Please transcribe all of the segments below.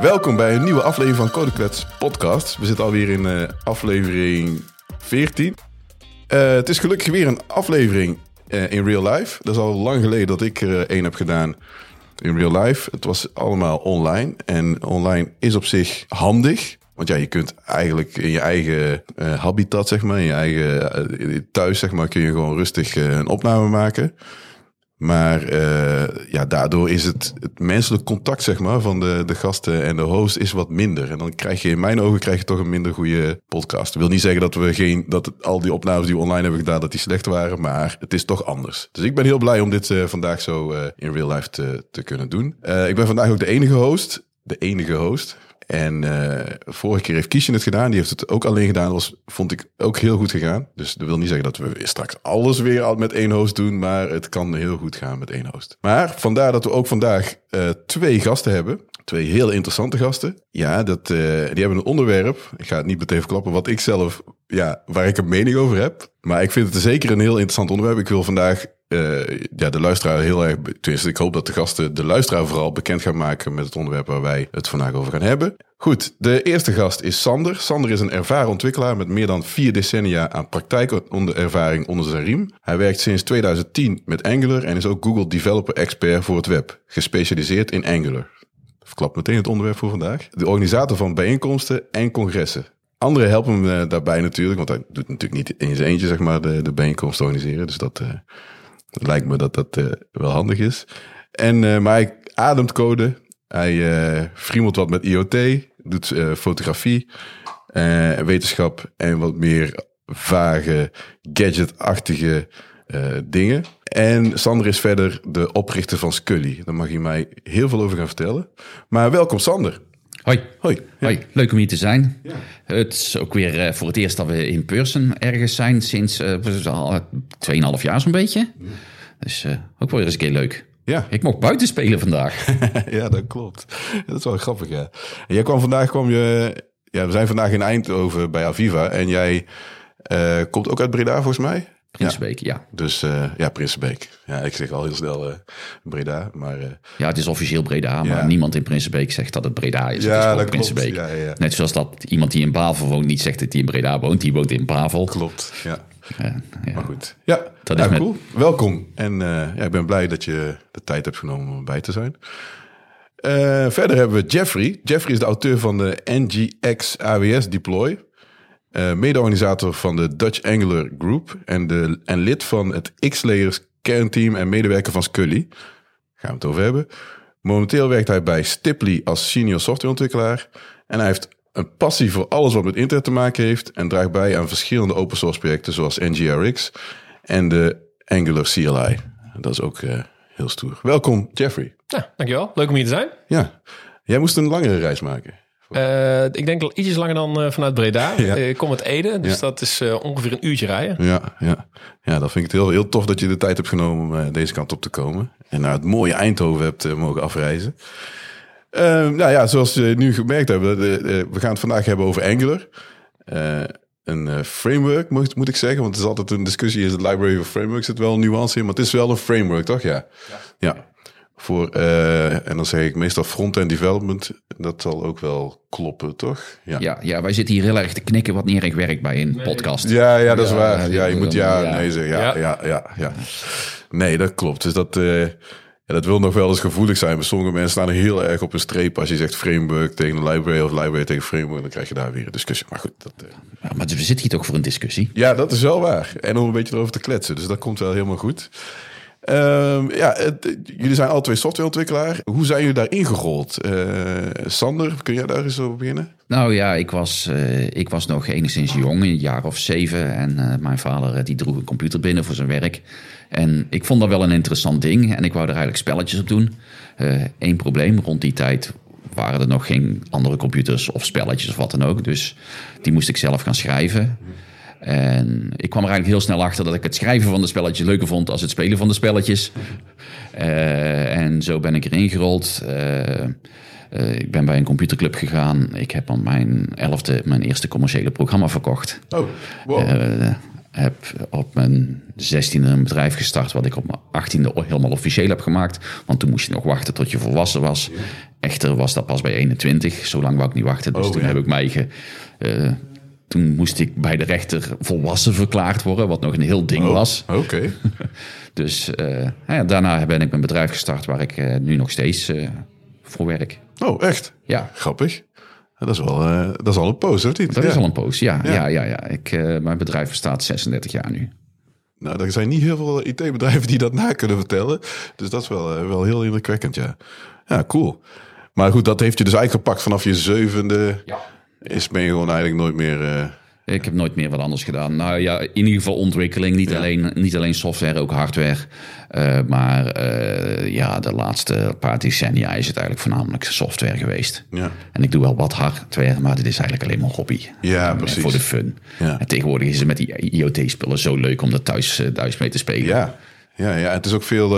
Welkom bij een nieuwe aflevering van Codeklets podcast. We zitten alweer in uh, aflevering 14. Uh, het is gelukkig weer een aflevering uh, in real life. Dat is al lang geleden dat ik er één heb gedaan in real life. Het was allemaal online. En online is op zich handig. Want ja, je kunt eigenlijk in je eigen habitat, zeg maar, in je eigen thuis, zeg maar, kun je gewoon rustig een opname maken. Maar ja, daardoor is het, het menselijk contact, zeg maar, van de, de gasten en de host is wat minder. En dan krijg je in mijn ogen krijg je toch een minder goede podcast. Dat wil niet zeggen dat we geen, dat al die opnames die we online hebben gedaan, dat die slecht waren. Maar het is toch anders. Dus ik ben heel blij om dit vandaag zo in real life te, te kunnen doen. ik ben vandaag ook de enige host. De enige host. En uh, vorige keer heeft Kiesje het gedaan. Die heeft het ook alleen gedaan. Dat was, vond ik ook heel goed gegaan. Dus dat wil niet zeggen dat we straks alles weer met één host doen. Maar het kan heel goed gaan met één host. Maar vandaar dat we ook vandaag uh, twee gasten hebben. Twee heel interessante gasten. Ja, dat, uh, die hebben een onderwerp. Ik ga het niet meteen verklappen wat ik zelf, ja, waar ik een mening over heb. Maar ik vind het zeker een heel interessant onderwerp. Ik wil vandaag uh, ja, de luisteraar heel erg. Tenminste, ik hoop dat de gasten de luisteraar vooral bekend gaan maken met het onderwerp waar wij het vandaag over gaan hebben. Goed, de eerste gast is Sander. Sander is een ervaren ontwikkelaar met meer dan vier decennia aan praktijkervaring onder zijn riem. Hij werkt sinds 2010 met Angular en is ook Google Developer Expert voor het web, gespecialiseerd in Angular. Verklap meteen het onderwerp voor vandaag. De organisator van bijeenkomsten en congressen. Anderen helpen hem daarbij natuurlijk, want hij doet natuurlijk niet in zijn eentje zeg maar, de, de bijeenkomst organiseren. Dus dat, het lijkt me dat dat uh, wel handig is. En, uh, maar hij ademt code. Hij friemelt wat met IoT. Doet fotografie. wetenschap. En wat meer vage, gadgetachtige dingen. En Sander is verder de oprichter van Scully. Daar mag je mij heel veel over gaan vertellen. Maar welkom Sander. Hoi. Hoi. Ja. Hoi. Leuk om hier te zijn. Ja. Het is ook weer uh, voor het eerst dat we in person ergens zijn sinds uh, al 2,5 jaar zo'n beetje. Ja. Dus uh, ook wel eens een keer leuk. Ja. Ik mocht buiten spelen vandaag. ja, dat klopt. Dat is wel grappig, ja. En jij kwam vandaag, kwam je... Ja, we zijn vandaag in Eindhoven bij Aviva. En jij komt ook uit Breda, volgens mij? Prinsenbeek, ja. ja. Dus uh, ja, Prinsenbeek. Ja, ik zeg al heel snel uh, Breda, maar... Uh, ja, het is officieel Breda, maar ja. niemand in Prinsenbeek zegt dat het Breda is. Ja, het is Prinsenbeek. Ja, ja. Net zoals dat iemand die in Bavel woont niet zegt dat hij in Breda woont. Die woont in Bavel. Klopt, ja. Maar goed. Ja, dat is cool. Welkom. En ja, ik ben blij dat je de tijd hebt genomen om erbij te zijn. verder hebben we Jeffrey. Jeffrey is de auteur van de NGX AWS Deploy... Uh, mede-organisator van de Dutch Angular Group en, de, en lid van het X-Layers kernteam en medewerker van Scully. Gaan we het over hebben. Momenteel werkt hij bij Stipley als senior softwareontwikkelaar. En hij heeft een passie voor alles wat met internet te maken heeft. En draagt bij aan verschillende open source projecten zoals NGRX en de Angular CLI. Dat is ook uh, heel stoer. Welkom, Jeffrey. Ja, dankjewel. Leuk om hier te zijn. Ja. Jij moest een langere reis maken. Uh, ik denk al ietsjes langer dan uh, vanuit Breda. Ja. Ik kom uit Ede, dus ja. dat is uh, ongeveer een uurtje rijden. Ja, ja. ja dat vind ik het heel, heel tof dat je de tijd hebt genomen om deze kant op te komen. En naar het mooie Eindhoven hebt mogen afreizen. nou ja, zoals we nu gemerkt hebben, we gaan het vandaag hebben over Angular. een framework, moet, moet ik zeggen. Want het is altijd een discussie, is het library of framework? Zit wel een nuance in, maar het is wel een framework, toch? Ja. ja. ja voor, uh, en dan zeg ik meestal front-end development. Dat zal ook wel kloppen, toch? Ja. ja. Ja, wij zitten hier heel erg te knikken wat niet erg werkt bij een nee. podcast. Ja, ja, dat is waar. Ja, je moet ja, ja, nee zeggen. Ja, ja, ja, ja. Nee, dat klopt. Dus dat, uh, ja, dat wil nog wel eens gevoelig zijn. Maar sommige mensen staan er heel erg op een streep. Als je zegt framework tegen een library of library tegen framework, dan krijg je daar weer een discussie. Maar goed, dat... Uh... Ja, maar we zitten hier toch voor een discussie? Ja, dat is wel waar. En om een beetje erover te kletsen. Dus dat komt wel helemaal goed. Uh, ja, jullie zijn alle twee softwareontwikkelaar. Hoe zijn jullie daar ingerold? Uh, Sander, kun jij daar eens over beginnen? Nou ja, ik was, uh, ik was nog enigszins jong, een jaar of zeven. En mijn vader die droeg een computer binnen voor zijn werk. En ik vond dat wel een interessant ding. En ik wou er eigenlijk spelletjes op doen. Eén probleem, rond die tijd waren er nog geen andere computers of spelletjes of wat dan ook. Dus die moest ik zelf gaan schrijven. En ik kwam er eigenlijk heel snel achter dat ik het schrijven van de spelletjes leuker vond als het spelen van de spelletjes. Uh, en zo ben ik erin gerold. Uh, uh, ik ben bij een computerclub gegaan. Ik heb op mijn elfde mijn eerste commerciële programma verkocht. Oh, wow. heb op mijn zestiende een bedrijf gestart... wat ik op mijn achttiende helemaal officieel heb gemaakt. Want toen moest je nog wachten tot je volwassen was. Echter was dat pas bij 21. Zo lang wou ik niet wachten. Dus Oh, toen ja. heb ik mij ge, eh, toen moest ik bij de rechter volwassen verklaard worden, wat nog een heel ding Oh, was. Oké. Dus eh, nou ja, daarna ben ik mijn bedrijf gestart waar ik eh, nu nog steeds eh, voor werk. Oh, echt? Ja, Grappig. Dat is wel, dat is al een pose, of niet? dat ja. is al een poos. Ja, Ja. ja. ja, ja, Ik, mijn bedrijf bestaat 36 jaar nu. Nou, er zijn niet heel veel IT-bedrijven die dat na kunnen vertellen. Dus dat is wel, wel heel indrukwekkend, ja. Ja, cool. Maar goed, dat heeft je dus eigenlijk gepakt vanaf je zevende. Ja. Is ben je gewoon eigenlijk nooit meer... eh, Ik heb nooit meer wat anders gedaan. Nou ja, in ieder geval ontwikkeling. Niet, Ja. alleen, niet alleen software, ook hardware. Eh, maar eh, ja, de laatste paar decennia is het eigenlijk voornamelijk software geweest. ja. En ik doe wel wat hardware, maar dit is eigenlijk alleen maar hobby. Ja, En precies. Voor de fun. Ja. En tegenwoordig is het met die IoT-spullen zo leuk om er thuis, thuis mee te spelen. Ja. Ja, ja, het is ook veel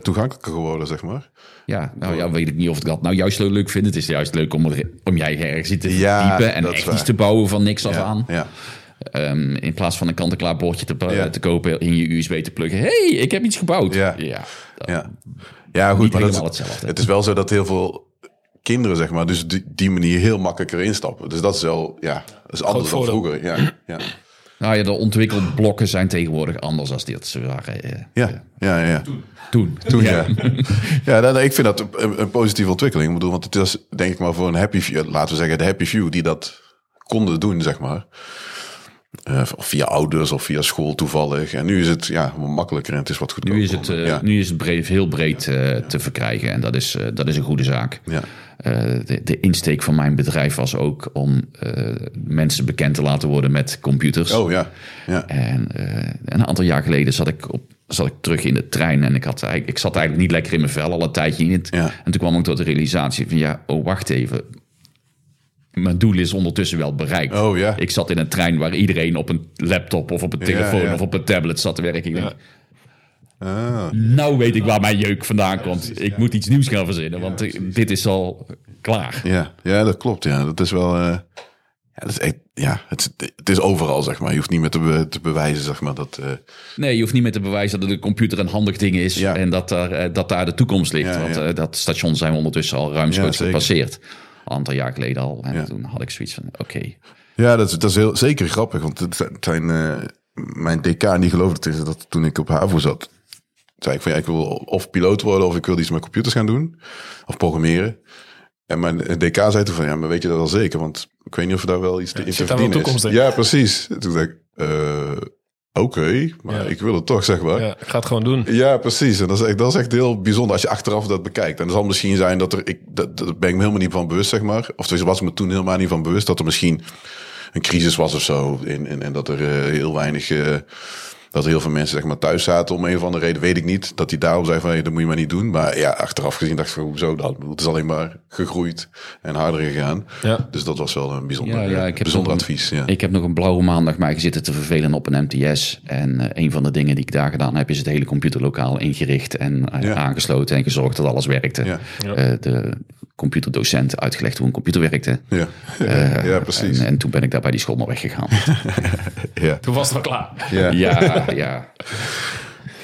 toegankelijker geworden, zeg maar. Ja, nou ja, weet ik niet of ik dat nou juist zo leuk vind. Het is juist leuk om, er, om jij ergens in te Ja, verdiepen en echt waar. iets te bouwen van niks af Ja, aan. ja. Ehm, in plaats van een kant-en-klaar bordje te, Ja. te kopen in je USB te pluggen. hey, ik heb iets gebouwd. Ja. ja, dat- Ja, ja goed. Maar dat hetzelfde. Het is wel zo dat heel veel kinderen, zeg maar, dus die, die manier heel makkelijker instappen. Dus dat is wel, ja, dat is anders dan vroeger. Ja, ja. Nou ja, de ontwikkelblokken zijn tegenwoordig anders dan dit ze waren eh, Ja, ja, ja. toen. Toen, ja. Ja, nou, ik vind dat een, een positieve ontwikkeling. Ik bedoel, want het is denk ik maar voor een happy few, laten we zeggen de happy few die dat konden doen, zeg maar. Eh, of via ouders of via school toevallig. En nu is het ja, makkelijker en het is wat goedkoper. Nu is het, eh, ja. nu is het breed, heel breed eh, te verkrijgen en dat is, dat is een goede zaak. Ja. De, de insteek van mijn bedrijf was ook om mensen bekend te laten worden met computers. Oh ja, ja. En een aantal jaar geleden zat ik, op, zat ik terug in de trein en ik, had, eigenlijk- ik zat eigenlijk niet lekker in mijn vel al een tijdje in het. Ja. En toen kwam ik tot de realisatie van ja, oh wacht even. Mijn doel is ondertussen wel bereikt. Oh, ja. Ik zat in een trein waar iedereen op een laptop of op een telefoon ja. of op een tablet zat te werken. Ik denk, Ah, nou weet ik waar mijn jeuk vandaan komt. ik moet iets nieuws gaan verzinnen, want eh, dit is al klaar. ja, ja, dat klopt. Ja, dat is wel. eh, ja, dat is echt, ja het, het is overal, zeg maar. Je hoeft niet meer te, be- te bewijzen, zeg maar. Dat, eh, Nee, je hoeft niet meer te bewijzen dat de computer een handig ding is en dat daar, dat daar de toekomst ligt. Want dat station zijn we ondertussen al ruimschoots gepasseerd. Een aantal jaar geleden al. En Ja. toen had ik zoiets van, oké. Ja, dat is, dat is heel, zeker grappig. Want het zijn- eh, mijn DK niet geloofde het is dat toen ik op HAVO zat. zei ik van ja, ik wil of piloot worden of ik wil iets met computers gaan doen. Of programmeren. En mijn DK zei toen van ja, maar weet je dat wel zeker? Want ik weet niet of er daar wel iets te in te verdienen toekomst is. Ja, precies. Toen dacht ik, eh, oké, maar Ja. ik wil het toch, zeg maar. Ja, ik ga het gewoon doen. Ja, precies. En dat is, echt, dat is echt heel bijzonder als je achteraf dat bekijkt. En het zal misschien zijn dat er, ik, dat, dat ben ik me helemaal niet van bewust, zeg maar. Of tenminste was ik me toen helemaal niet van bewust dat er misschien een crisis was of zo. En, en, en dat er eh, heel weinig, eh, dat er heel veel mensen zeg maar thuis zaten om een of andere reden, weet ik niet. Dat die daarom zei van, hey, dat moet je maar niet doen. Maar ja, achteraf gezien dacht ik van, hoezo dan? Bedoel, Het is alleen maar gegroeid en harder gegaan. Ja. Dus dat was wel een bijzonder, Ja, ja, ik heb bijzonder nog een- advies. Ja. Ik heb nog een blauwe maandag mij zitten te vervelen op een MTS. En eh, een van de dingen die ik daar gedaan heb, is het hele computerlokaal ingericht en eh, Ja. aangesloten en gezorgd dat alles werkte. Ja. Ja. Eh, de computerdocent uitgelegd hoe een computer werkte. Ja. Eh, ja, precies. En, en toen ben ik daar bij die school maar weggegaan. ja. Toen was het wel klaar. Ja. Ja, ja.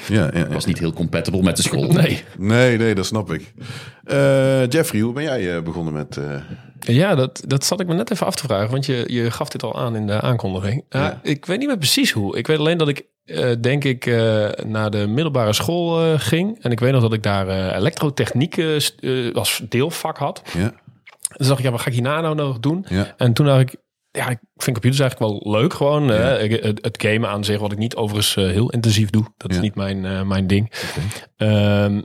Ja, ja, ja. was niet heel compatible met de school. Nee. Nee, nee, dat snap ik. Eh, Jeffrey, hoe ben jij eh, begonnen met... eh, Ja, dat, dat zat ik me net even af te vragen. Want je, je gaf dit al aan in de aankondiging. Ja, Ja. Ik weet niet meer precies hoe. Ik weet alleen dat ik, eh, denk ik, eh, naar de middelbare school eh, ging. En ik weet nog dat ik daar eh, elektrotechniek als deelvak had. ja, Dus dacht ik, ja, wat ga ik hierna nou nog doen? ja, En toen dacht ik, ja, ik vind computers eigenlijk wel leuk gewoon. Ja. het, het gamen aan zich, wat ik niet overigens eh, heel intensief doe. Dat is niet mijn, eh, mijn ding. Ehm,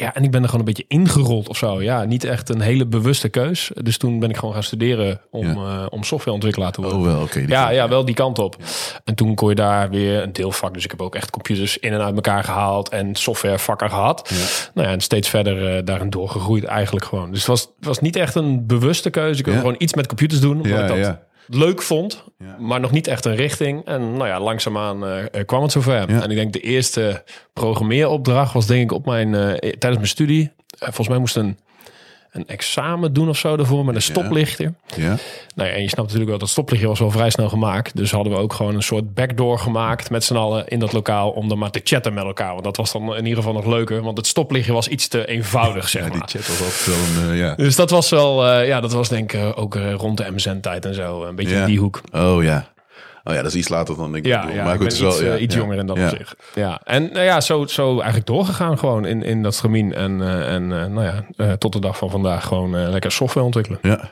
ja, en ik ben er gewoon een beetje ingerold of zo. Ja, niet echt een hele bewuste keus. Dus toen ben ik gewoon gaan studeren om, eh, om softwareontwikkelaar te worden. Oh wel, oké. Ja, kant. ja, wel die kant op. En toen kon je daar weer een deelvak. Dus ik heb ook echt computers in en uit elkaar gehaald en softwarevakken gehad. Nou ja, en steeds verder eh, daarin doorgegroeid eigenlijk gewoon. Dus het was, was niet echt een bewuste keuze. Ik wilde Ja. gewoon iets met computers doen, omdat Ja, ik dat ja. Leuk vond. Ja. Maar nog niet echt een richting. En nou ja, langzaamaan eh, kwam het zover. Ja. En ik denk de eerste programmeeropdracht was denk ik op mijn, eh, tijdens mijn studie. Volgens mij moest een een examen doen of zo ervoor met een stoplichtje. Ja. Nou ja, en je snapt natuurlijk wel dat stoplichtje was wel vrij snel gemaakt. Dus hadden we ook gewoon een soort backdoor gemaakt met z'n allen in dat lokaal om dan maar te chatten met elkaar. Want dat was dan in ieder geval nog leuker, want het stoplichtje was iets te eenvoudig, zeg Ja, die maar. chat was altijd wel een... eh, ja. Dus dat was wel, eh, ja, dat was denk ik ook eh, rond de MSN-tijd en zo. Een beetje in die hoek. Oh ja. Oh ja, dat is iets later dan ik Ja, bedoel. ja maar ik goed, ben iets, wel, eh, ja, iets ja. jonger in dat Ja. opzicht. Ja, en nou ja, zo, zo eigenlijk doorgegaan gewoon in, in dat stramien. En, eh, en eh, nou ja, eh, tot de dag van vandaag gewoon eh, lekker software ontwikkelen. Ja.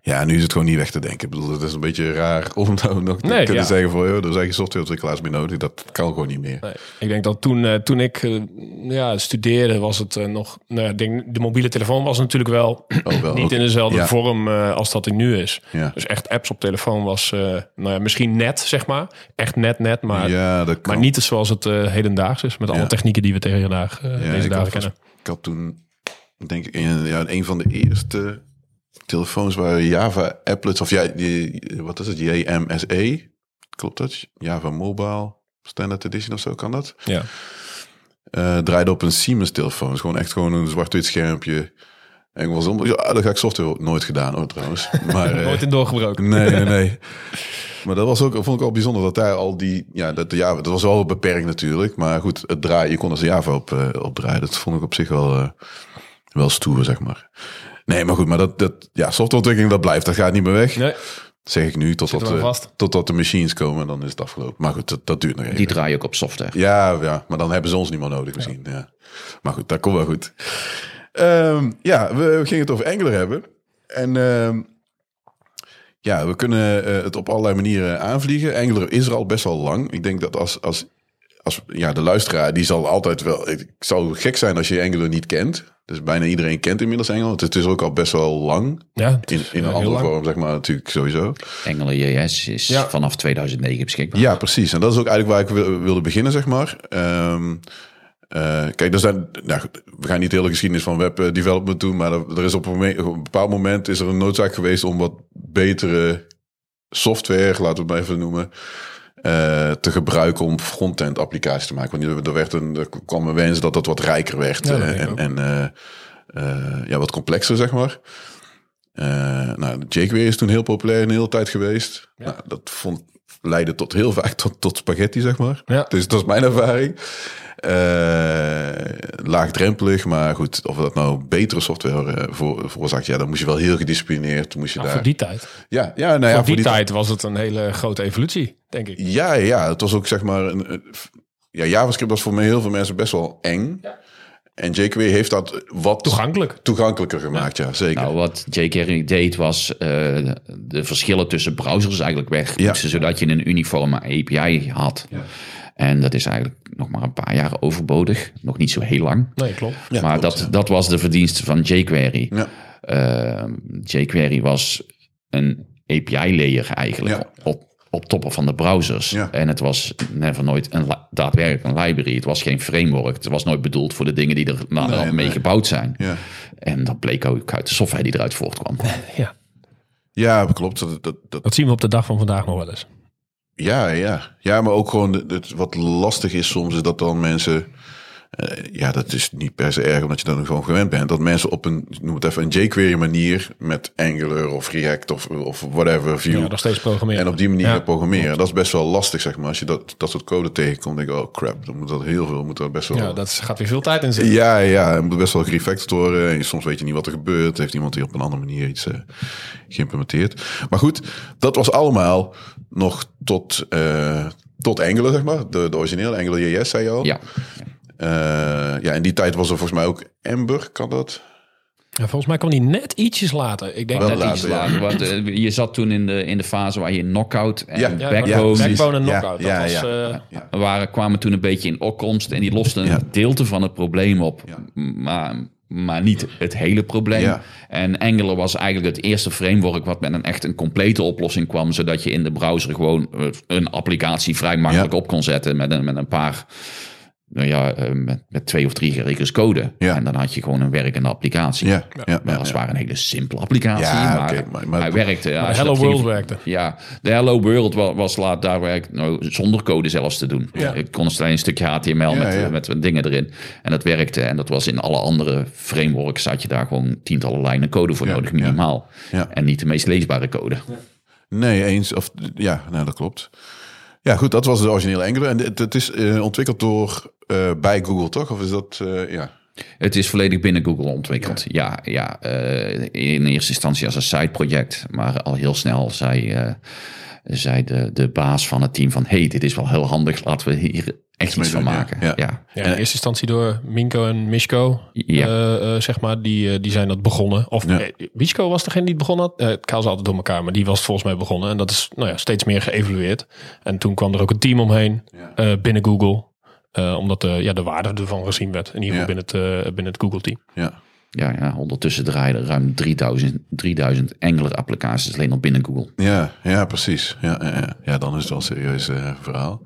Ja, nu is het gewoon niet weg te denken. Ik bedoel, het is een beetje raar om nou nog te Nee, kunnen ja. zeggen van... Joh, er zijn geen softwareontwikkelaars meer nodig. Dat kan gewoon niet meer. Nee, ik denk dat toen, eh, toen ik eh, ja, studeerde was het eh, nog... Nou, ja, ik denk, de mobiele telefoon was natuurlijk wel, Oh, wel, niet in dezelfde Ja. vorm als dat die nu is. Ja. Dus echt apps op telefoon was nou ja, misschien net, zeg maar. Echt net, net, maar, maar niet zoals het hedendaags is. Met alle technieken die we tegen vandaag, deze dagen kennen. ik had toen, denk ik, in, ja, een van de eerste telefoons waren Java applets. Of ja, die, wat is het? JMSE. Klopt dat? Java Mobile Standard Edition of zo, kan dat? Ja. Eh, draaide op een Siemens telefoon. Dus gewoon echt gewoon een zwart-wit schermpje. En ik was om, ja, dat ga ik software nooit gedaan hoor trouwens. Maar, eh, Nooit in doorgebroken. Nee, nee, nee. Maar dat was ook, vond ik al bijzonder dat daar al die, ja, dat, ja, dat was wel beperkt natuurlijk. Maar goed, het draaien, je kon er Java op, eh, op draaien. Dat vond ik op zich wel, wel stoer, zeg maar. Nee, maar goed, maar dat, dat, ja, softwareontwikkeling, dat blijft. Dat gaat niet meer weg. Nee. Zeg ik nu, totdat, vast. totdat de machines komen, dan is het afgelopen. Maar goed, dat, dat duurt nog even. Die draai je ook op software. Ja, ja, maar dan hebben ze ons niet meer nodig misschien. Ja. Maar goed, dat komt wel goed. Ehm, ja, we, we gingen het over Angular hebben. En ehm, ja, we kunnen eh, het op allerlei manieren aanvliegen. Angular is er al best wel lang. Ik denk dat als, als, als ja, de luisteraar, die zal altijd wel... Ik zou gek zijn als je Angular niet kent. Dus bijna iedereen kent inmiddels Angular. Het is ook al best wel lang. Ja, het In, is, in eh, een andere lang. vorm, zeg maar, natuurlijk sowieso. JS is Ja. vanaf 2009 beschikbaar. Ja, precies. En dat is ook eigenlijk waar ik wil- wilde beginnen, zeg maar. Ehm, eh, kijk, er zijn, nou, we gaan niet de hele geschiedenis van web eh, development doen, maar er, er is op een, moment- op een bepaald moment is er een noodzaak geweest om wat betere software, laten we het maar even noemen, eh, te gebruiken om frontend applicaties te maken. Want er, werd een, er kwam een wens dat dat wat rijker werd Ja, eh, en, eh, eh, ja, wat complexer, zeg maar. Eh nou, jQuery is toen heel populair een hele tijd geweest. Nou, dat vond, leidde tot heel vaak tot, tot spaghetti, zeg maar. Ja. Dus dat is mijn ervaring. Eh, laagdrempelig, maar goed, of dat nou betere software eh, voor, veroorzaakt, ja, dan moest je wel heel gedisciplineerd, moest je Nou, daar... voor die tijd. Ja, ja, nou ja, voor die, tijd was het een hele grote evolutie, denk ik. Ja, ja, het was ook zeg maar. Een, ja, JavaScript was voor mij heel veel mensen best wel eng. En jQuery heeft dat wat Toegankelijk. toegankelijker gemaakt, ja, zeker. Nou, wat jQuery deed was eh, de verschillen tussen browsers eigenlijk wegpoetsen, zodat je een uniforme API had. En dat is eigenlijk nog maar een paar jaar overbodig. Nog niet zo heel lang. Nee, klopt. Ja, maar klopt, dat, dat was de verdienste van jQuery. Ja. Eh, jQuery was een API-layer eigenlijk Ja. op, op toppen van de browsers. Ja. En het was never nooit een li- daadwerkelijk een library. Het was geen framework. Het was nooit bedoeld voor de dingen die er Nee, mee nee. gebouwd zijn. Ja. En dat bleek ook uit de software die eruit voortkwam. Ja, ja, klopt. Dat, dat, dat, dat zien we op de dag van vandaag nog wel eens. ja, ja. ja, maar ook gewoon het- het, wat lastig is soms, is dat dan mensen. Eh, ja, dat is niet per se erg, omdat je dan gewoon gewend bent. Dat mensen op een, noem het even, een jQuery manier met Angular of React of, of whatever, Vue. Ja, nog steeds programmeren. En op die manier Ja. programmeren. Dat is best wel lastig, zeg maar. Als je dat, dat soort code tegenkomt, denk ik, oh crap, dan moet dat heel veel, moet dat best wel... Ja, dat gaat weer veel tijd in zitten. Ja, ja, het moet best wel gerefactored worden. En soms weet je niet wat er gebeurt. Heeft iemand hier op een andere manier iets eh, geïmplementeerd. Maar goed, dat was allemaal nog tot, eh, tot Angular, zeg maar. De, de originele Angular JS, zei je al. Ja, ja, in die tijd was er volgens mij ook Ember, kan dat? Ja, volgens mij kwam die net ietsjes later. Ik denk Wel dat net later, iets ja. later. Want, eh, je zat toen in de, in de fase waar je knockout en Ja, ja, backbone. Backbone en Knockout. ja, dat was, ja. eh, waren, kwamen toen een beetje in opkomst. En die losten Ja. een gedeelte van het probleem op. Ja. Maar, maar niet het hele probleem. Ja. En Angular was eigenlijk het eerste framework wat met een echt een complete oplossing kwam. Zodat je in de browser gewoon eh, een applicatie vrij makkelijk Ja. op kon zetten. Met een, met een paar nou ja, eh, met, met twee of drie regels code. Ja. En dan had je gewoon een werkende applicatie. Ja, ja, ja, Wel, als het ware een hele simpele applicatie, Ja, maar, maar- maar- hij werkte. je Hello ging- World werkte. Ja, de Hello World was, was laat daar werk, nou, zonder code zelfs te doen. Ja. Ik kon alleen een stukje HTML met, ja. met dingen erin. En dat werkte. En dat was in alle andere frameworks had je daar gewoon tientallen lijnen code voor Ja, nodig, minimaal. Ja. En niet de meest leesbare code. Nee, eens. Of, ja, nou, dat klopt. Ja, goed, dat was de originele Angular. En het, het is eh, ontwikkeld door eh, bij Google, toch? Of is dat, eh, ja. Het is volledig binnen Google ontwikkeld. Ja, ja, eh, in eerste instantie als een side-project. Maar al heel snel zei, eh, zei de, de baas van het team van... hey, dit is wel heel handig, laten we hier echt mee iets van maken. Ja. Ja. Ja, in eerste instantie door Minko en Mishko, Ja. eh, eh, zeg maar, die, die zijn dat begonnen. Of Ja. Mishko was degene die het begonnen had. Het kaal ze altijd door elkaar, maar die was volgens mij begonnen. En dat is nou ja, steeds meer geëvalueerd. En toen kwam er ook een team omheen eh, binnen Google. Eh, omdat de, ja, de waarde ervan gezien werd. In ieder geval Ja. binnen, het, eh, binnen het Google team. ja. Ja, ja, ondertussen draaien er ruim 3000, 3000 Angular-applicaties alleen al binnen Google. Ja, ja, precies. Ja, ja, ja. ja, dan is het wel een serieus eh, verhaal.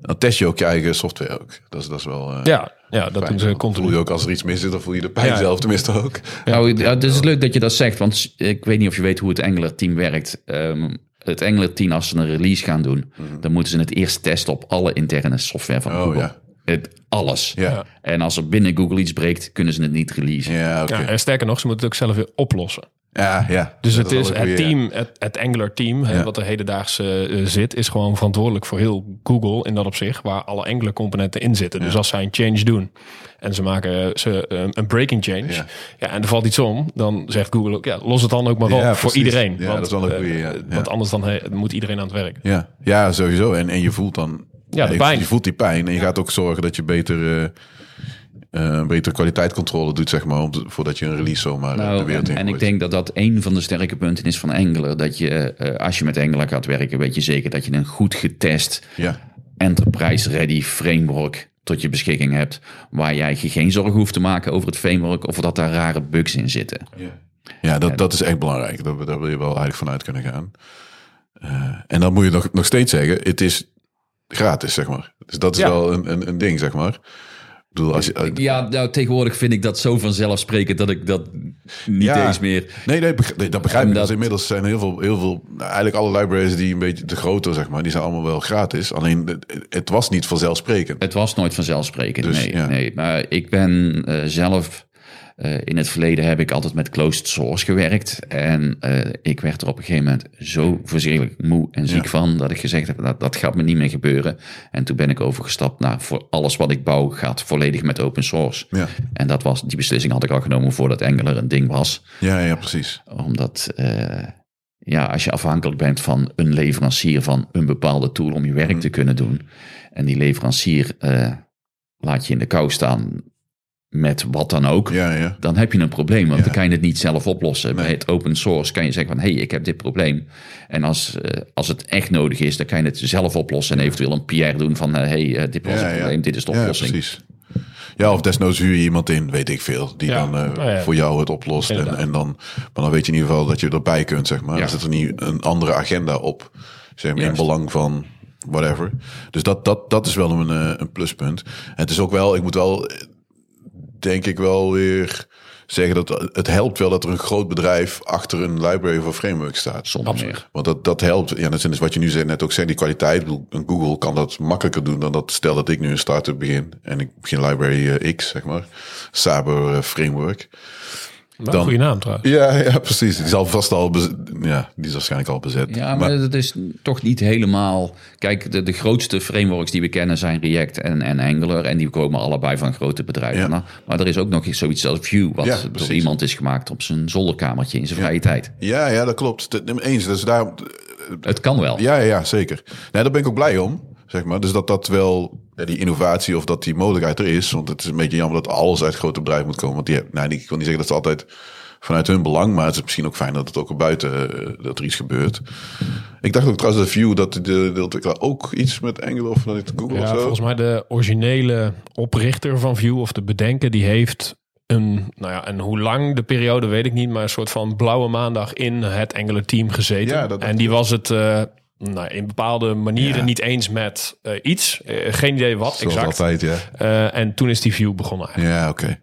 Dan test je ook je eigen software ook. Dat is, dat is wel... eh, Ja, ja dat fijn. doen ze continu. Voel je ook als er iets mis is, dan voel je de pijn Ja. zelf tenminste ook. Nou, ja, het is leuk dat je dat zegt, want ik weet niet of je weet hoe het Angular-team werkt. Ehm, het Angular-team, als ze een release gaan doen, dan moeten ze het eerst testen op alle interne software van Mhm. Oh, Google. ja. Het, alles. Ja, En als er binnen Google iets breekt, kunnen ze het niet releasen. ja. Ja, en sterker nog, ze moeten het ook zelf weer oplossen. Ja, ja. Dus het is het weer, ja. team, het, het Angular team, hè, Ja. wat er hedendaags eh, eh, zit, is gewoon verantwoordelijk voor heel Google in dat opzicht, waar alle Angular componenten in zitten. Dus als zij een change doen en ze maken ze, eh, een breaking change, Ja. en er valt iets om, dan zegt Google ook, ja, los het dan ook maar op voor iedereen. Ja, want, dat is wel een eh, eh, Ja. Want anders dan he- moet iedereen aan het werk. Ja, ja sowieso. En, en je voelt dan... Ja, de pijn. Je voelt die pijn. En je gaat ook zorgen dat je beter... eh eh, betere kwaliteitscontrole doet, zeg maar, om te- voordat je een release zomaar eh, de Nou, wereld in en, en ik denk dat dat een van de sterke punten is van Angular. Dat je, eh, als je met Angular gaat werken, weet je zeker dat je een goed getest Ja, enterprise-ready framework tot je beschikking hebt. Waar jij je geen zorgen hoeft te maken over het framework of dat daar rare bugs in zitten. ja dat, dat is echt belangrijk. Daar, daar wil je wel eigenlijk vanuit kunnen gaan. En dan moet je nog, nog steeds zeggen, het is gratis, zeg maar. Dus dat is Ja. wel een, een, een ding, zeg maar. Ik bedoel, als je, Ja, nou, tegenwoordig vind ik dat zo vanzelfsprekend dat ik dat niet Ja. eens meer... Nee, nee, dat begrijp ik. Dat- Dus inmiddels zijn heel veel, heel veel, nou, eigenlijk alle libraries die een beetje de grote, zeg maar, die zijn allemaal wel gratis. Alleen het, het was niet vanzelfsprekend. Het was nooit vanzelfsprekend, Dus, nee, ja. nee. Maar ik ben eh, zelf... eh, in het verleden heb ik altijd met closed source gewerkt. En eh, ik werd er op een gegeven moment zo verschrikkelijk moe en ziek Ja. van... dat ik gezegd heb, dat, dat gaat me niet meer gebeuren. En toen ben ik overgestapt naar voor alles wat ik bouw gaat volledig met open source. Ja. En dat was, die beslissing had ik al genomen voordat Angular een ding was. Ja, ja, precies. Omdat eh, ja, als je afhankelijk bent van een leverancier van een bepaalde tool om je werk Mhm. te kunnen doen. En die leverancier laat je in de kou staan met wat dan ook. Ja, ja. Dan heb je een probleem, want Ja. dan kan je het niet zelf oplossen. Nee. Bij het open source kan je zeggen van, hé, hey, ik heb dit probleem. En als, eh, als het echt nodig is, dan kan je het zelf oplossen. En eventueel een PR doen van, hé, hey, eh, dit was Ja, het ja. probleem, dit is de Ja, oplossing. precies. Ja, of desnoods huur je iemand in, weet ik veel, die Ja. dan eh, Nou ja. voor jou het oplost. En, en dan, maar dan weet je in ieder geval dat je erbij kunt, zeg maar. Ja. Dan zit er niet een andere agenda op, zeg maar, in belang van whatever. Dus dat, dat, dat is wel een, eh, een pluspunt. En het is ook wel, ik moet wel, eh, denk ik wel weer zeggen dat het helpt wel dat er een groot bedrijf achter een library of framework staat. Meer. Want dat, dat helpt. Ja, dat is wat je nu zei, net ook zei, die kwaliteit. Een Google kan dat makkelijker doen dan dat. Stel dat ik nu een start-up begin en ik begin library eh, X, zeg maar. Saber eh, framework. Dan- goede naam trouwens. Ja, ja, precies. Die zal vast al bezet. Ja, die is waarschijnlijk al bezet. Ja, maar, dat is toch niet helemaal. Kijk, de, de grootste frameworks die we kennen zijn React en, en Angular. En die komen allebei van grote bedrijven. Ja. Maar, maar er is ook nog zoiets als Vue, wat Ja, door iemand is gemaakt op zijn zolderkamertje in zijn vrije tijd. ja, ja, dat klopt. Eens. Dus daar, Het kan wel. Ja, ja, ja, zeker. Nee, daar ben ik ook blij om. Zeg maar. Dus dat dat wel ja, die innovatie of dat die mogelijkheid er is. Want het is een beetje jammer dat alles uit grote bedrijven moet komen. Want die, nou, ik wil niet zeggen dat ze altijd vanuit hun belang. Maar het is misschien ook fijn dat het ook er buiten eh, dat er iets gebeurt. Ik dacht ook trouwens dat Vue dat de, de ontwikkelaar ook iets met Angular of dat Google of Ja, zo. volgens mij de originele oprichter van Vue of de bedenker, die heeft een, nou ja, en hoe lang de periode weet ik niet, maar een soort van blauwe maandag in het Angular team gezeten. Ja, dat en die was het, eh, nou, in bepaalde manieren Ja. niet eens met eh, iets. Eh, geen idee wat Zoals exact. altijd, ja. Eh, en toen is die view begonnen eigenlijk. Ja, oké.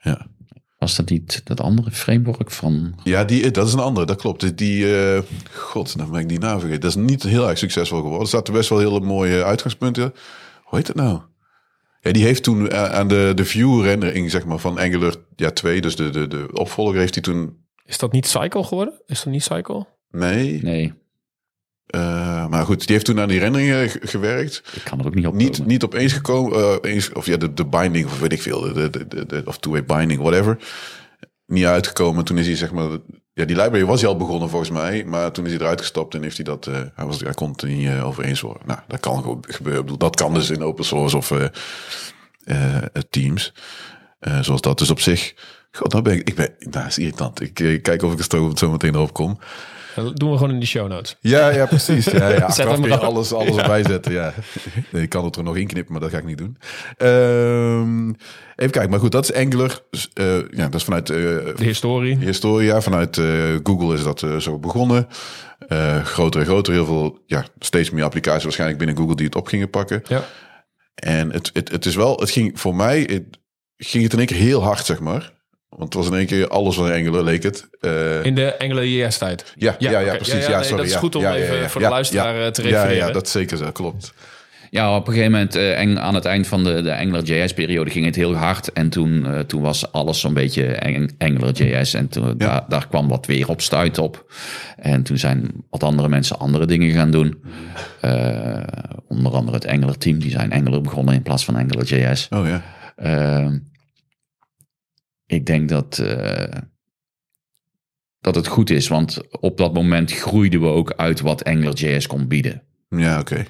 Ja. Was dat niet dat andere framework van... Ja, die, dat is een andere, dat klopt. Die- Die, eh, god, dan ben ik die naam vergeten. Dat is niet heel erg succesvol geworden. Er zaten best wel hele mooie uitgangspunten. Hoe heet het nou? Ja, die heeft toen eh, aan de, de view rendering, zeg maar, van Angular ja, 2, dus de, de, de opvolger, heeft hij toen... Is dat niet Cycle geworden? Is dat niet Cycle? Nee, Nee, eh, maar goed, die heeft toen aan die renderingen ge- gewerkt. ik kan er ook niet op Niet, niet opeens gekomen, eh, eens, of ja, de, de binding, of weet ik veel, de, de, de, de- of two-way binding, whatever. Niet uitgekomen. Toen is hij, zeg maar, ja, die library was hij al begonnen volgens mij, maar toen is hij eruit gestapt en heeft hij dat, eh, hij, was, hij kon het niet eh, over eens worden. Nou, dat kan gewoon gebeuren. Ik bedoel, dat kan dus in open source of eh, eh, teams, Eh, zoals dat. Dus op zich, god, nou ben ik, ik ben, nou, is irritant. Ik eh, kijk of ik er zo, zo meteen erop kom. Dat doen we gewoon in de show notes. Ja, ja, precies. Ja, ja. Achteraf hem kun je alles, alles erbij zetten. Ja. Nee, ik kan het er nog inknippen, maar dat ga ik niet doen. Ehm, even kijken, maar goed, dat is Angular. Eh, ja, dat is vanuit eh, De historie. Historia. Vanuit eh, Google is dat zo begonnen. Groter en groter. Heel veel, ja, steeds meer applicaties waarschijnlijk binnen Google die het op gingen pakken. Ja. En het, het, het is wel, het ging voor mij, het, ging het in één keer heel hard, zeg maar. Want het was in één keer alles van Angular, leek het. Eh, In de Angular JS tijd. ja, ja, ja, precies. Ja, nee, sorry, dat is ja, goed om ja, ja, even ja, voor ja, de luisteraar ja, eh, te ja, refereren. Ja, dat is zeker zo, klopt. Ja, op een gegeven moment, eh, eng- aan het eind van de, de AngularJS-periode, ging het heel hard. En toen, eh, toen was alles zo'n beetje Ang- AngularJS. En toen, daar, daar kwam wat weer op stuit op. En toen zijn wat andere mensen andere dingen gaan doen. Eh, onder andere het Angular-team, die zijn Angular begonnen in plaats van AngularJS. Oh ja. Ik denk dat, eh, dat het goed is, want op dat moment groeiden we ook uit wat AngularJS kon bieden. Ja, oké.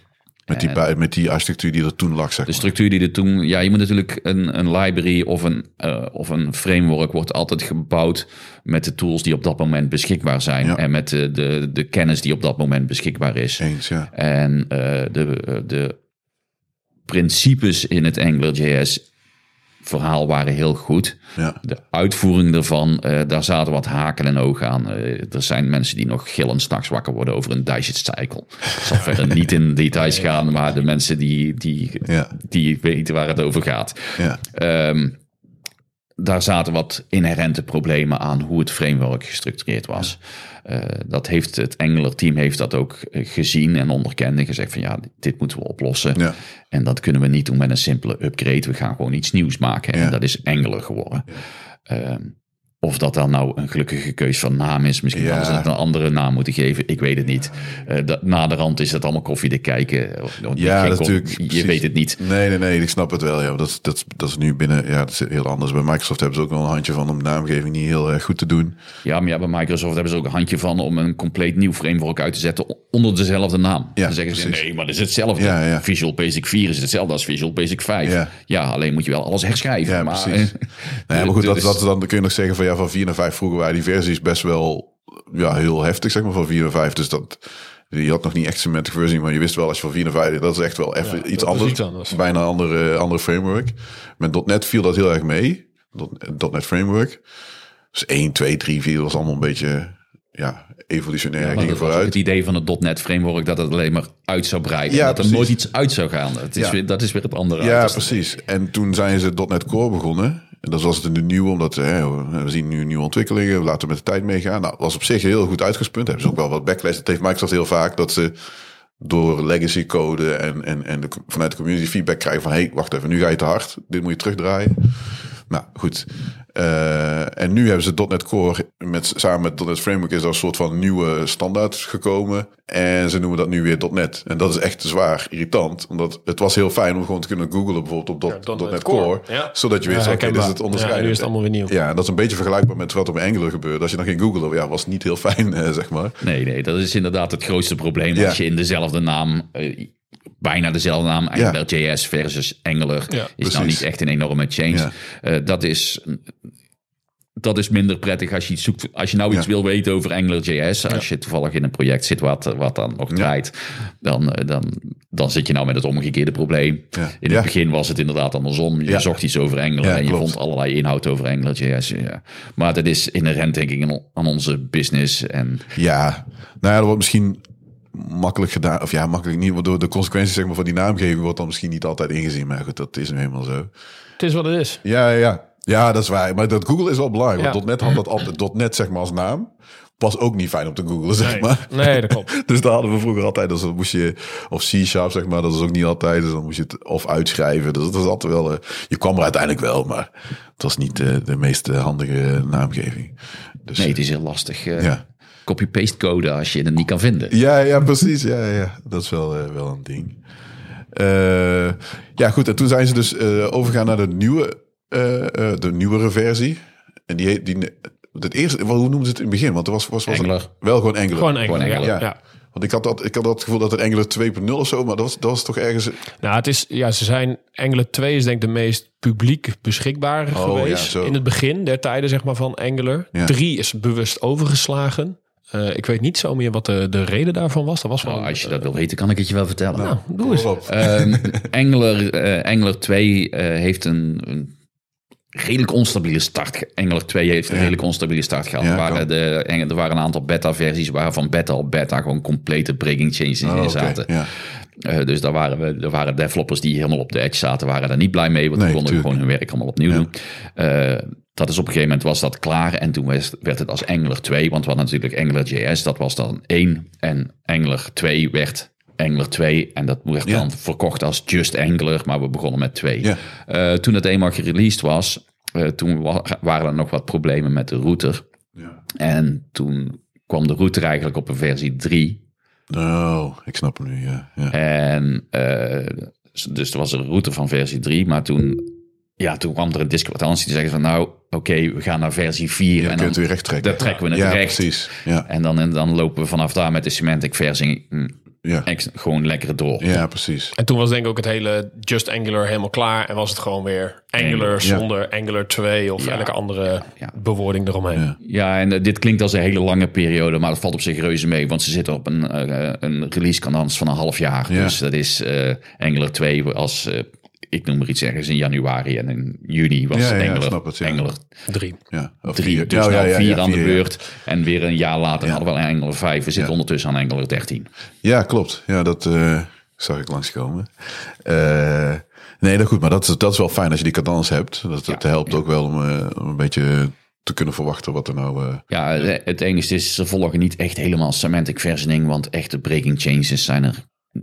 Met, die, bui- met die architectuur die er toen lag, zeg De structuur die er toen. Ja, je moet natuurlijk een, een library of een, eh, of een framework wordt altijd gebouwd met de tools die op dat moment beschikbaar zijn. Ja. En met de, de, de kennis die op dat moment beschikbaar is. Eens, ja. En eh, de, de principes in het AngularJS verhaal waren heel goed. ja. De uitvoering daarvan, eh, daar zaten wat haken en ogen aan. Eh, er zijn mensen die nog gillend s'nachts wakker worden over een digit cycle. Ik zal verder niet in details gaan, maar de mensen die, die, Ja. die weten waar het over gaat. Ja. Ehm, daar zaten wat inherente problemen aan hoe het framework gestructureerd was. Eh, dat heeft het Angular team heeft dat ook eh, gezien en onderkend en gezegd van ja, dit moeten we oplossen. Ja. En dat kunnen we niet doen met een simpele upgrade. We gaan gewoon iets nieuws maken. Ja. En dat is Angular geworden. Ehm, of dat dan nou een gelukkige keus van naam is. Misschien Ja. hadden ze het een andere naam moeten geven. Ik weet het niet. Eh dat, naderhand is het allemaal koffie te kijken. Of- of Ja, natuurlijk. Je precies. weet het niet. Nee, nee, nee, ik snap het wel. Ja. Dat, dat, dat is nu binnen, ja, dat is heel anders. Bij Microsoft hebben ze ook wel een handje van om de naamgeving niet heel erg goed te doen. Ja, maar ja, bij Microsoft hebben ze ook een handje van om een compleet nieuw framework uit te zetten onder dezelfde naam. Ja, dan zeggen ze, nee, maar dat is hetzelfde. Ja, ja. Visual Basic 4 is hetzelfde als Visual Basic 5. Ja. alleen moet je wel alles herschrijven. Ja, maar, precies. eh, Nee, maar goed, dat, dat, dan kun je nog zeggen van ja, van 4 naar 5 vroeger waren die versies best wel ja, heel heftig, zeg maar, van 4 naar 5. Dus dat, je had nog niet echt semantic versie, maar je wist wel als je van 4 naar 5, dat is echt wel even Ja, iets, anders, iets anders. Bijna een andere, andere framework. Met .NET viel dat heel erg mee. .NET, framework. Dus 1, 2, 3, 4 was allemaal een beetje ja, evolutionair. Maar ging vooruit. het idee van het .NET framework dat het alleen maar uit zou breiden. Ja, dat er precies. nooit iets uit zou gaan. Dat is, Ja. weer, dat is weer het andere. Ja, precies. En toen zijn ze .NET Core begonnen. En dat was het de nieuwe, omdat hè, we zien nu nieuwe ontwikkelingen. We laten met de tijd meegaan. Nou, was op zich heel goed uitgangspunt. Hebben ze ook wel wat backlash. Dat heeft Microsoft heel vaak. Dat ze door legacy code en, en, en vanuit de community feedback krijgen van... hey, wacht even, nu ga je te hard. Dit moet je terugdraaien. Nou, goed. Eh, en nu hebben ze .NET Core met, samen met .NET Framework is er een soort van nieuwe standaard gekomen. En ze noemen dat nu weer .NET. En dat is echt zwaar irritant. Omdat het was heel fijn om gewoon te kunnen googlen bijvoorbeeld op Ja, .NET .NET Core. Core, ja. Zodat je wist, Ja, dit is het onderscheiden. Ja, nu is het allemaal weer nieuw. Ja, dat is een beetje vergelijkbaar met wat er bij Angular gebeurde. Als je dan ging googlen, ja, was het niet heel fijn, eh, zeg maar. Nee, nee, dat is inderdaad het grootste probleem. Ja. Als je in dezelfde naam, eh, bijna dezelfde naam, AngularJS versus Angular, Ja, is nou niet echt een enorme change. Ja. Eh, dat is... Dat is minder prettig als je iets zoekt. Als je nou iets Ja. wil weten over AngularJS, als je toevallig in een project zit wat, wat dan nog draait, dan, eh, dan, dan zit je nou met het omgekeerde probleem. Ja. In het Ja. begin was het inderdaad andersom. Je Ja. zocht iets over Angular Ja, en je klopt. vond allerlei inhoud over AngularJS. Ja. Maar dat is inherent denk ik aan- aan onze business. En Ja, nou ja, er wordt misschien makkelijk gedaan. Of ja, makkelijk niet. Door de consequenties zeg maar, van die naamgeving wordt dan misschien niet altijd ingezien. Maar goed, dat is nu helemaal zo. Het is wat het is. Ja, ja. Ja, dat is waar. Maar dat Google is wel belangrijk. Ja. Want .NET had dat altijd. .NET zeg maar als naam. Was ook niet fijn om te googlen, zeg Nee. maar. Nee, dat klopt. Dus daar hadden we vroeger altijd. Dus dan moest je. Of C-sharp, zeg maar. Dat is ook niet altijd. Dus dan moest je het of uitschrijven. Dus dat was altijd wel. eh, je kwam er uiteindelijk wel. Maar het was niet eh, de meest eh, handige naamgeving. Dus, Nee, het is heel lastig. Ja. Copy-paste code als je het niet kan vinden. Ja, ja, precies. Ja, ja, ja. Dat is wel, eh, wel een ding. Eh, ja, goed. En toen zijn ze dus eh, overgegaan naar de nieuwe, eh, eh, de nieuwere versie. En die heet die. Het eerste, hoe noemden ze het in het begin? Want er was, was, was Angular. wel gewoon Angular. Gewoon Engels. Gewoon Ja. Want ik had, dat, ik had dat gevoel dat er Angular 2.0 of zo, maar dat was, dat was toch ergens. Nou, het is, ja, ze zijn, Angular 2 is denk ik de meest publiek beschikbare Oh, geweest. ja, in het begin der tijden, zeg maar, van Angular. Ja. 3 is bewust overgeslagen. Eh, ik weet niet zo meer wat de, de reden daarvan was. Dat was wel... Nou, als je dat wil weten, kan ik het je wel vertellen. nou, doe eens. Ehm, Angular, eh, Angular 2 eh, heeft een, een redelijk onstabiele start. Angular 2 heeft een Ja. redelijk onstabiele start gehad. Ja, er, waren de, er waren een aantal beta-versies waarvan beta op beta gewoon complete breaking changes Oh, in oké, zaten. Ja. Eh, dus daar waren, we, er waren developers die helemaal op de edge zaten, waren daar niet blij mee. Want Nee, die konden gewoon hun werk allemaal opnieuw Ja. doen. Eh, dat is op een gegeven moment was dat klaar. En toen werd het als Angular 2. Want we hadden natuurlijk Angular JS, dat was dan 1. En Angular 2 werd Angular 2. En dat werd Ja. dan verkocht als Just Angular. Maar we begonnen met 2. Ja. Eh, toen het eenmaal gereleased was, toen wa- waren er nog wat problemen met de router. Ja. En toen kwam de router eigenlijk op een versie 3. Oh, ik snap hem nu. Ja. Ja. En eh, dus er was een router van versie 3, maar toen, ja, toen kwam er een discrepantie die zeggen van nou, oké, we gaan naar versie 4 Je en kunt dan, weer recht trekken. dan trekken we het ja, recht. precies. Ja, En dan, en dan lopen we vanaf daar met de semantic versie hm, ja. gewoon lekker door. ja, precies. En toen was denk ik ook het hele Just Angular helemaal klaar. En was het gewoon weer Angular Angular, ja. zonder Angular 2 of Ja. elke andere Ja. bewoording eromheen. Ja. Ja, en eh, dit klinkt als een hele lange periode, maar dat valt op zich reuze mee. Want ze zitten op een, eh, een release cadans van een half jaar. Ja. Dus dat is eh Angular 2 als, eh, ik noem maar iets ergens in januari. En in juni was Ja, ja, Angular, snap het, ja. Angular Drie. Ja. Of 3. vier. Dus Ja, nou ja, ja, vier ja, aan de beurt. En weer een jaar later Ja. hadden we een Angular 5. We zitten Ja. ondertussen aan Angular 13. Ja, klopt. Ja, dat eh, zag ik langskomen. Eh nee, dat goed. Maar dat is, dat is wel fijn als je die cadans hebt. Dat, dat Ja, helpt ook wel om, eh, om een beetje te kunnen verwachten wat er nou... eh, Ja, het enige is, ze volgen niet echt helemaal semantic versioning. Want echte breaking changes zijn er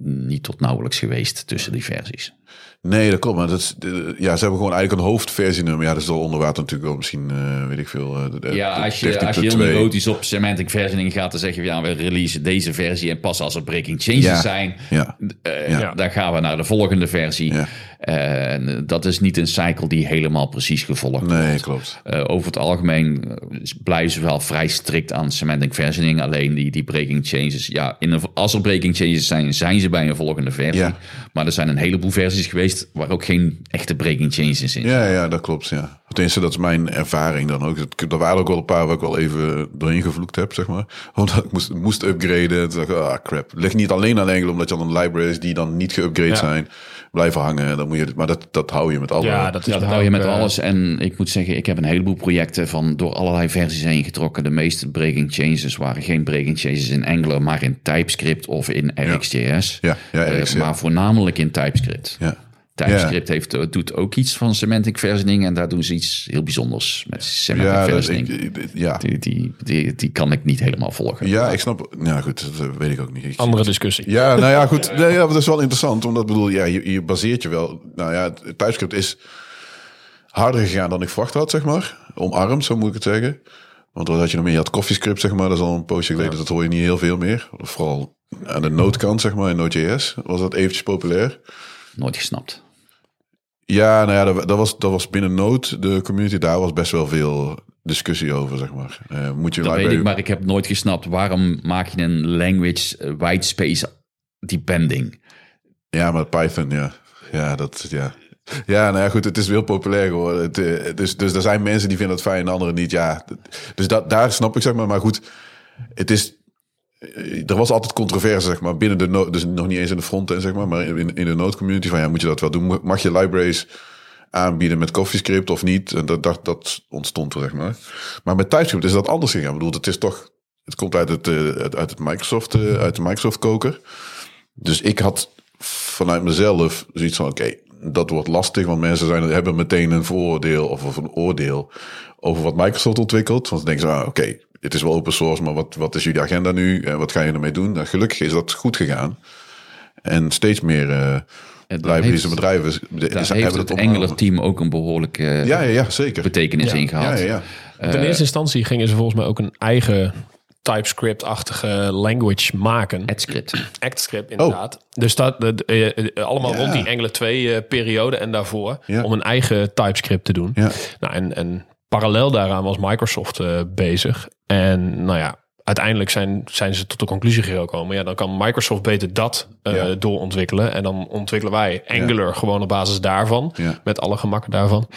niet tot nauwelijks geweest tussen die versies. Nee, dat klopt. Maar dat is, ja, ze hebben gewoon eigenlijk een hoofdversienummer. Ja, dat is wel onder water natuurlijk wel misschien, eh, weet ik veel. eh, de- de- Ja, als je, als je 13.2. heel neurotisch op semantic versioning gaat, dan zeg je, ja, we releasen deze versie en pas als er breaking changes Ja. zijn, Ja, eh, Ja. dan gaan we naar de volgende versie. En dat is niet een cycle die helemaal precies gevolgd nee, wordt. klopt. Eh, over het algemeen eh, blijven ze wel vrij strikt aan semantic versioning. Alleen die, die breaking changes. Ja, in een, als er breaking changes zijn, zijn ze bij een volgende versie. Ja. Maar er zijn een heleboel versies geweest waar ook geen echte breaking changes in zitten. Ja, ja, dat klopt, ja. Tenminste, dat is mijn ervaring dan ook. Er waren ook wel een paar waar ik wel even doorheen gevloekt heb, zeg maar. Omdat ik moest, moest upgraden. En toen dacht ik, ah crap. Ligt niet alleen aan Engel, omdat je dan libraries die dan niet geüpgrade Ja. zijn, blijven hangen. Dan moet je, maar dat, dat hou je met alle... Ja, dat is Ja, dat hou je met elke- alles. En ik moet zeggen, ik heb een heleboel projecten van door allerlei versies heen getrokken. De meeste breaking changes waren geen breaking changes in Angular, maar in TypeScript of in RxJS. Ja, ja, Eh, RX, ja. maar voornamelijk in TypeScript. ja. TypeScript heeft, eh, doet ook iets van semantic versioning en daar doen ze iets heel bijzonders met semantic Ja, versioning. ik, ik- ja. die, die, die, die kan ik niet helemaal volgen. ja, ik snap... Ja, goed, dat eh, weet ik ook niet. Ik- Andere discussie. Ja, nou ja, goed. Nee, ja, dat is wel interessant. Omdat, bedoel, ja, je, je baseert je wel... Nou ja, het TypeScript is harder gegaan dan ik verwacht had, zeg maar. Omarmd, zo moet ik het zeggen. Want doordat je nog meer je had CoffeeScript, zeg maar. Dat is al een poosje geleden. Dat hoor je niet heel veel meer. Vooral aan de Node-kant, zeg maar. In Node.js was dat eventjes populair. Nooit gesnapt. Ja, nou ja, dat, dat, was, dat was binnen Node, de community. Daar was best wel veel discussie over, zeg maar. Eh, moet je Dat weet ik, maar ik heb nooit gesnapt waarom maak je een language eh, white space depending. Ja, maar Python, ja. Ja, dat, ja. Ja, nou ja, goed, het is heel populair geworden. Het, dus, dus er zijn mensen die vinden het fijn en anderen niet. Ja, dus dat, daar snap ik, zeg maar. Maar goed, het is... eh, Er was altijd controverse, zeg maar, binnen de node, dus nog niet eens in de frontend, zeg maar, maar in, in de node community van, ja, moet je dat wel doen? Mag je libraries aanbieden met CoffeeScript of niet? En dat, dat, dat ontstond er, zeg maar. Maar met TypeScript is dat anders gegaan. Ik bedoel, het is toch het komt uit, het, eh, uit uit het Microsoft, eh, uit de Microsoft koker. Dus ik had vanuit mezelf zoiets van, oké, dat wordt lastig. Want mensen zijn, hebben meteen een vooroordeel of, of een oordeel over wat Microsoft ontwikkelt. Want ze denken ze, ah, oké, het is wel open source, maar wat, wat is jullie agenda nu? En wat ga je ermee doen? Nou, gelukkig is dat goed gegaan. En steeds meer eh libraries en bedrijven de- Daar hebben heeft het. Angular-team ook een behoorlijke Ja, ja, ja, zeker. betekenis in Ja, gehad. ja. Ten eerste instantie gingen ze volgens mij ook een eigen TypeScript-achtige language maken. AdScript. ActScript inderdaad. Dus dat de- de- eh, eh, allemaal Ja. rond die Angular 2 eh, periode en daarvoor Ja. om een eigen TypeScript te doen. Ja. Nou, en, en parallel daaraan was Microsoft eh, bezig. En nou ja, uiteindelijk zijn, zijn ze tot de conclusie gekomen. Ja, dan kan Microsoft beter dat Ja. doorontwikkelen. En dan ontwikkelen wij Angular gewoon op basis daarvan. Ja. Met alle gemakken daarvan.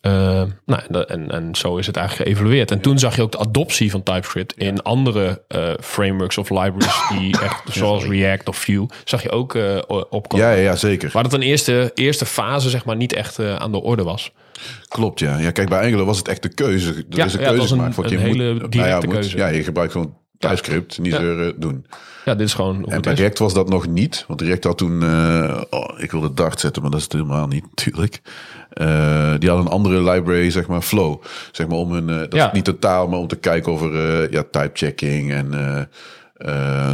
Eh, nou, en, en, en zo is het eigenlijk geëvalueerd. En toen zag je ook de adoptie van TypeScript in andere eh, frameworks of libraries die echt, zoals React of Vue, zag je ook eh, opkomen. Ja, ja, ja, zeker. Waar dat een eerste, eerste fase zeg maar niet echt aan de orde was. Klopt, ja. ja. Kijk, bij Angular was het echt de keuze. Er Ja, is een keuze een- gemaakt. een je hele moet, directe moet- keuze. Ja, je gebruikt gewoon TypeScript, niet zeuren, doen. Ja, dit is gewoon En bij. React was dat nog niet. Want React had toen... oh, ik wilde Dart zetten, maar dat is het helemaal niet natuurlijk. Eh, die hadden een andere library, zeg maar, Flow. Zeg maar om hun... eh, dat Ja. is niet de taal, maar om te kijken over eh, ja, type checking en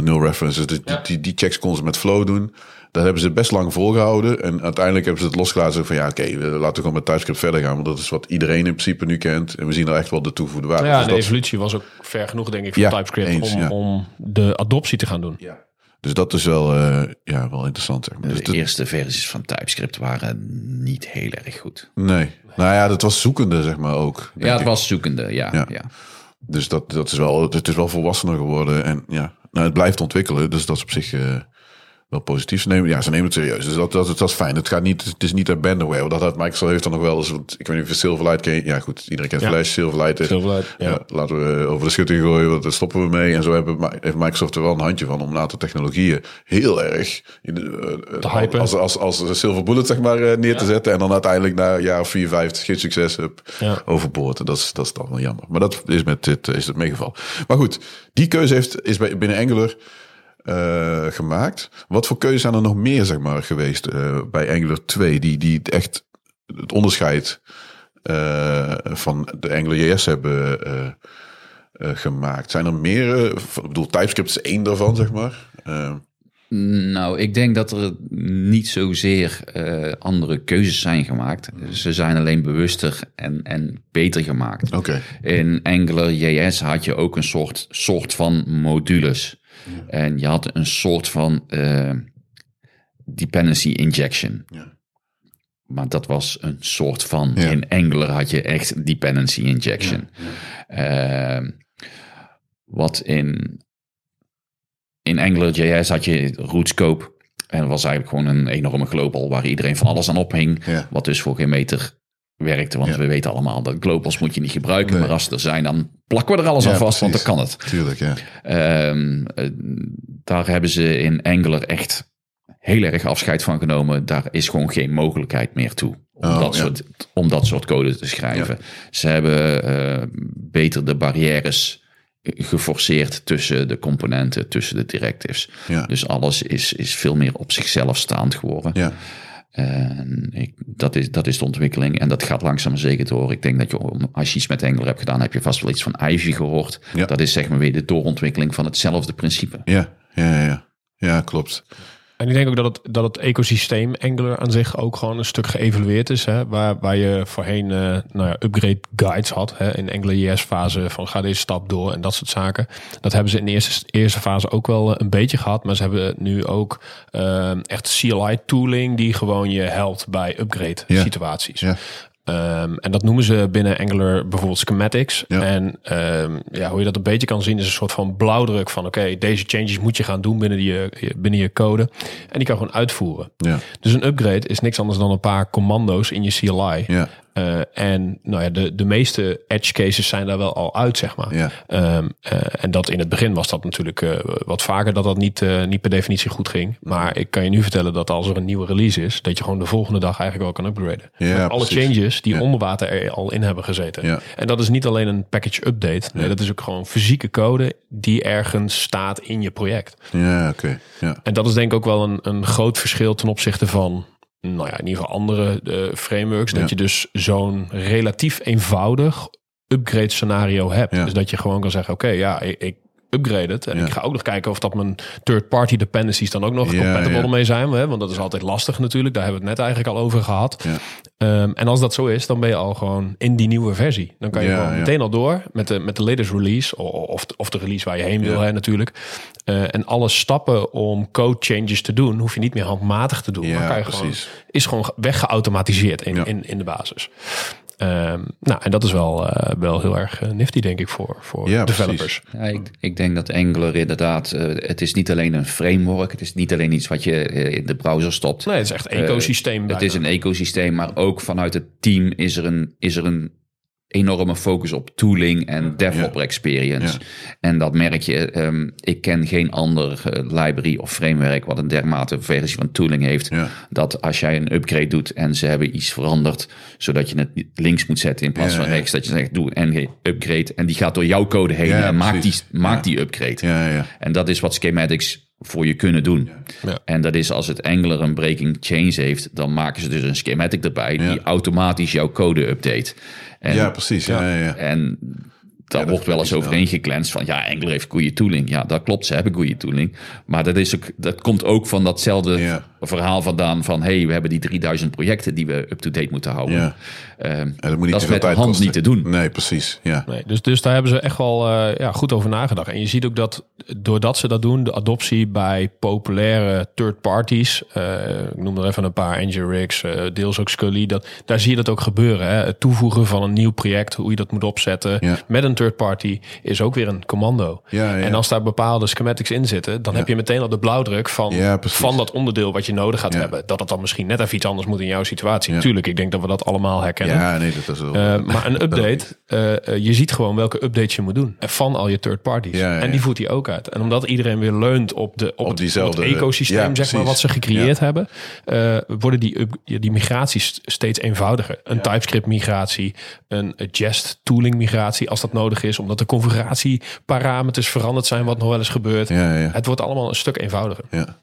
nul references. Dus die, die, die checks konden ze met Flow doen. Dat hebben ze best lang volgehouden. En uiteindelijk hebben ze het losgelaten van ja, oké, laten we gewoon met TypeScript verder gaan. Want dat is wat iedereen in principe nu kent. En we zien er echt wel de toevoegde waarde. Ja, Dus de dat- evolutie was ook ver genoeg, denk ik, van Ja, TypeScript eens, om, ja. om de adoptie te gaan doen. Ja. Dus dat is wel, eh, ja, wel interessant. Zeg maar. Dus De dat- eerste versies van TypeScript waren niet heel erg goed. nee. Nou ja, dat was zoekende, zeg maar ook. Ja, het ik. was zoekende, ja. Ja. ja. Dus dat, dat is wel, het is wel volwassener geworden. En ja, nou, het blijft ontwikkelen. Dus dat is op zich eh, wel positief. Ze nemen, ja, ze nemen het serieus. Dus dat, dat, dat is fijn. Het, gaat niet, het is niet abandonware. Dat had Microsoft heeft dan nog wel eens. Want ik weet niet of Silverlight ken. Ja, goed. Iedereen kent Ja. Flash. Silverlight is. Silverlight, ja. ja. laten we over de schutting gooien. Want daar stoppen we mee. En zo hebben, heeft Microsoft er wel een handje van om een aantal technologieën heel erg in de, eh, Te hypen. als, als, als, als Silver Bullet zeg maar eh, neer te zetten. En dan uiteindelijk na een jaar of vier, vijf geen succes heb Ja. overboord. En dat is, dat is dan wel jammer. Maar dat is met dit is het meegeval. Maar goed, die keuze heeft, is bij, binnen Angular eh, gemaakt. Wat voor keuzes zijn er nog meer zeg maar, geweest eh, bij Angular 2? Die, die echt het onderscheid eh, van de Angular JS hebben eh, eh, gemaakt. Zijn er meer? ik bedoel, TypeScript is één daarvan, zeg maar. Nou, ik denk dat er niet zozeer andere keuzes zijn gemaakt. Ze zijn alleen bewuster en, en beter gemaakt. Oké. In Angular JS had je ook een soort, soort van modules. En je had een soort van eh, dependency injection. Ja. Maar dat was een soort van. Ja. In Angular had je echt dependency injection. Ehm, wat in, in AngularJS had je rootscope. En dat was eigenlijk gewoon een enorme global waar iedereen van alles aan ophing. Wat dus voor geen meter werkte. Want Ja. we weten allemaal dat globals moet je niet gebruiken. Nee. Maar als ze er zijn, dan plakken we er alles Ja, aan vast. Want dan kan het. Tuurlijk, ja. Ehm, eh, daar hebben ze in Angular echt heel erg afscheid van genomen. Daar is gewoon geen mogelijkheid meer toe. Om, Oh, dat, ja. soort, om dat soort code te schrijven. Ze hebben eh, beter de barrières geforceerd tussen de componenten, tussen de directives. Dus alles is, is veel meer op zichzelf staand geworden. Ja. En ik, dat, is, dat is de ontwikkeling en dat gaat langzaam maar zeker door. Ik denk dat je, als je iets met Angular hebt gedaan, heb je vast wel iets van Ivy gehoord. Ja. Dat is zeg maar weer de doorontwikkeling van hetzelfde principe. Ja, ja, ja. Ja, klopt. En ik denk ook dat het, dat het ecosysteem Angular aan zich ook gewoon een stuk geëvalueerd is. Hè? Waar, waar je voorheen eh, nou ja, upgrade guides had hè? in Angular JS fase van ga deze stap door en dat soort zaken. Dat hebben ze in de eerste, eerste fase ook wel eh, een beetje gehad. Maar ze hebben nu ook eh, echt CLI tooling die gewoon je helpt bij upgrade Ja. situaties. Ja. Ehm, en dat noemen ze binnen Angular bijvoorbeeld schematics. Ja. En ehm, ja, hoe je dat een beetje kan zien is een soort van blauwdruk van oké, deze changes moet je gaan doen binnen je, binnen je code. En die kan gewoon uitvoeren. Ja, Dus een upgrade is niks anders dan een paar commando's in je CLI. ja, Eh, en nou ja, de, de meeste edge cases zijn daar wel al uit, zeg maar. Ja. Ehm, eh, en dat in het begin was dat natuurlijk eh, wat vaker dat dat niet, niet per definitie goed ging. Maar ik kan je nu vertellen dat als er een nieuwe release is, dat je gewoon de volgende dag eigenlijk al kan upgraden. Ja, Met alle precies. changes die Ja. onder water er al in hebben gezeten. Ja. En dat is niet alleen een package update. Nee, dat is ook gewoon fysieke code die ergens staat in je project. Ja, oké. Ja. En dat is denk ik ook wel een, een groot verschil ten opzichte van, nou ja, in ieder geval andere eh, frameworks. Dat je dus zo'n relatief eenvoudig upgrade scenario hebt. Ja. Dus dat je gewoon kan zeggen, oké, ja, ik, ik upgrade het. En Ja. ik ga ook nog kijken of dat mijn third-party dependencies dan ook nog Ja, compatible ja. mee zijn. Hè? Want dat is altijd lastig natuurlijk. Daar hebben we het net eigenlijk al over gehad. Ehm, en als dat zo is, dan ben je al gewoon in die nieuwe versie. Dan kan je gewoon meteen al door met de, met de latest release. Of, of de release waar je heen wil, hè, natuurlijk. Eh, en alle stappen om code changes te doen, hoef je niet meer handmatig te doen. Ja, maar kan je gewoon, is gewoon weggeautomatiseerd in, in, in de basis. Ehm, nou, en dat is wel, eh, wel heel erg eh, nifty, denk ik, voor, voor Ja, developers. Ja, ik, ik denk dat Angular inderdaad, eh, het is niet alleen een framework, het is niet alleen iets wat je eh, in de browser stopt. Nee, het is echt een ecosysteem. Het is een ecosysteem, maar ook vanuit het team is er een, is er een enorme focus op tooling en developer experience. En dat merk je. ehm, ik ken geen ander eh, library of framework wat een dermate versie van tooling heeft. Ja. Dat als jij een upgrade doet en ze hebben iets veranderd, zodat je het links moet zetten in plaats Ja, van ja. rechts, dat je zegt doe en upgrade en die gaat door jouw code heen Ja, en maakt die, maakt Ja. die upgrade. Ja, ja. En dat is wat schematics voor je kunnen doen. Ja. En dat is als het Angular een breaking change heeft, dan maken ze dus een schematic erbij Ja. die automatisch jouw code update. En, ja, precies. Ja, ja, ja. en daar wordt wel eens overheen geklenst van ja, Angular heeft goede tooling. Ja, dat klopt, ze hebben goede tooling. Maar dat, is ook, dat komt ook van datzelfde verhaal vandaan van hey, we hebben die 3000 projecten die we up-to-date moeten houden. Ja. Ehm, En dat moet niet dat is met de hand kosten. niet te doen. Nee, precies. Ja. Nee, dus, dus daar hebben ze echt wel eh, ja, goed over nagedacht. En je ziet ook dat doordat ze dat doen, de adoptie bij populaire third parties, eh, ik noem er even een paar, Nginx, eh deels ook Scully, dat, daar zie je dat ook gebeuren. Hè? Het toevoegen van een nieuw project, hoe je dat moet opzetten Ja. met een third party, is ook weer een commando. Ja, ja. En als daar bepaalde schematics in zitten, dan heb je meteen al de blauwdruk van, van dat onderdeel wat je nodig gaat Ja. hebben. Dat het dan misschien net even iets anders moet in jouw situatie. Ja. Tuurlijk, ik denk dat we dat allemaal herkennen. Ja, nee, dat is wel... Uh, maar een update, uh, uh, je ziet gewoon welke updates je moet doen. Van al je third parties. Ja, ja, en die voert hij ook uit. En omdat iedereen weer leunt op, de, op, Op het, diezelfde- op het ecosysteem, ja, zeg maar, wat ze gecreëerd hebben, uh, worden die, up, die migraties steeds eenvoudiger. Een TypeScript migratie, een Jest tooling migratie, als dat nodig is, omdat de configuratieparameters veranderd zijn, wat nog wel eens gebeurt. Ja, ja. Het wordt allemaal een stuk eenvoudiger. Ja.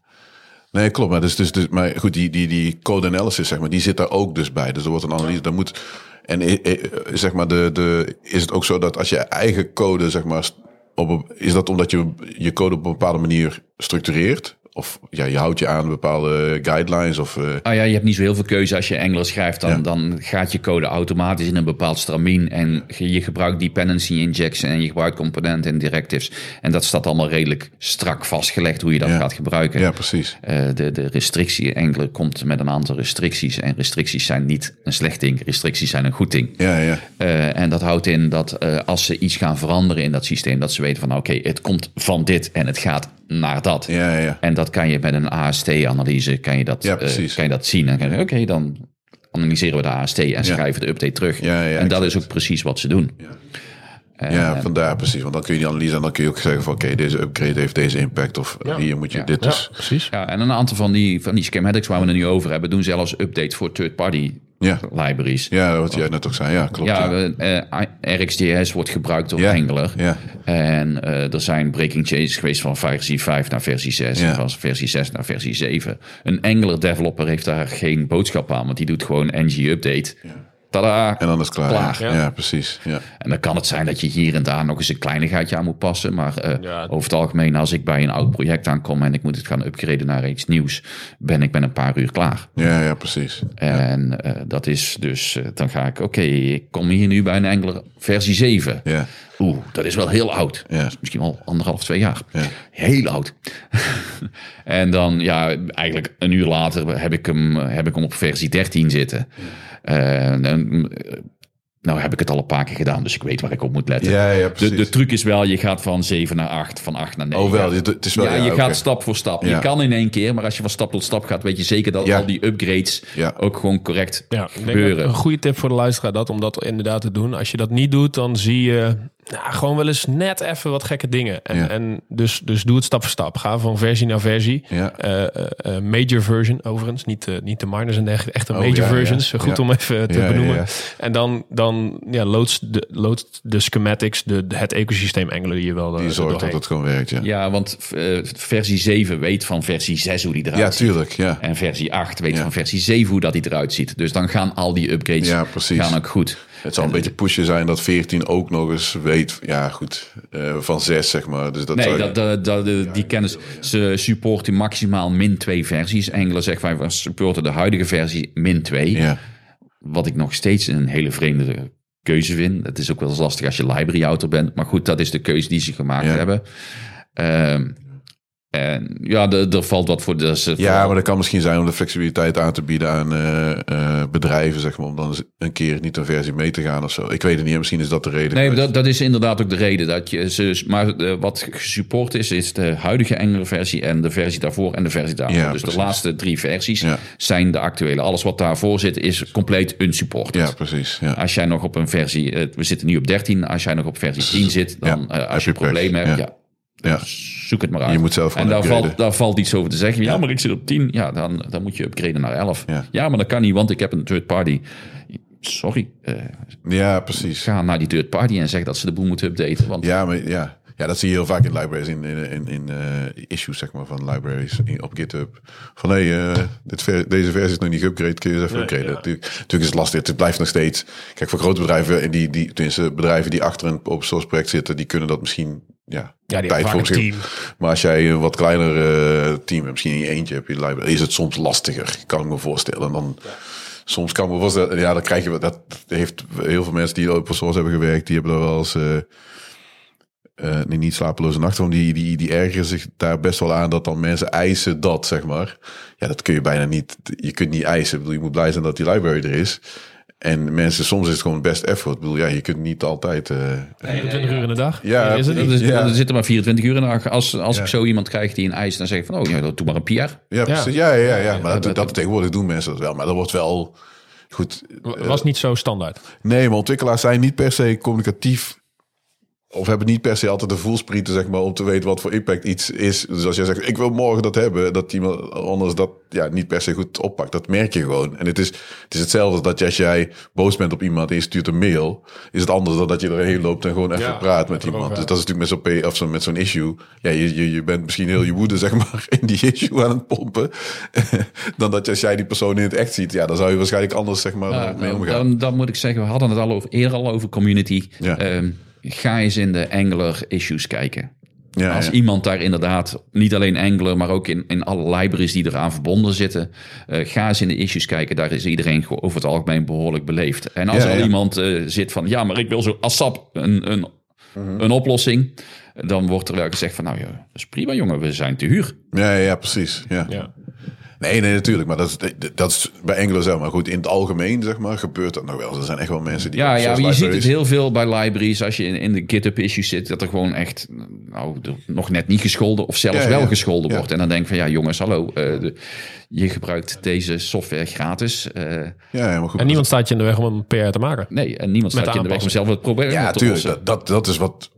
Nee, klopt. Maar, dus, dus, dus, maar goed, die, die, die code analysis, zeg maar, die zit daar ook dus bij. Dus er wordt een analyse, daar moet... En eh, eh, zeg maar, de, de, is het ook zo dat als je eigen code, zeg maar, op, is dat omdat je je code op een bepaalde manier structureert? Of ja, je houdt je aan bepaalde guidelines of... eh, Ah ja, je hebt niet zo heel veel keuze als je Angular schrijft. Dan, Ja. dan gaat je code automatisch in een bepaald stramien. En je, gebruikt dependency injection en je gebruikt componenten en directives. En dat staat allemaal redelijk strak vastgelegd hoe je dat Ja. gaat gebruiken. ja, precies. Eh, de, de restrictie, Angular komt met een aantal restricties. En restricties zijn niet een slecht ding. Restricties zijn een goed ding. Ja, ja. Eh, en dat houdt in dat als ze iets gaan veranderen in dat systeem, dat ze weten van oké, het komt van dit en het gaat naar dat. Ja, ja. En dat kan je met een AST-analyse kan je dat, Ja, eh, kan je dat zien. En kan je zeggen, oké, dan analyseren we de AST en schrijven de update terug. Ja, ja, en dat is ook precies wat ze doen. Ja, vandaar precies. Want dan kun je die analyse en dan kun je ook zeggen van... oké, deze upgrade heeft deze impact. Of hier moet je dit dus... precies. Ja, en een aantal van die, van die schematics waar we het nu over hebben, doen zelfs updates voor third-party Ja. libraries. Ja, wat jij net ook zei. Ja, klopt. Ja, Ja, eh, eh, RxJS wordt gebruikt door Ja, Angular. ja. En eh, er zijn breaking changes geweest van versie 5 naar versie 6 Ja. en van versie 6 naar versie 7. Een Angular developer heeft daar geen boodschap aan, want die doet gewoon ng update. Tada! En dan is het klaar. Klaar. Ja. Ja, precies. Ja. En dan kan het zijn dat je hier en daar nog eens een kleinigheidje aan moet passen. Maar eh, Ja. over het algemeen, als ik bij een oud project aankom en ik moet het gaan upgraden naar iets nieuws, ben ik met een paar uur klaar. Ja, ja, precies. En eh, dat is dus, eh, dan ga ik, oké, ik kom hier nu bij een Angular versie 7. Ja. Oeh, dat is wel heel oud. Ja. Dat is misschien al anderhalf, twee jaar. Ja. Heel oud. en dan, ja, eigenlijk een uur later heb ik hem, heb ik hem op versie 13 zitten. En, eh, Nou heb ik het al een paar keer gedaan, dus ik weet waar ik op moet letten. Ja, ja, de, precies. de truc is wel, je gaat van 7 naar 8, van 8 naar 9. Oh wel, het is wel... ja, je oké. gaat stap voor stap. Ja. Je kan in één keer, maar als je van stap tot stap gaat, weet je zeker dat Ja. al die upgrades Ja. ook gewoon correct Ja, ik denk gebeuren. een goede tip voor de luisteraar dat om dat inderdaad te doen. Als je dat niet doet, dan zie je nou, gewoon wel eens net even wat gekke dingen. En, Ja. en dus, dus doe het stap voor stap. Ga van versie naar versie. Ja. Eh, eh, eh, major version overigens, niet, niet de minors en dergelijke, echte Oh, major ja, versions. Goed Ja. om even te benoemen. ja. En dan, dan ja, loads de, loads de schematics, de, het ecosysteem engelen je wel. Die zorgt dat het gewoon werkt, ja. Ja, want eh, versie 7 weet van versie 6 hoe die eruit Ja, ziet. tuurlijk, ja. En versie 8 weet Ja. van versie 7 hoe dat die eruit ziet. Dus dan gaan al die upgrades gaan ook goed. Het zal een beetje pushen zijn dat 14 ook nog eens weet, ja goed, eh, van 6 zeg maar. Dus dat Nee, zou- dat, dat, die kennis. Ze supporten maximaal min 2 versies. Engelen zeggen wij supporten de huidige versie min 2. Ja, Wat ik nog steeds een hele vreemde keuze vind. Het is ook wel eens lastig als je library autor bent. Maar goed, dat is de keuze die ze gemaakt Ja. hebben. Ehm, en ja, er valt wat voor. Dus, eh, ja, vooral- maar dat kan misschien zijn om de flexibiliteit aan te bieden aan eh, eh, bedrijven, zeg maar. Om dan een keer niet een versie mee te gaan of zo. Ik weet het niet, misschien is dat de reden. Nee, dat, dat is inderdaad ook de reden. Dat je ze, maar wat gesupport is, is de huidige Engelse versie en de versie daarvoor en de versie daarvoor. Ja, dus precies. de laatste drie versies Ja. zijn de actuele. Alles wat daarvoor zit is compleet unsupported. Ja, precies. Ja. Als jij nog op een versie, we zitten nu op 13, als jij nog op versie 10 zit, dan als je je problemen hebt, ja. Ja. Zoek het maar uit. Je moet zelf en daar upgraden. valt, daar valt iets over te zeggen. Ja, maar ik zit op 10. Ja, dan, dan moet je upgraden naar 11. Ja. maar dat kan niet, want ik heb een third party. Sorry, eh, ja, precies. ga naar die third party en zeg dat ze de boel moeten updaten. Want Ja, maar ja. Ja, dat zie je heel vaak in libraries, in, in, in, in eh, issues zeg maar, van libraries in- op GitHub. Van hé, hey, eh, dit ver- deze versie is nog niet geüpgrade, kun je eens even Nee, upgraden. ja. Natuurlijk, natuurlijk is het lastig, het blijft nog steeds... Kijk, voor grote bedrijven, en die, die, tenminste bedrijven die achter een open source project zitten, die kunnen dat misschien ja, Ja, die tijd team. Maar als jij een wat kleiner eh, team hebt, misschien in je eentje heb je library, is het soms lastiger, kan ik me voorstellen. En dan... Soms kan me voorstellen, ja, dan krijg je dat heeft heel veel mensen die open source hebben gewerkt, die hebben daar wel eens eh, nee, niet slapeloze nachten, want die, die, die ergeren zich daar best wel aan dat dan mensen eisen dat, zeg maar. Ja, dat kun je bijna niet, je kunt niet eisen. Ik bedoel, je moet blij zijn dat die library er is. En mensen, soms is het gewoon best effort. Ik bedoel, ja, je kunt niet altijd... eh, 24 uur in de dag. Ja, is het niet. Ja. Er zitten maar 24 uur in de dag. Als, als Ja. ik zo iemand krijg die een eis, dan zeg ik van, oh ja, doe maar een PR. ja, precies. Ja, ja, ja, ja. Maar dat, dat- dat, tegenwoordig doen mensen dat wel. Maar dat wordt wel goed. Het was niet zo standaard. Nee, maar ontwikkelaars zijn niet per se communicatief. Of hebben niet per se altijd de voelsprieten, zeg maar, om te weten wat voor impact iets is. Dus als jij zegt, ik wil morgen dat hebben, dat iemand anders dat ja, niet per se goed oppakt. Dat merk je gewoon. En het is, het is hetzelfde dat als jij boos bent op iemand en je stuurt een mail, is het anders dan dat je erheen loopt en gewoon even Ja, praat met iemand. Dus dat is natuurlijk met zo'n P- of zo, met zo'n issue. Ja, je, je, je bent misschien heel je woede, zeg maar, in die issue aan het pompen. dan dat als jij die persoon in het echt ziet, ja, dan zou je waarschijnlijk anders, zeg maar, Ja, mee omgaan. dan, dan moet ik zeggen, we hadden het al over, eerder al over community. Ja. Ehm, ga eens in de Angular issues kijken. ja, Als ja. iemand daar inderdaad, niet alleen Angular, maar ook in, in alle libraries die eraan verbonden zitten, eh, ga eens in de issues kijken. Daar is iedereen over het algemeen behoorlijk beleefd. En als Ja, er ja. iemand eh, zit van, ja, maar ik wil zo ASAP een, een, Mhm. een oplossing, dan wordt er wel gezegd van, nou ja, dat is prima jongen, we zijn te huur. Ja, ja, precies. Ja. Ja. Nee, nee, natuurlijk. Maar dat is, dat is bij Angular zelf. Maar goed, in het algemeen, zeg maar, gebeurt dat nog wel. Er zijn echt wel mensen die... Ja, ja maar je ziet het heel veel bij libraries. Als je in, in de GitHub issues zit, dat er gewoon echt nou, er nog net niet gescholden of zelfs Ja, wel ja. gescholden Ja. wordt. En dan denk ik van ja, jongens, hallo, eh, de- je gebruikt deze software gratis. eh, Ja, ja, maar goed. En niemand staat je in de weg om een PR te maken. nee, en niemand Met staat je in de weg om zelf het probleem Ja, te tuurlijk. lossen. Dat, dat, dat is wat,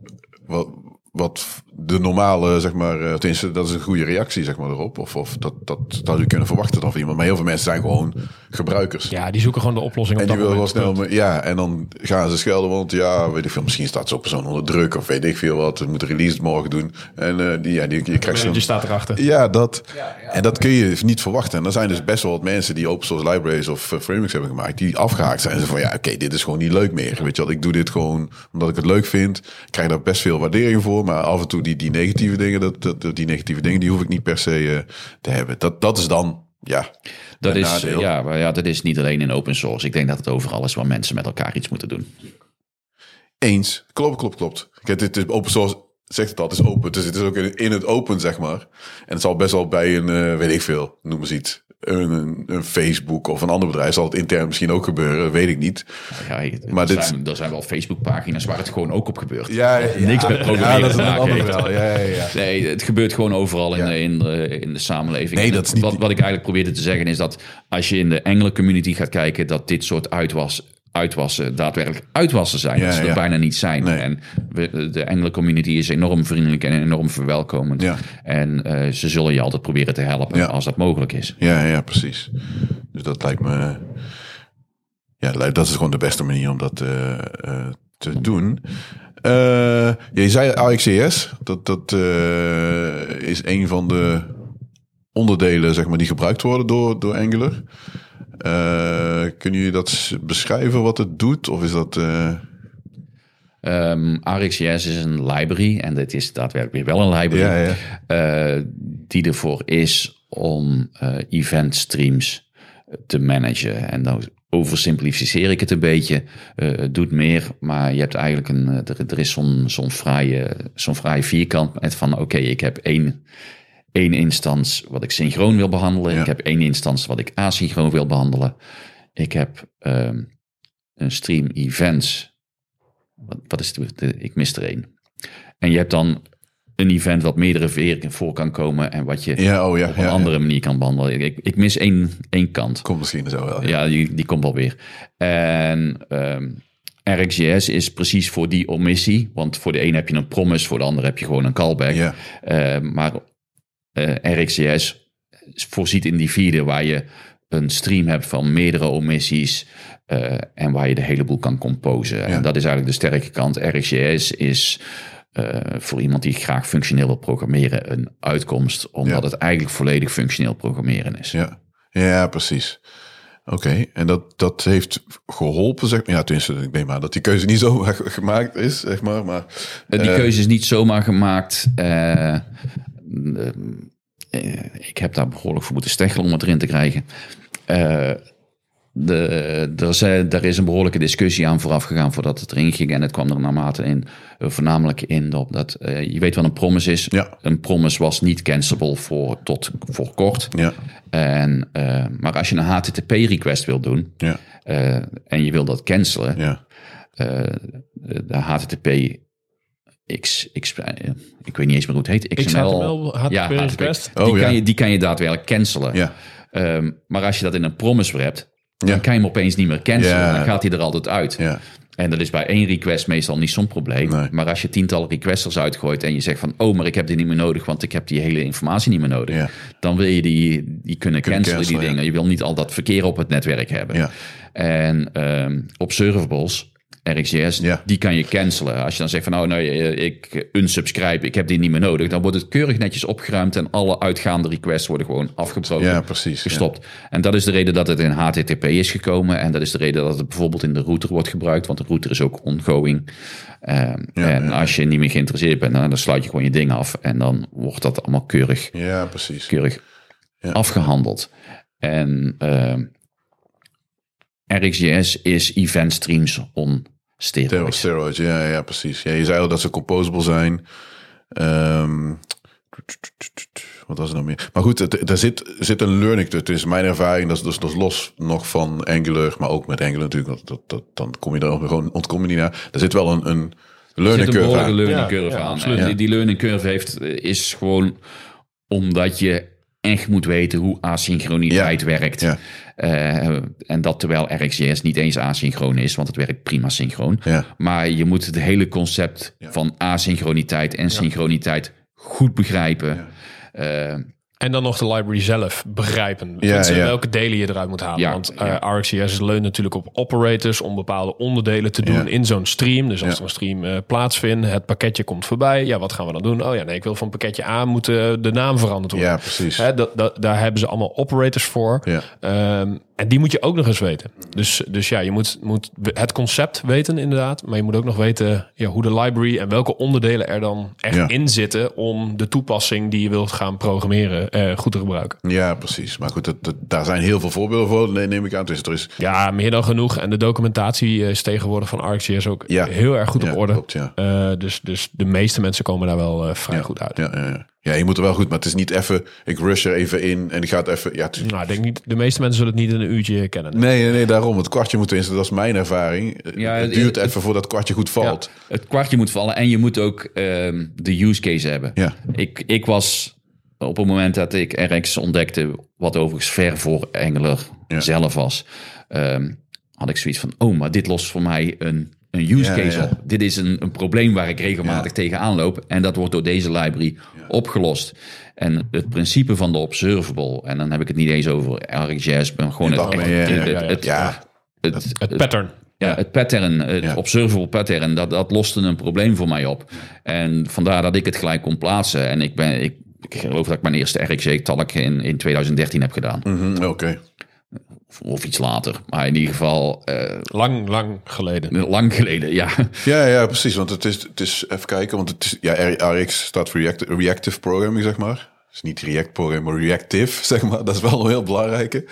wat, wat de normale, zeg maar... eh, Tenminste, dat is een goede reactie, zeg maar, erop. Of, of dat, dat zou je kunnen verwachten dan van iemand. Maar heel veel mensen zijn gewoon gebruikers. Ja, die zoeken gewoon de oplossing op En die dat willen wel snel, ja, en dan gaan ze schelden, want ja, weet ik veel, misschien staat zo'n persoon onder druk of weet ik veel wat. We moeten release het morgen doen. En eh, die, ja, die, je krijgt Je zo'n... staat erachter. Ja, dat. En dat kun je niet verwachten. En er zijn dus best wel wat mensen die open source libraries of eh, frameworks hebben gemaakt, die afgehaakt zijn. Ze van ja, oké, dit is gewoon niet leuk meer. Weet je wat, ik doe dit gewoon omdat ik het leuk vind. Ik krijg daar best veel waardering voor. Maar af en toe die, die negatieve dingen, dat, dat, die negatieve dingen, die hoef ik niet per se eh, te hebben. Dat, dat is dan, ja. Dat is, nadeel. ja, maar ja, dat is niet alleen in open source. Ik denk dat het overal is waar mensen met elkaar iets moeten doen. Eens. Klopt, klopt, klopt. Kijk, dit is open source zegt het al, het is open. Dus het is ook in, in het open, zeg maar. En het zal best wel bij een, eh, weet ik veel, noem eens iets. Een, een, Facebook of een ander bedrijf zal het intern misschien ook gebeuren, weet ik niet. Ja, Maar er, dit- zijn, er zijn wel Facebook-pagina's waar het gewoon ook op gebeurt. Ja, Niks met programmeren dat is te een maken ander heeft. verhaal. Ja, ja, ja. Nee, het gebeurt gewoon overal in, de, in, de, in de samenleving. Nee, dat is niet- wat, wat ik eigenlijk probeerde te zeggen is dat als je in de engelen community gaat kijken, dat dit soort uitwas, uitwassen daadwerkelijk uitwassen zijn. Ja, dat ze er bijna niet zijn. Nee. En we, de engelen community is enorm vriendelijk en enorm verwelkomend. Ja. En eh, ze zullen je altijd proberen te helpen als dat mogelijk is. Ja, ja, precies. Dus dat lijkt me. Ja, dat is gewoon de beste manier om dat eh, eh, te doen. Je zei AXCS, dat, dat eh, is een van de onderdelen zeg maar, die gebruikt worden door, door Angular. Eh, kunnen jullie dat beschrijven wat het doet? Of is dat. eh, Ehm RxJS is een library en dit is daadwerkelijk weer wel een library. ja, ja. eh, die ervoor is om eh event streams te managen. En dan oversimplificeer ik het een beetje. Het doet meer, maar je hebt eigenlijk een. Er, er is zo'n zo'n fraaie, zo'n fraaie vierkant met van: oké, ik heb één. Één instance wat ik synchroon wil behandelen. Ja. Ik heb één instance wat ik asynchroon wil behandelen. Ik heb ehm, een stream events. Wat, wat is het? De- Ik mis er één. En je hebt dan een event wat meerdere veren voor kan komen en wat je ja, oh ja. op een ja, andere manier kan behandelen. Ik, ik mis één, één kant. Komt misschien zo wel. Ja. Die, die komt wel weer. En ehm RxJS is precies voor die omissie. Want voor de een heb je een promise, voor de ander heb je gewoon een callback. Ja. Eh, maar RxJS voorziet individuen waar je een stream hebt van meerdere omissies. eh, en waar je de hele boel kan composen. En dat is eigenlijk de sterke kant. RxJS is eh, voor iemand die graag functioneel wil programmeren een uitkomst. Omdat Ja. het eigenlijk volledig functioneel programmeren is. Ja, ja precies. Oké, en dat, dat heeft geholpen, zeg maar. Ja, tenminste, ik neem aan dat die keuze niet zo gemaakt is, zeg maar. maar Eh, Die eh, keuze is niet zomaar gemaakt. Eh, eh, ik heb daar behoorlijk voor moeten steggelen om het erin te krijgen. Eh, de, er, zijn, er is een behoorlijke discussie aan vooraf gegaan voordat het erin ging. En het kwam er naarmate in, eh, voornamelijk in op dat je weet wat een promise is. Ja. Een promise was niet cancelable voor, tot voor kort. Ja, En, maar als je een HTTP-request wil doen ja, en je wil dat cancelen, ja. de HTTP X, X, eh, ik weet niet eens meer hoe het heet. XML, HTTP ja, request. Die, Oh, ja. kan je, die kan je daadwerkelijk cancelen. Ja. Ehm, maar als je dat in een promise hebt, Ja. dan kan je hem opeens niet meer cancelen. Ja. Dan gaat hij er altijd uit. ja. En dat is bij één request meestal niet zo'n probleem. Nee. Maar als je tientallen requesters uitgooit en je zegt van... oh, maar ik heb die niet meer nodig, want ik heb die hele informatie niet meer nodig. Ja. Dan wil je die, die kunnen cancelen, cancelen, die dingen. Je wil niet al dat verkeer op het netwerk hebben. Ja. En ehm observables, RxJS, Ja. die kan je cancelen. Als je dan zegt van nou, eh, ik unsubscribe, ik heb die niet meer nodig. Dan wordt het keurig netjes opgeruimd en alle uitgaande requests worden gewoon afgebroken. Ja, precies, ja. Gestopt. En dat is de reden dat het in HTTP is gekomen. En dat is de reden dat het bijvoorbeeld in de router wordt gebruikt. Want de router is ook ongoing. Ehm, Ja, en als je niet meer geïnteresseerd bent, dan, dan sluit je gewoon je ding af. En dan wordt dat allemaal keurig Ja, precies. keurig Ja. afgehandeld. En ehm RxJS is event streams on Steroids, ja, ja, precies. Ja, je zei al dat ze composable zijn. Ehm, wat was er nog meer? Maar goed, het- er zit, er zit een learning tussen. Het is mijn ervaring, dat is, dat, is, dat is los nog van Angular, maar ook met Angular natuurlijk. want Dat, dat, dan kom je er ook gewoon, ontkom je niet naar. Er zit wel een, een learning een curve behoorlijke aan. learning Ja, curve ja, aan. absoluut. En die, die learning curve heeft, is gewoon omdat je echt moet weten hoe asynchroniteit werkt. Eh, en dat terwijl RxJS niet eens asynchroon is, want het werkt prima synchroon. Ja. Maar je moet het hele concept van asynchroniteit en synchroniteit goed begrijpen. Eh, En dan nog de library zelf begrijpen. Ja. Welke delen je eruit moet halen. Ja, Want ja. eh, RxJS leunt natuurlijk op operators om bepaalde onderdelen te doen Ja. in zo'n stream. Dus als Ja. er een stream eh, plaatsvindt, het pakketje komt voorbij. Ja, wat gaan we dan doen? Oh ja, nee, ik wil van pakketje A moet eh, de naam veranderd worden. Ja, precies. Hè, dat, dat, daar hebben ze allemaal operators voor. Ja. Ehm, en die moet je ook nog eens weten. Dus, dus ja, je moet, moet het concept weten inderdaad. Maar je moet ook nog weten ja, hoe de library en welke onderdelen er dan echt Ja. in zitten... om de toepassing die je wilt gaan programmeren eh, goed te gebruiken. Ja, precies. Maar goed, dat, dat- daar zijn heel veel voorbeelden voor, nee, neem ik aan. Dus er is Ja, meer dan genoeg. En de documentatie eh, is tegenwoordig van ArcGIS ook Ja. heel erg goed op orde. klopt. Eh, dus, dus de meeste mensen komen daar wel eh, vrij goed uit. Ja, ja, ja. je moet er wel goed, maar het is niet even, ik rush er even in en ik ga het even, ja, het Nou, ik denk niet, de meeste mensen zullen het niet in een uurtje kennen. Nee, nee, nee, daarom. Het kwartje moet tenminste, dat is mijn ervaring. Ja, het het- duurt het- even voordat het kwartje goed valt. Het kwartje moet vallen en je moet ook ehm, de use case hebben. Ja. Ik, ik was op het moment dat ik RX ontdekte, wat overigens ver voor Engler Ja. zelf was, ehm, had ik zoiets van, oh, maar dit lost voor mij een, een use Ja, case ja. op. Dit is een, een probleem waar ik regelmatig Ja. tegenaan loop en dat wordt door deze library opgelost. En het principe van de observable, en dan heb ik het niet eens over RxJS, maar gewoon Ja, het, het, pattern. ja, het pattern, het Ja. observable pattern, dat, dat loste een probleem voor mij op. En vandaar dat ik het gelijk kon plaatsen. En ik, ben, ik, ik geloof dat ik mijn eerste RxJ-talk in, in 2013 heb gedaan. Mhm, oké. Of iets later. Maar in ieder geval eh, Lang, lang geleden. lang geleden, ja. Ja, ja, precies. Want het is, het is even kijken, want het is, ja, RX staat voor react, reactive programming, zeg maar. Het is niet react programming, maar reactive, zeg maar. Dat is wel een heel belangrijke.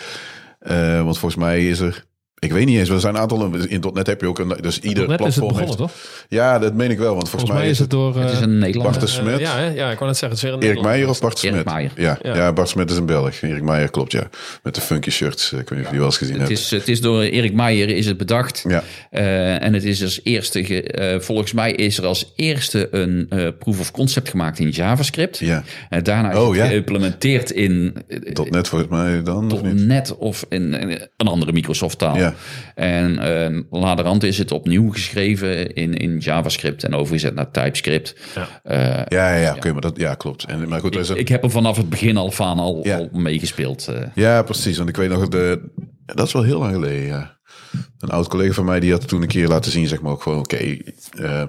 Eh, want volgens mij is er, ik weet niet eens, er zijn een aantal, in .NET heb je ook een, dus ieder Net is het platform begonnen, heeft- toch? Ja, dat meen ik wel, want volgens, Volgens mij is het door... Het is eh, een Nederlander. Bart de Smet. eh, ja, hè? ja, ik zeggen, het is weer een Erik. Meijer of Bart Erik Smet? Meijer. Ja, ja. Ja. Bart Smet is een Belg. Erik Meijer klopt, ja. Met de funky shirts. Ik weet niet of je die wel eens gezien Het hebt. is, het is door Erik Meijer is het bedacht. Ja. Eh, en het is als eerste, ge- eh, volgens mij is er als eerste een eh, proof of concept gemaakt in JavaScript. Ja. En daarna is Oh, het ja. geïmplementeerd in eh, Tot net volgens mij dan, of niet? net of in, in een andere Microsoft taal. Ja. En eh laterhand is het opnieuw geschreven in, in JavaScript en overgezet naar TypeScript. Eh, Ja, ja, ja, oké, maar dat ja, klopt. En, maar goed, er is een- ik heb er vanaf het begin al van al, Ja. al meegespeeld. eh. Ja, precies. Want ik weet nog, de, ja, dat is wel heel lang geleden, ja. Een oud collega van mij, die had toen een keer laten zien, zeg maar, ook gewoon, oké, eh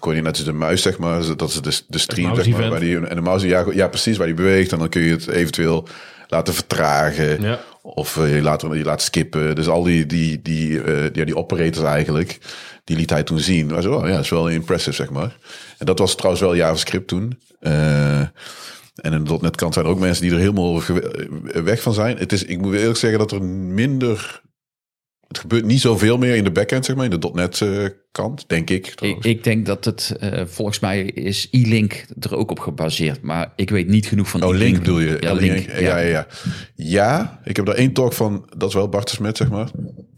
coördinatie de muis, zeg maar, dat is de, de stream, zeg maar, mouse-event. waar die, en de mouse, ja, ja, precies, waar die beweegt, en dan kun je het eventueel laten vertragen, Ja. Of eh, je, laat, je laat skippen. Dus al die, die, die, eh, ja, die operators eigenlijk, die liet hij toen zien. Zo, oh, ja, dat is wel impressive, zeg maar. En dat was trouwens wel JavaScript toen. Eh, en in de .NET kant zijn er ook mensen die er helemaal weg van zijn. Het is, ik moet eerlijk zeggen dat er minder... Het gebeurt niet zoveel meer in de backend, zeg maar, in de .NET eh, kant, denk ik. Ik, ik denk dat het, eh, volgens mij is e-link er ook op gebaseerd. Maar ik weet niet genoeg van Oh, e-link. Link bedoel je? Ja, Link. Link. Ja, ja, ja. Ja, ik heb daar één talk van, dat is wel Bart de Smet, zeg maar.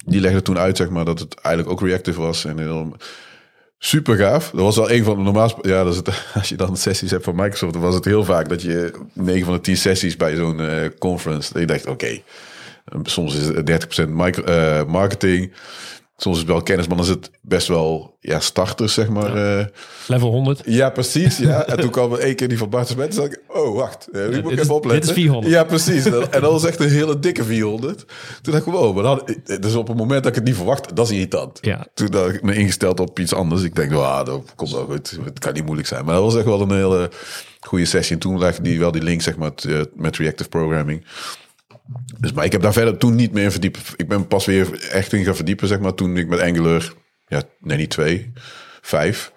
Die legde toen uit, zeg maar, dat het eigenlijk ook reactive was. En heel, super gaaf. Dat was wel een van de normaal. Ja, dat is het, als je dan sessies hebt van Microsoft, dan was het heel vaak dat je 9 van de 10 sessies bij zo'n eh, conference. Dat je dacht, oké, soms is het 30% micro, eh, marketing. Soms is het wel kennis, maar dan is het best wel ja, starters, zeg maar. Ja, Level 100. ja precies. Ja. En toen kwam er één keer die van Bart de Smet. Toen dacht ik, oh, wacht. eh, nu moet ik even opletten. dit is 400. Ja, precies. En dat- was echt een hele dikke 400. Toen dacht ik, wow. Maar dan, dus op het moment dat ik het niet verwacht, dat is irritant. Ja. Toen had ik me ingesteld op iets anders. Ik denk, ah, dat komt wel goed. Het kan niet moeilijk zijn. Maar dat was echt wel een hele goede sessie. En toen legde die wel die link, zeg maar, met, eh, met reactive programming. Dus, maar ik heb daar verder toen niet meer in verdiept. Ik ben pas weer echt in gaan verdiepen, zeg maar, toen ik met Angular, ja, nee, niet twee, vijf,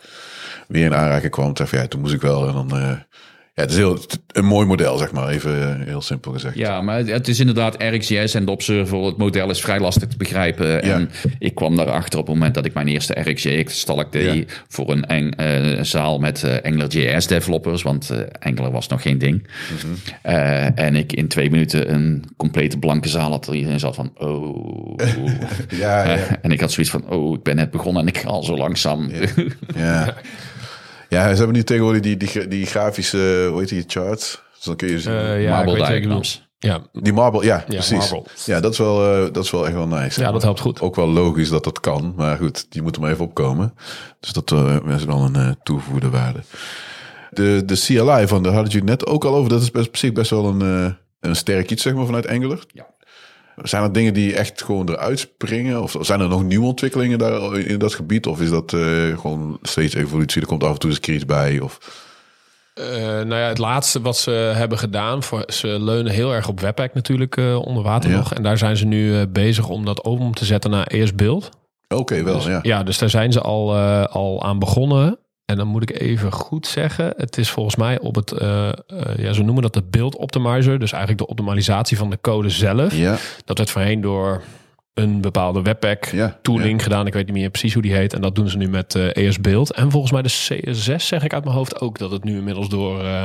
weer in aanraking kwam. Ik, ja, toen moest ik wel. En dan, eh, ja, het is heel, een mooi model, zeg maar, even eh, heel simpel gezegd. Ja, maar het is inderdaad RxJS en de Observer. Het model is vrij lastig te begrijpen. En ik kwam daarachter op het moment dat ik mijn eerste RxJS-stalk deed... Ja. voor een eng, eh, zaal met eh AngularJS developers. Want Angular was nog geen ding. Mhm. En ik in twee minuten een complete blanke zaal had. Er iedereen zat van, oh... Ja, ja. en ik had zoiets van, oh, ik ben net begonnen en ik ga al zo langzaam. Ja. ja, ze hebben nu tegenwoordig die, die, die grafische, hoe heet die, charts? Dus dan kun je zien. Eh, ja, Marble diagrams. Ja, die marble, ja, precies. marble. Ja, dat is, wel, eh, dat is wel echt wel nice. Ja, dat helpt goed. Ook wel logisch dat dat kan, maar goed, die moeten maar even opkomen. Dus dat eh, is wel een eh, toegevoegde waarde. De, de CLI van, daar hadden jullie het net ook al over. Dat is best, op zich best wel een, eh, een sterk iets, zeg maar, vanuit Angular. Ja. Zijn er dingen die echt gewoon eruit springen? Of zijn er nog nieuwe ontwikkelingen daar in- dat gebied? Of is dat eh, gewoon steeds evolutie? Er komt af en toe eens iets bij? Of... Eh, nou ja, het laatste wat ze hebben gedaan, voor, ze leunen heel erg op Webpack natuurlijk eh, onder water Ja. nog. En daar zijn ze nu bezig om dat om te zetten naar ES Build. Oké, wel, Dus, ja. ja, dus daar zijn ze al, al aan begonnen. En dan moet ik even goed zeggen, het is volgens mij op het, eh, ja, ze noemen dat de build optimizer. Dus eigenlijk de optimalisatie van de code zelf. Ja, Dat werd voorheen door een bepaalde webpack Ja, tooling gedaan. Ik weet niet meer precies hoe die heet. En dat doen ze nu met eh ES Build. En volgens mij de CS6 zeg ik uit mijn hoofd ook. Dat het nu inmiddels door eh,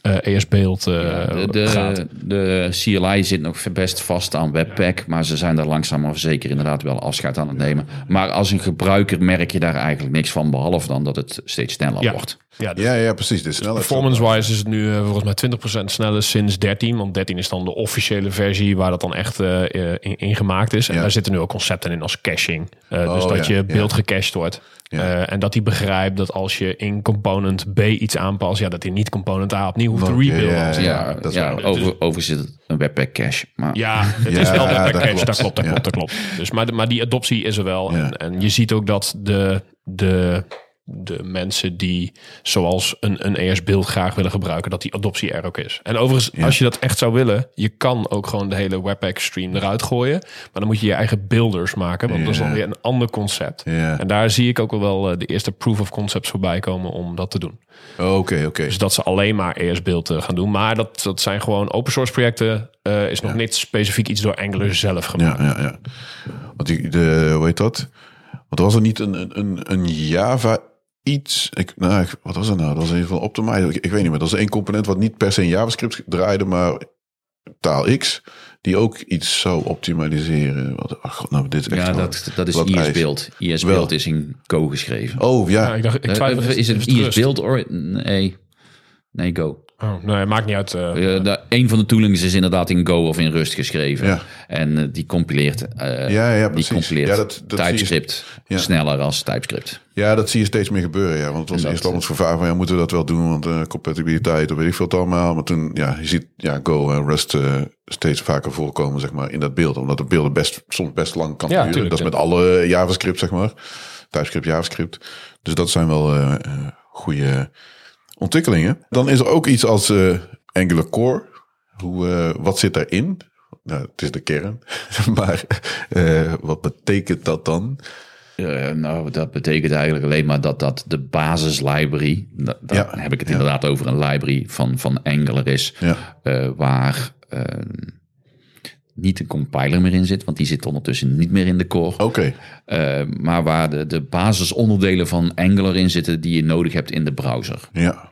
eh, ES Build eh, de, de, gaat. de CLI zit nog best vast aan Webpack, maar ze zijn daar langzaam maar zeker inderdaad wel afscheid aan het nemen. Maar als een gebruiker merk je daar eigenlijk niks van, behalve dan dat het steeds sneller Ja. wordt. Ja, dus ja, ja precies. De snelheid. Performance-wise is het nu volgens mij 20% sneller sinds 13. Want 13 is dan de officiële versie waar dat dan echt eh, eh, in, in gemaakt is. En Ja. daar zitten nu ook concepten in als caching. Eh, dus Oh, dat ja, je ja. beeld gecached wordt. Ja. Eh, en dat hij begrijpt dat als je in component B iets aanpast... ja, dat hij niet component A opnieuw hoeft te rebuilden. ja, ja. dat is ja, waar. over, overigens zit het een Webpack cache. Maar Ja, het Ja, is wel ja, webpack dat cache, klopt. dat klopt, dat Ja. klopt, dat klopt. Dus, maar, de, maar die adoptie is er wel. Ja. En, en je ziet ook dat de, de, de mensen die zoals een, een ES-beeld graag willen gebruiken, dat die adoptie er ook is. En overigens, Ja. als je dat echt zou willen, je kan ook gewoon de hele webpack-stream eruit gooien. Maar dan moet je je eigen builders maken, want dat is dan weer een ander concept. Ja. En daar zie ik ook wel eh, de eerste proof of concepts voorbij komen om dat te doen. Oké, oké. Dus dat ze alleen maar ES-beeld eh, gaan doen. Maar dat, dat zijn gewoon open source projecten. eh, is nog niet specifiek iets door Angular zelf gemaakt. Ja, ja, ja. Want die, de, hoe heet dat? Want was er niet een, een- een, een Java iets? Ik, nou, ik- wat was dat nou? Dat was een van Optimizer. Ik, ik weet niet meer. Dat is één component wat niet per se in JavaScript draaide, maar taal X, die ook iets zou optimaliseren. Wat, ach, god, nou, dit is echt ja, dat, dat is. IS-beeld. Wel. IS-beeld is in Go geschreven. Oh ja, Ja, ik dacht, ik Eh, twijfel, is het even rust. IS-beeld? or Nee. Nee, Go. Oh, nee, maakt niet uit. de, een van de toolings is inderdaad in Go of in Rust geschreven. Ja. En eh, die compileert, eh, Ja, ja, die precies. compileert Ja, dat- dat zie je- TypeScript Ja. sneller als TypeScript. ja, dat zie je steeds meer gebeuren. Ja. Want het was dat- eerst al ons gevaar van ja, moeten we dat wel doen? Want eh, compatibiliteit, of weet ik veel het allemaal. Maar toen, ja, je ziet ja, Go en Rust eh, steeds vaker voorkomen, zeg maar, in dat beeld. Omdat de beelden best, soms best lang kan Ja, duren. tuurlijk, dat is met alle JavaScript, zeg maar. TypeScript, JavaScript. Dus dat zijn wel goede ontwikkelingen. Dan is er ook iets als eh, Angular Core. Hoe, eh, wat zit daarin? Nou, het is de kern. maar eh, wat betekent dat dan? Nou, dat betekent eigenlijk alleen maar dat dat de basislibrary, da- daar Ja, heb ik het ja. inderdaad over een library van, van Angular is, Ja. waar eh, niet een compiler meer in zit, want die zit ondertussen niet meer in de core. Oké. Eh, maar waar de, de basisonderdelen van Angular in zitten die je nodig hebt in de browser. Ja.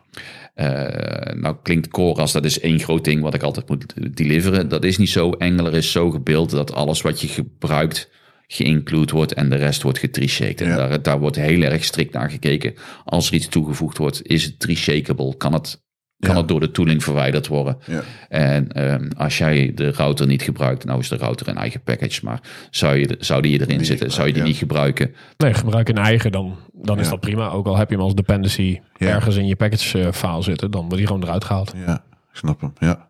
Eh, nou klinkt Core als dat is één groot ding wat ik altijd moet deliveren. Dat is niet zo. Angular is zo gebeeld dat alles wat je gebruikt geïnclude wordt en de rest wordt getree-shaked. En Ja. daar, daar wordt heel erg strikt naar gekeken. Als er iets toegevoegd wordt, is het tree-shakeable? Kan het, kan Ja. het door de tooling verwijderd worden? Ja. En ehm, als jij de router niet gebruikt, nou is de router een eigen package, maar zou, je, zou die erin zitten, zou je die ja. niet gebruiken? Nee, gebruik een eigen, dan, dan is dat prima. Ook al heb je hem als dependency Ja. ergens in je package eh, file zitten, dan wordt die gewoon eruit gehaald. Ja, ik snap hem. Ja.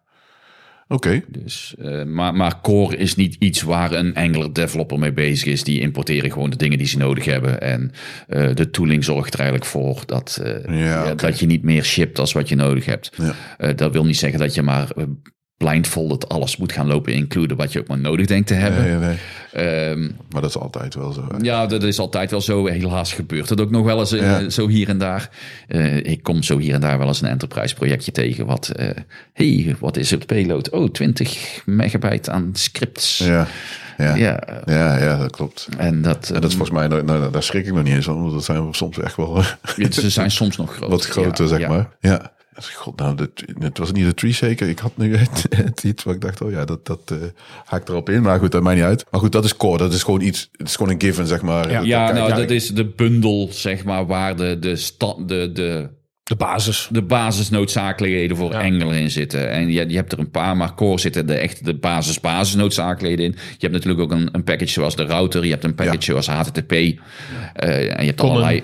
Oké. Dus, eh, maar, maar Core is niet iets waar een Angular developer mee bezig is. Die importeren gewoon de dingen die ze nodig hebben. En eh, de tooling zorgt er eigenlijk voor dat, eh, Ja, dat je niet meer shipt als wat je nodig hebt. Ja. Dat wil niet zeggen dat je maar blindfolded alles moet gaan lopen includen wat je ook maar nodig denkt te hebben. Nee, nee. Ehm, Maar dat is altijd wel zo. hè? ja, dat is altijd wel zo. Helaas gebeurt het ook nog wel eens eh, zo hier en daar. Eh, ik kom zo hier en daar wel eens een enterprise projectje tegen. Wat, eh hey, wat is het payload? Oh, 20 megabyte aan scripts. Ja. Ja. Ja. Ja, ja, dat klopt. en dat, En dat is volgens mij, nou, nou, daar schrik ik nog niet eens van. Want dat zijn soms echt wel ze zijn soms nog groot. wat groter, Ja, zeg maar. Ja. God, nou, de, het was niet de tree shaker. Ik had nu het, het iets waar ik dacht, oh ja, dat, dat eh haakt erop in. Maar goed, dat maakt niet uit. Maar goed, dat is core. Dat is gewoon iets, het is gewoon een given, zeg maar. Ja. Ja, nou, dat is de bundel, zeg maar, waar de, de, sta, de, de, De basis. de basisnoodzakelijkheden voor Ja. Angular in zitten. En je, je hebt er een paar, maar Core zitten de echt de basis basisnoodzakelijkheden in. Je hebt natuurlijk ook een, een package zoals de router. Je hebt een package zoals HTTP. eh, en je hebt Common. allerlei...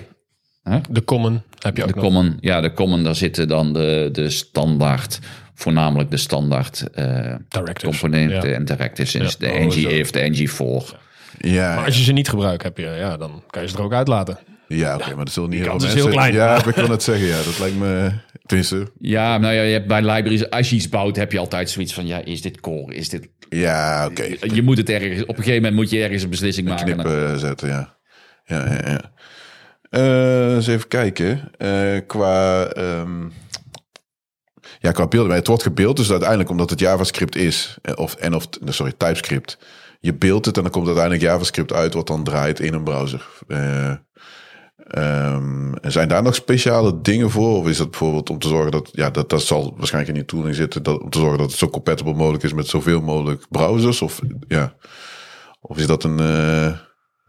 De common heb je ook De nog. common, ja, de common, daar zitten dan de, de standaard, voornamelijk de standaard eh Directives. componenten Ja. en directives. Dus Ja. de Oh. NG-IF, de NG4. Ja, Maar als je ze niet gebruikt, heb je, ja, dan kan je ze er ook uitlaten. ja oké, maar dat zullen niet heel veel is mensen... heel klein. Ja, ik wil het zeggen, ja. Dat lijkt me Tenminste, Ja, nou ja, je hebt bij libraries, als je iets bouwt, heb je altijd zoiets van, ja, is dit core? Is dit... ja, oké. Je moet het ergens, op een gegeven moment moet je ergens een beslissing maken. Knippen zetten, ja. Ja, ja, ja. Eh, eens even kijken. Eh, qua, ehm, ja, qua beelden. Het wordt gebeeld, dus uiteindelijk omdat het JavaScript is, eh, of, en of, sorry, TypeScript. Je beeldt het en dan komt uiteindelijk JavaScript uit wat dan draait in een browser. En zijn daar nog speciale dingen voor? Of is dat bijvoorbeeld om te zorgen dat, ja, dat, dat zal waarschijnlijk in die tooling zitten, dat, om te zorgen dat het zo compatible mogelijk is met zoveel mogelijk browsers? Of, ja, of is dat een,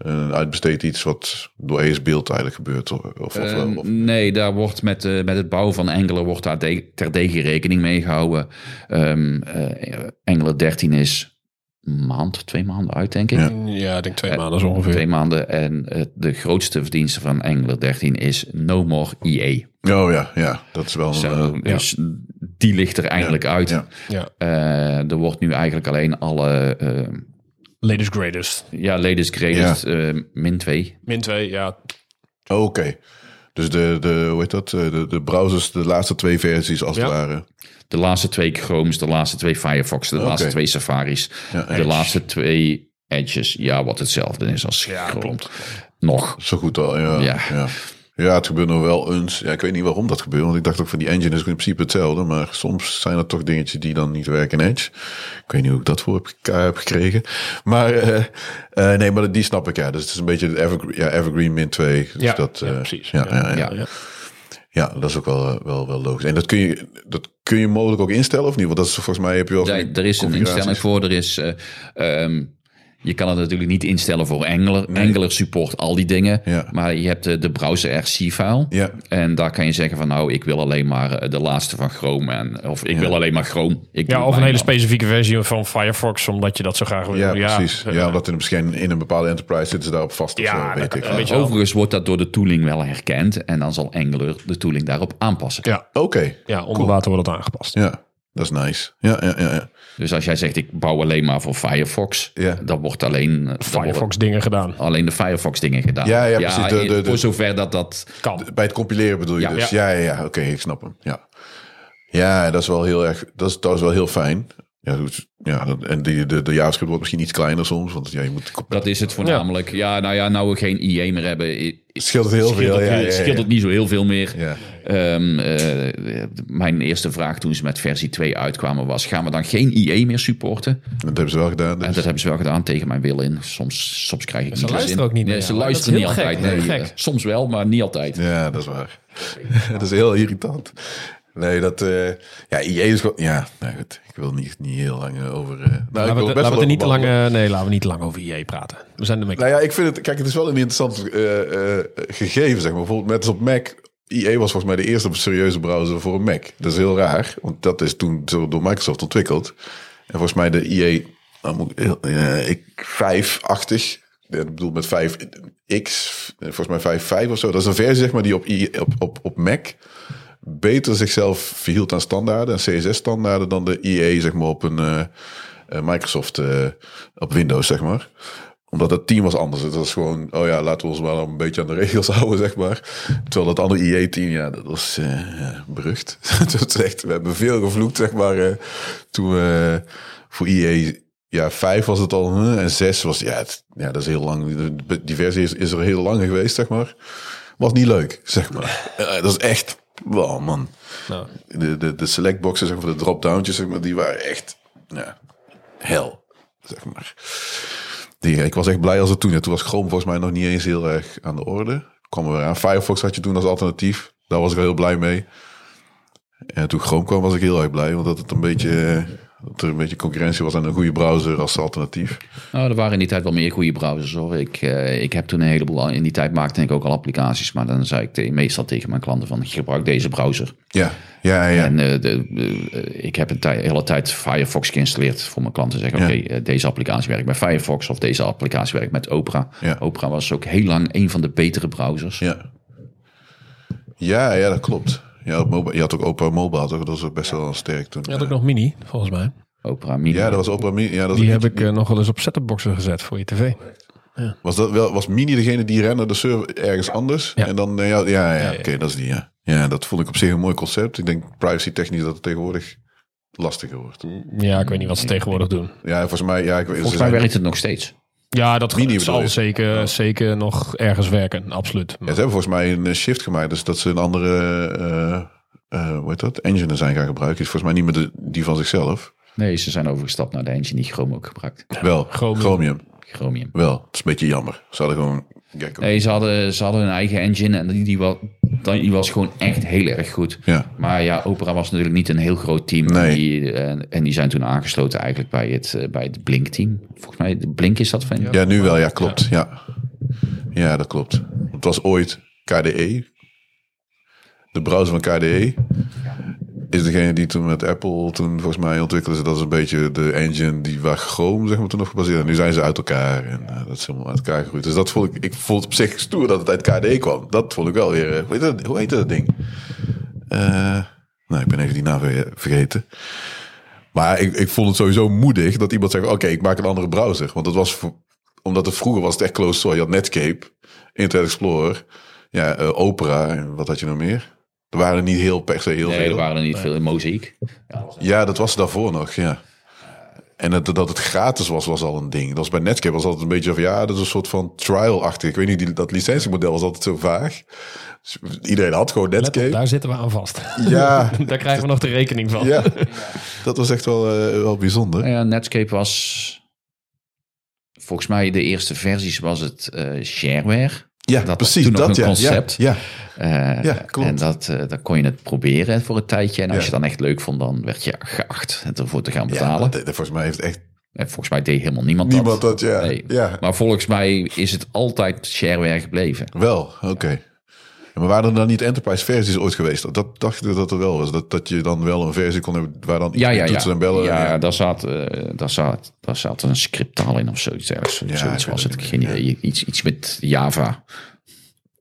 een uitbesteed iets wat door ESBuild eigenlijk gebeurt? Of, of, Eh, of- nee, daar wordt met, eh, met het bouwen van Angular wordt daar de- terdege rekening mee gehouden. Ehm eh, Angular 13 is een maand, twee maanden uit, denk ik. Ja. Ja, ik denk twee maanden zo ongeveer. Twee maanden. En eh, de grootste verdienste van Angular 13 is No More EA. Oh ja, ja, dat is wel een... Zo, eh, dus die ligt er eindelijk uit. ja. Ja, Eh, er wordt nu eigenlijk alleen alle eh, latest greatest. ja, latest greatest eh, min 2. Min 2, ja. Oh, Oké. Dus de, de, hoe heet dat? Eh, De, de browsers, de laatste twee versies als het ware. De laatste twee Chromes, de laatste twee Firefox, de laatste twee Safaris, Ja, de laatste twee Edges. Ja, wat hetzelfde is als Ja, Chrome. klopt. Nog. Zo goed al, ja. Ja. Ja. Het gebeurt nog wel eens. Ja, ik weet niet waarom dat gebeurt. Want ik dacht ook van die engine is in principe hetzelfde. Maar soms zijn er toch dingetjes die dan niet werken in Edge. Ik weet niet hoe ik dat voor heb, gek- heb gekregen. Maar eh, eh, nee, maar die snap ik ja. Dus het is een beetje de evergreen, ja, evergreen min 2. Dus Ja, dat, ja, eh, precies. Ja, ja, ja. Ja. Ja. Ja, dat is ook wel, eh, wel, wel logisch. En dat kun, je, dat kun je mogelijk ook instellen of niet? Want dat is volgens mij heb je wel... Ja, er is een instelling voor. Er is, eh, ehm, je kan het natuurlijk niet instellen voor Angular. Angular support al die dingen. Ja. Maar je hebt de, de browser RC-file. Ja. En daar kan je zeggen van nou, ik wil alleen maar eh, de laatste van Chrome. En, of ik wil alleen maar Chrome. Ik Ja, of een hele specifieke versie van Firefox, omdat je dat zo graag wil. Ja, precies. Ja, eh, omdat er misschien in een bepaalde enterprise zitten ze daarop vast. Ja, of zo, dat weet ik Overigens wordt dat door de tooling wel herkend. En dan zal Angular de tooling daarop aanpassen. ja, Oké, ja, onder water wordt het aangepast. ja, dat is nice. Ja, ja, ja. ja. Dus als jij zegt ik bouw alleen maar voor Firefox. Ja. Dan wordt alleen, Firefox dingen gedaan. alleen de Firefox dingen gedaan. Ja, ja, precies. De- de- de- voor zover dat dat... Kan. Bij het compileren bedoel je Ja. dus? Ja, ja, ja. Oké, ik snap hem. Ja, ja dat is wel heel erg. Dat is, dat is wel heel fijn. Ja, ja en die, de, de JavaScript wordt misschien iets kleiner soms, want ja, je moet. Dat is het voornamelijk. Ja, nou ja, nou we geen IE meer hebben, Scheelt het heel scheelt, veel. het, Ja, ja, ja, scheelt het niet zo heel veel meer. Ja. Ehm, eh, mijn eerste vraag toen ze met versie 2 uitkwamen was, gaan we dan geen IE meer supporten? Dat hebben ze wel gedaan. Dus. En dat hebben ze wel gedaan tegen mijn wil in. Soms, soms krijg ik Ze niet de luisteren zin. ook niet Nee, naar ze hè? luisteren niet altijd. Nee, eh, gek. soms wel, maar niet altijd. Ja, dat is waar. dat is heel irritant. Nee, dat. eh ja, IE is gewoon. Ja, nou goed. Ik wil niet, niet heel lang eh, over. nou, ik Laten we, best laten we wel er niet te lang, nee, laten we niet te lang over IE praten. We zijn ermee. Nou ja, ik vind het. Kijk, het is wel een interessant gegeven, zeg maar. Bijvoorbeeld met als op Mac. IE was volgens mij de eerste serieuze browser voor een Mac. Dat is heel raar, want dat is toen door Microsoft ontwikkeld. En volgens mij de IE, nou ik, heel- eh, ik 5-achtig. Ik bedoel met 5X, volgens mij 5.5 of zo. Dat is een versie zeg maar die op, IE, op, op, op Mac beter zichzelf verhield aan standaarden en CSS-standaarden dan de IE zeg maar op een eh, eh, Microsoft eh, op Windows zeg maar omdat het team was anders. Het was gewoon, oh ja, laten we ons wel een beetje aan de regels houden, zeg maar. Terwijl dat andere IE-team, ja, dat was ja, berucht. dat is echt, we hebben veel gevloekt, zeg maar. toen we voor IE, ja, vijf was het al, en zes was, ja, ja, dat is heel lang. Die versie is, is er heel lang geweest, zeg maar. Was niet leuk, zeg maar. Dat is echt, wow, man. Nou, De, de, de selectboxen, zeg maar, de drop-downtjes, zeg maar, die waren echt, ja, hel, zeg maar. Die, ik was echt blij als het toen. Ja, toen was Chrome volgens mij nog niet eens heel erg aan de orde. Kwam er weer aan. Firefox had je toen als alternatief. Daar was ik wel heel blij mee. En toen Chrome kwam was ik heel erg blij. Want dat het een beetje, dat er een beetje concurrentie was aan een goede browser als alternatief. Nou, er waren in die tijd wel meer goede browsers hoor. Ik, eh, ik heb toen een heleboel, in die tijd maakte ik ook al applicaties. Maar dan zei ik te- meestal tegen mijn klanten van, gebruik deze browser. Ja, ja, ja. En eh, de, eh, ik heb een tij- hele tijd Firefox geïnstalleerd voor mijn klanten. Zeggen, Ja. oké, deze applicatie werkt met Firefox of deze applicatie werkt met Opera. Ja. Opera was ook heel lang een van de betere browsers. Ja, ja, ja dat klopt. Ja, op mobile, je had ook Opera Mobile, toch? Dat was ook best wel sterk toen. je had ook nog Mini, volgens mij. Opera Mini. Ja, dat was Opera Mini. Ja, dat Die heb ik eh, nog wel eens op setupboxen gezet voor je tv. was, dat wel, was Mini degene die rende de server ergens anders? Ja. En dan, eh, ja, ja, ja, ja. oké, dat is die, ja. Ja, dat vond ik op zich een mooi concept. Ik denk privacy technisch dat het tegenwoordig lastiger wordt. Ja, ik weet niet wat ze tegenwoordig doen. Ja, volgens mij... Ja, ik, Volgens mij werkt het nog steeds. Ja, dat Mini het zal zeker, zeker nog ergens werken, absoluut. Ja, ze hebben volgens mij een shift gemaakt. Dus dat ze een andere, eh eh, hoe heet dat, engine zijn gaan gebruiken. Is volgens mij niet meer de, die van zichzelf. Nee, ze zijn overgestapt naar de engine die Chrome ook gebruikt. Wel, Chromium. Chromium. Chromium. Wel, het is een beetje jammer. Ze hadden gewoon... Nee, ze hadden, ze hadden hun eigen engine en die, die, was, die was gewoon echt heel erg goed. Ja. Maar ja, Opera was natuurlijk niet een heel groot team. Nee. Die, en die zijn toen aangesloten eigenlijk bij het, eh, bij het Blink-team. Volgens mij, de Blink is dat van... Ja, nu wel. Ja, klopt. Ja, ja dat klopt. Het was ooit KDE. De browser van KDE is degene die toen met Apple toen volgens mij ontwikkelde. ze. Dat is een beetje de engine die waar Chrome zeg maar toen op gebaseerd. En nu zijn ze uit elkaar en eh, dat is helemaal uit elkaar gegroeid. Dus dat vond ik, ik vond op zich stoer dat het uit KDE kwam. Dat vond ik wel weer, eh, hoe, heet dat, hoe heet dat ding? Eh, nou, ik ben even die naam ver- vergeten. Maar ik, ik vond het sowieso moedig dat iemand zegt: Oké, ik maak een andere browser. Want dat was omdat het vroeger was het echt close source. Je had Netscape, Internet Explorer, ja, Opera en wat had je nog meer? Er waren niet heel per se heel Nee, veel. er waren er niet veel in Mosaic. Ja, dat was daarvoor nog, ja. En het, dat het gratis was, was al een ding. Dat was bij Netscape was altijd een beetje van, ja, dat is een soort van trial-achtig. Ik weet niet, die, dat licentiemodel was altijd zo vaag. Dus iedereen had gewoon Let op, Netscape. daar zitten we aan vast. Ja, daar krijgen we nog de rekening van. ja, dat was echt wel, eh, wel bijzonder. Nou ja, Netscape was... Volgens mij de eerste versies was het eh, shareware. Ja, Dat precies. toen dat een ja, concept. Ja, Eh, Ja, klopt. En dat, eh, dan kon je het proberen voor een tijdje. En als Ja. je het dan echt leuk vond, dan werd je geacht het ervoor te gaan betalen. dat, dat volgens mij heeft echt En volgens mij deed helemaal niemand, niemand dat. dat, ja. Nee. ja. Maar volgens mij is het altijd shareware gebleven. Wel, oké. Ja, Maar waren er dan niet enterprise versies ooit geweest? Dat dacht ik dat er wel was. Dat, dat je dan wel een versie kon hebben waar dan Ja, ja, ja. toetsen en bellen. ja, Daar, zat, daar, zat, daar zat een scripttaal in of zoiets. ergens. Ja, zoiets was het. Geen idee. Iets, iets met Java.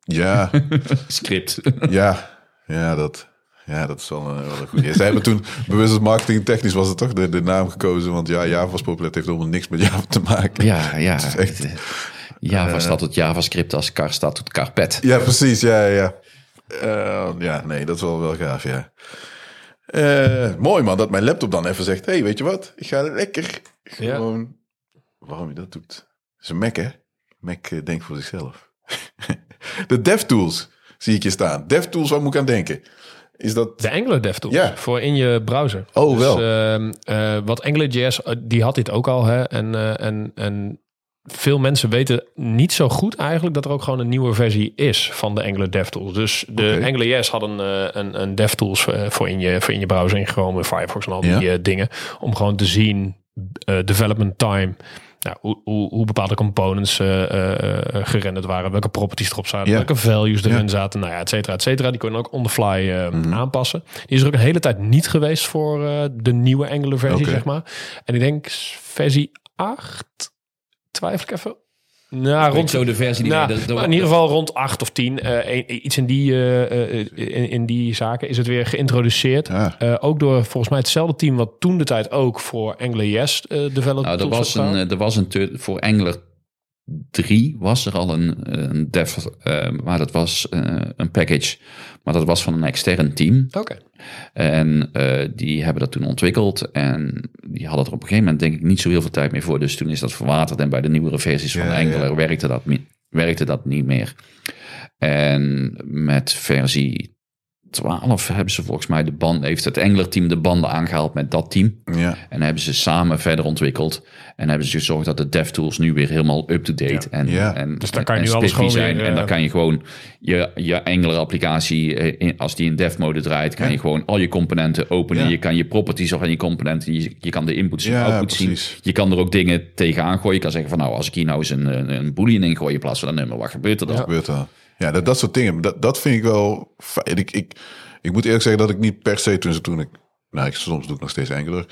ja, Script. ja, ja, dat, ja, dat is wel een, wel een goede. Ze hebben toen bewust marketing technisch was het toch de, de naam gekozen. Want ja, Java was populair. Het heeft helemaal niks met Java te maken. Ja, ja. is echt- Eh, Java staat tot JavaScript als kar staat tot carpet. Ja, precies. Ja, ja. Eh, ja, nee, dat is wel, wel gaaf, ja. Eh, mooi man, dat mijn laptop dan even zegt... hey, weet je wat? Ik ga lekker gewoon... Waarom je dat doet? Het is een Mac, hè? Mac eh, denkt voor zichzelf. de DevTools zie ik hier staan. DevTools, waar moet ik aan denken? Is dat... De Angular DevTools Ja. voor in je browser. Oh, wel. ehm, eh, wat AngularJS, eh, die had dit ook al. Hè? En, eh, en, en veel mensen weten niet zo goed eigenlijk dat er ook gewoon een nieuwe versie is van de Angular DevTools. Dus de Oké. AngularJS had een, eh, een, een DevTools eh, voor in je, voor in je browser, in Chrome, Firefox en al die Ja. eh, dingen. Om gewoon te zien, development time, nou, hoe, hoe, hoe bepaalde components eh, gerenderd waren, welke properties erop zaten, Ja. welke values erin zaten, nou ja, et cetera, et cetera. Die kon je ook on the fly Mhm. aanpassen. Die is er ook een hele tijd niet geweest voor de nieuwe Angular versie, zeg maar. En ik denk versie 8, twijfel ik even. Nou, rond zo de versie die nou, nee, dat- dat- maar in ieder geval rond 8 of 10. eh, een- iets in die, eh, eh, in, in die zaken is het weer geïntroduceerd. Ja. Eh, ook door volgens mij hetzelfde team wat toen de tijd ook voor AngularJS eh developed Nou, er was een, er was een voor Angular 3 was er al een, een dev, eh, maar dat was eh, een package, maar dat was van een extern team. Oké. En eh, die hebben dat toen ontwikkeld en die hadden er op een gegeven moment denk ik niet zo heel veel tijd meer voor. Dus toen is dat verwaterd en bij de nieuwere versies van Ja, Angular ja. werkte, dat, werkte dat niet meer. En met versie 12 hebben ze volgens mij de band, heeft het Angular team de banden aangehaald met dat team. Ja, En hebben ze samen verder ontwikkeld. En hebben ze gezorgd dat de DevTools nu weer helemaal up-to-date en, Ja. en, Dus daar kan je en nu alles gewoon zijn. weer, en dan eh, kan je gewoon je, je Angular applicatie, eh, in- als die in dev mode draait, kan Ja. je gewoon al je componenten openen. Ja. Je kan je properties of aan je componenten, je, je kan de inputs en Ja, outputs precies. zien. Je kan er ook dingen tegenaan gooien. Je kan zeggen van nou, als ik hier nou eens een, een, een boolean in gooi in plaats van een nummer, wat gebeurt er dan? gebeurt dan. Ja, dat, dat soort dingen. Dat, dat vind ik wel fijn. Ik, ik, ik moet eerlijk zeggen dat ik niet per se toen toen ik... Nou, ik, soms doe ik nog steeds Angular.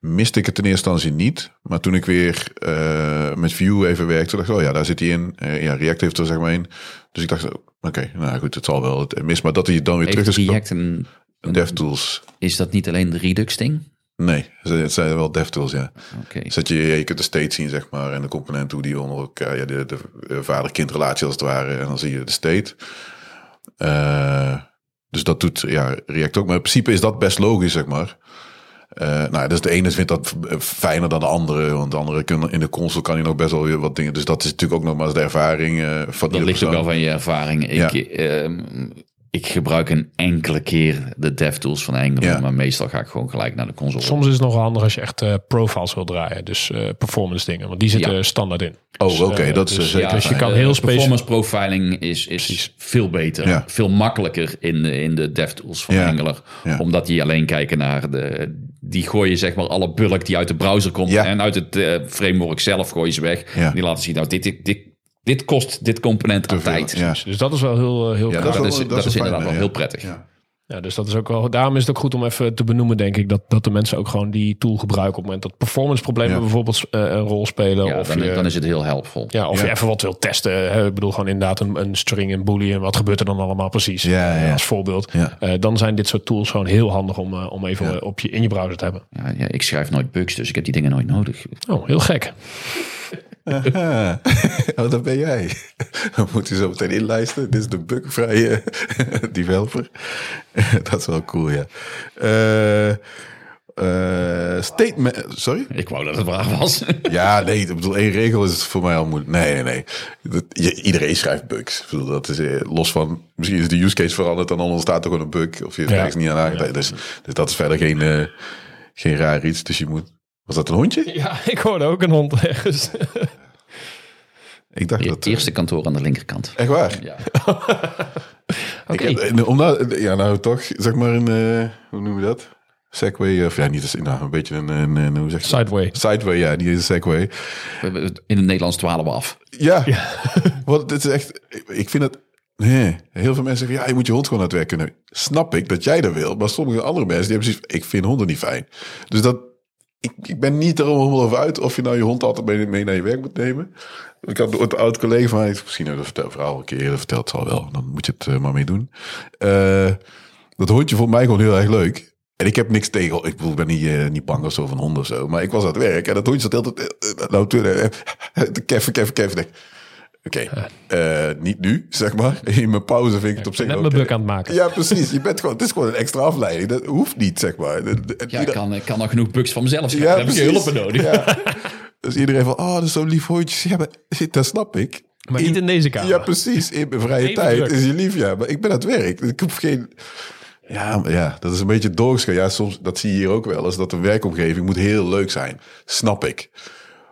Miste ik het in eerste instantie niet. Maar toen ik weer eh, met Vue even werkte, dacht ik, oh ja, daar zit hij in. Eh, ja, React heeft er zeg maar in. Dus ik dacht, oké, nou goed, het zal wel. Het mis, maar dat hij dan weer terug is React een. DevTools. is dat niet alleen de Redux ding? Nee, het zijn wel DevTools, ja. Oké. Dus dat je, je kunt de state zien, zeg maar, en de componenten hoe die onder elkaar, ja, de, de, de vader-kindrelatie als het ware, en dan zie je de state. Eh, dus dat doet ja, React ook. Maar in principe is dat best logisch, zeg maar. Eh, nou, dus de ene vindt dat fijner dan de andere. Want de andere kunnen in de console kan je nog best wel weer wat dingen. Dus dat is natuurlijk ook nog maar eens de ervaring uh, van Dat ligt ook wel van je ervaring. Ja. Ik, ehm, ik gebruik een enkele keer de DevTools van Angular, Ja. maar meestal ga ik gewoon gelijk naar de console. Soms is het nog handig als je echt eh, profiles wil draaien. Dus eh, performance dingen. Want die zitten Ja. standaard in. Oh, Dus, oké, eh, dat is, dus, zeker dus je kan heel specifiek... Performance profiling is, is veel beter. Ja. Veel makkelijker in de, in de DevTools van Ja. Angular. Ja. Omdat die alleen kijken naar de... Die gooien zeg maar alle bulk die uit de browser komt. Ja. En uit het framework zelf gooien ze weg. Ja. Die laten zien, nou dit, dit, dit, dit kost dit component aan tijd. ja. Dus dat is wel heel, eh, heel Ja. Dat, is, dat dat is inderdaad fijn, wel ja. heel prettig. Ja. Ja, dus dat is ook wel. Daarom is het ook goed om even te benoemen, denk ik, dat, dat de mensen ook gewoon die tool gebruiken op het moment dat performance problemen Ja. bijvoorbeeld eh, een rol spelen. Ja, of dan, je, dan is het heel helpvol. ja, of Ja. je even wat wilt testen. Hè? Ik bedoel gewoon inderdaad een, een string, een boolean. Wat gebeurt er dan allemaal precies? Ja, ja. Eh, Als voorbeeld. Ja. Eh, dan zijn dit soort tools gewoon heel handig om, om even Ja. op je, in je browser te hebben. Ja, ja, ik schrijf nooit bugs, dus ik heb die dingen nooit nodig. Oh, heel gek. Oh, dat ben jij. Dan moet je zo meteen inlijsten. Dit is de bugvrije developer. dat is wel cool, ja. Eh eh, statement... Sorry? Ik wou dat het waar was. Ja, nee, ik bedoel, één regel is voor mij al moeilijk. Nee, nee, nee. Dat, je- iedereen schrijft bugs. Ik bedoel, dat is eh, los van... Misschien is de use case veranderd, dan anders staat er gewoon een bug. Of je hebt Ja. ergens niet aan aangedacht. Dus, dus dat is verder geen, geen raar iets. Dus je moet... Was dat een hondje? Ja, ik hoorde ook een hond ergens. Ik dacht Je dat... eh, eerste kantoor aan de linkerkant. Echt waar? Ja. Ik heb, eh, om nou, ja, nou toch, zeg maar een, eh, hoe noem je dat? Segway, of ja, niet een, nou, een beetje een, een, een- hoe zeg je dat? Sideway. Sideway, ja, niet een segway. We In het Nederlands dwalen we af. Ja, want dit is echt, ik- vind het, nee, heel veel mensen zeggen, ja, je moet je hond gewoon het werk kunnen. Snap ik dat jij dat wil, maar sommige andere mensen, die hebben zoiets, ik vind honden niet fijn. Dus dat, ik, ben niet er helemaal over uit of je nou je hond altijd mee, naar je werk moet nemen. Ik had een oud collega van mij, misschien heb ik vertel- verhaal een keer eerder verteld, zal wel. Dan moet je het eh, maar mee doen. Eh, dat hondje vond mij gewoon heel erg leuk. En ik heb niks tegen, ik bedoel, ben niet, eh, niet bang of zo van honden of zo. Maar ik was aan het werk en dat hondje zat heel tijd, eh, nou toen, keffen, keffen, keffen. Oké, eh, niet nu, zeg maar. In mijn pauze vind ik het op zich ook, mijn buk aan het maken. Ja, precies. Je bent gewoon, het is gewoon een extra afleiding. Dat hoeft niet, zeg maar. Ja, ik kan, ik kan nog genoeg bugs van mezelf schrijven. ja, Daar heb ik hulp nodig. Ja. Dus iedereen van, oh, dat is zo'n lief hondje. Ja, maar dat snap ik. Maar niet in deze kamer. Ja, precies. In mijn vrije Even tijd druk. is je lief, ja. Maar ik ben aan het werk. Ik hoef geen... Ja, maar ja, dat is een beetje doorgeschoten. Ja, soms, dat zie je hier ook wel eens. Dat de werkomgeving moet heel leuk zijn. Snap ik.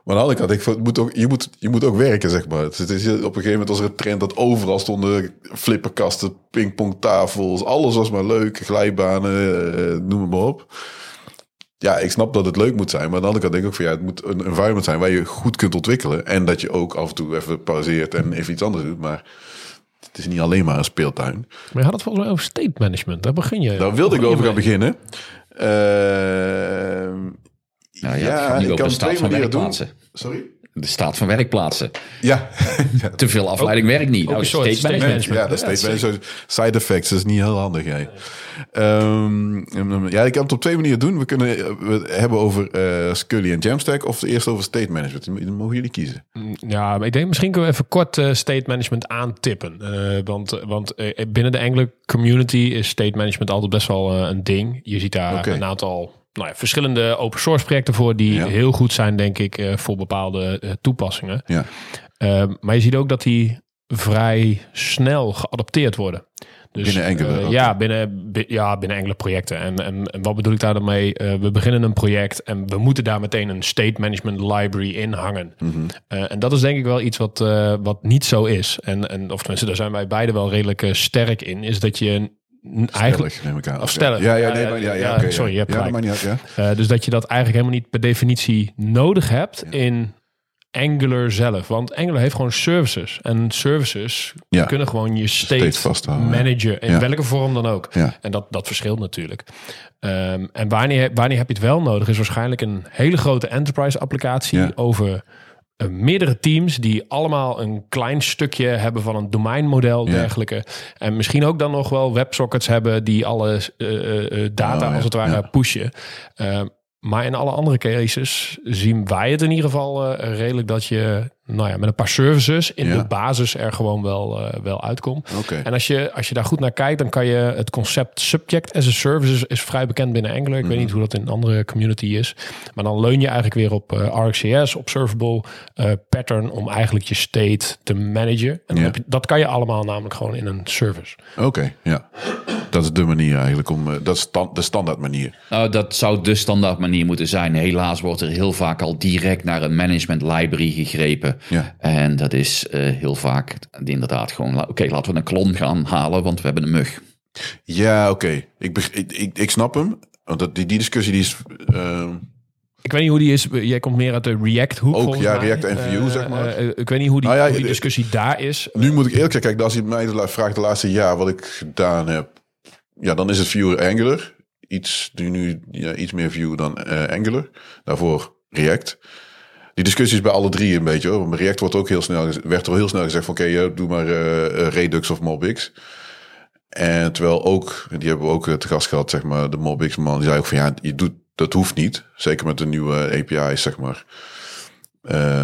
Maar aan de andere kant, ik het moet ook, je, moet, je moet ook werken, zeg maar. Het is, op een gegeven moment was er een trend dat overal stonden flipperkasten, pingpongtafels. Alles was maar leuk, glijbanen, eh, noem het maar op. Ja, ik snap dat het leuk moet zijn. Maar aan de andere kant denk ik ook van ja, het moet een environment zijn waar je goed kunt ontwikkelen. En dat je ook af en toe even pauzeert en even iets anders doet. Maar het is niet alleen maar een speeltuin. Maar je had het volgens mij over state management. Daar begin je. Daar wilde ik over gaan beginnen. Ehm, Ja, ja, Ja, ik kan de staat twee van manieren doen. werkplaatsen. sorry? De staat van werkplaatsen. Ja. ja. Te veel afleiding werkt niet. ook Nou, een soort steeds state management. management. Ja, dat is Ja, steeds bij zo'n side effects. Dat is niet heel handig. Jij. Ehm, ja, ik kan het op twee manieren doen. We kunnen eh, we hebben over eh Scully en Jamstack of eerst over state management. Dan mogen jullie kiezen. Ja, maar ik denk misschien kunnen we even kort eh, state management aantippen. Eh, want want eh, binnen de Angular community is state management altijd best wel een ding. Je ziet daar een aantal nou ja, verschillende open source projecten voor die Ja. heel goed zijn, denk ik, eh, voor bepaalde eh, toepassingen. Ja. Eh, maar je ziet ook dat die vrij snel geadopteerd worden. Dus, Binnen enkele, ja, binnen, bi- ja, binnen enkele projecten. En, en, en wat bedoel ik daar dan mee? Eh, we beginnen een project en we moeten daar meteen een state management library in hangen. Mhm. En dat is denk ik wel iets wat, wat niet zo is. En, en of tenminste, daar zijn wij beide wel redelijk sterk in. Is dat je eigenlijk. Neem ik aan. Of stellig. Ja, ja, nee, ja, maar ja, sorry, je hebt ja, niet uit, ja. eh, dus dat je dat eigenlijk helemaal niet per definitie nodig hebt in Angular zelf. Want Angular heeft gewoon services. En services Ja. kunnen gewoon je state, State managen. In Ja. welke vorm dan ook. Ja. En dat, dat verschilt natuurlijk. Ehm, en wanneer, wanneer heb je het wel nodig? Is waarschijnlijk een hele grote enterprise applicatie over meerdere teams die allemaal een klein stukje hebben van een domeinmodel Ja. dergelijke. En misschien ook dan nog wel websockets hebben die alle eh, eh, eh, data Oh, als het ware Ja. pushen. Maar in alle andere cases zien wij het in ieder geval eh, redelijk dat je nou ja, met een paar services in Ja. de basis er gewoon wel, eh, wel uitkomt. Oké. En als je, als je daar goed naar kijkt, dan kan je het concept subject as a service is, is vrij bekend binnen Angular. Ik weet niet hoe dat in een andere community is. Maar dan leun je eigenlijk weer op eh, RxJS, observable eh, pattern om eigenlijk je state te managen. En dan Ja. heb je, dat kan je allemaal namelijk gewoon in een service. Oké, ja. Dat is de manier eigenlijk om. dat is de standaard manier. Nou, dat zou de standaard manier moeten zijn. Helaas wordt er heel vaak al direct naar een management library gegrepen. Ja. En dat is eh, heel vaak inderdaad gewoon... Oké, laten we een klon gaan halen, want we hebben een mug. Ja, oké. Ik, ik, ik, ik snap hem. Want dat, die, die discussie die is. ehm, Ik weet niet hoe die is. Jij komt meer uit de React hoek. Ook, ja, mij. React en Vue, Eh, zeg maar. eh, ik weet niet hoe die, Nou ja, hoe die eh, discussie daar is. nu moet ik eerlijk zeggen, kijk, als je mij vraagt de laatste jaar wat ik gedaan heb. Ja, dan is het Vue Angular. Iets, nu, nu ja, iets meer Vue dan eh, Angular. Daarvoor React. Die discussie is bij alle drie een beetje hoor. Want React wordt ook heel snel, werd er heel snel gezegd van oké, doe maar eh, eh, Redux of MobX. En terwijl ook, die hebben we ook eh, te gast gehad, zeg maar, de MobX man, die zei ook van ja, je doet, dat hoeft niet. Zeker met de nieuwe API's, zeg maar.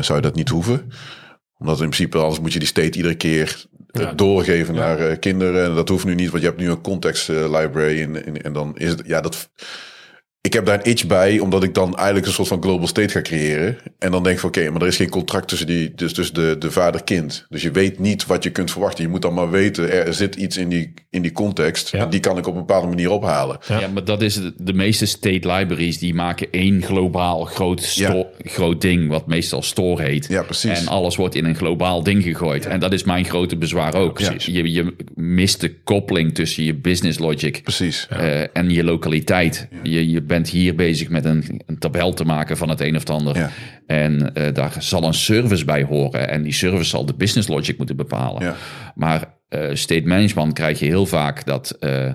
zou je dat niet hoeven. Omdat in principe, anders moet je die state iedere keer Ja. doorgeven naar kinderen. En dat hoeft nu niet, want je hebt nu een context library. En, en, en dan is het, ja, dat. Ik heb daar een itch bij, omdat ik dan eigenlijk een soort van global state ga creëren. En dan denk ik van oké, maar er is geen contract tussen, die, dus tussen de, de vader-kind. Dus je weet niet wat je kunt verwachten. Je moet dan maar weten, er zit iets in die, in die context. Ja. En die kan ik op een bepaalde manier ophalen. Ja. Ja, maar dat is de meeste state libraries die maken één globaal groot, sto- groot ding, wat meestal store heet. Ja, precies. En alles wordt in een globaal ding gegooid. En dat is mijn grote bezwaar ook. precies. Je, je mist de koppeling tussen je business logic Precies. eh, en je lokaliteit. Je, je bent hier bezig met een, een tabel te maken van het een of het ander. Ja. En eh, daar zal een service bij horen. En die service zal de business logic moeten bepalen. Ja. Maar eh, state management krijg je heel vaak dat eh,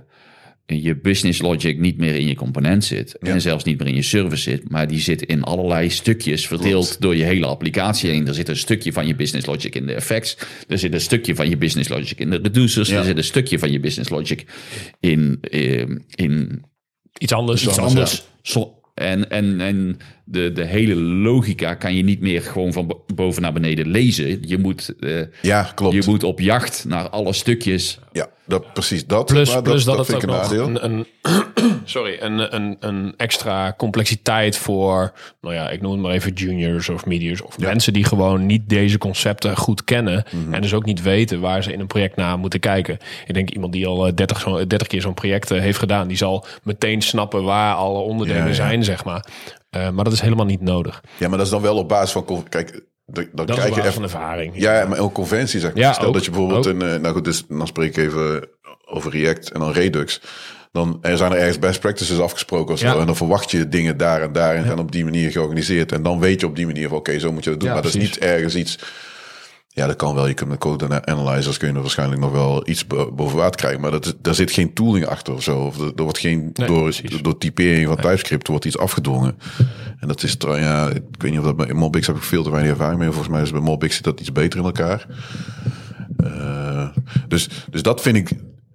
je business logic niet meer in je component zit. Ja. En zelfs niet meer in je service zit. Maar die zit in allerlei stukjes verdeeld Klopt. door je hele applicatie heen. Er zit een stukje van je business logic in de effects. Er zit een stukje van je business logic in de reducers. Ja. Er zit een stukje van je business logic in, eh, in Iets anders. iets anders. En en, en de, de hele logica kan je niet meer gewoon van bo- boven naar beneden lezen. Je moet, eh, Ja, klopt. je moet op jacht naar alle stukjes. Ja, dat, precies dat. Plus, Maar plus dat, het vind ook ik een nog een, een, sorry, een, een, een extra complexiteit voor, nou ja, ik noem het maar even juniors of mediors of mensen die gewoon niet deze concepten goed kennen Mhm. en dus ook niet weten waar ze in een project naar moeten kijken. Ik denk iemand die al eh, 30, zo, 30 keer zo'n project eh, heeft gedaan, die zal meteen snappen waar alle onderdelen Ja, ja. zijn, zeg maar. Eh, maar dat is helemaal niet nodig. Ja, maar dat is dan wel op basis van... Kijk, dan, Dat krijg je even... van ervaring. Ja, maar ook conventie, zeg maar. Ja, Stel ook. dat je bijvoorbeeld Ook. een... eh, Nou goed, dus, dan spreek ik even over React en dan Redux. Dan er zijn er ergens best practices afgesproken of zo. Ja. En dan verwacht je dingen daar en daar en op die manier georganiseerd. En dan weet je op die manier van oké, zo moet je dat doen. Maar dat is niet ergens iets... Ja, dat kan wel. Je kunt met code analyzers kun je er waarschijnlijk nog wel iets bo- boven water krijgen. Maar dat is, daar zit geen tooling achter of zo. Of er, er wordt geen, Nee, door, precies. door typering van TypeScript wordt iets afgedwongen. En dat is, ja, ik weet niet of dat bij Mobix heb ik veel te weinig ervaring mee. Volgens mij is bij Mobix zit dat iets beter in elkaar. Eh, dus, dus dat vind ik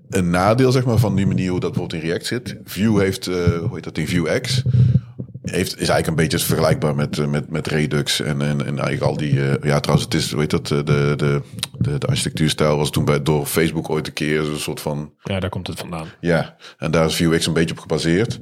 een nadeel, zeg maar, van die manier hoe dat bijvoorbeeld in React zit. Vue heeft, eh, hoe heet dat, in Vuex heeft, is eigenlijk een beetje vergelijkbaar met, eh, met, met Redux en, en, en eigenlijk al die... eh, ja, trouwens, het is, heet dat, eh, de, de, de, de architectuurstijl was toen bij, door Facebook ooit een keer een soort van... Ja, daar komt het vandaan. Ja, en daar is Vuex een beetje op gebaseerd.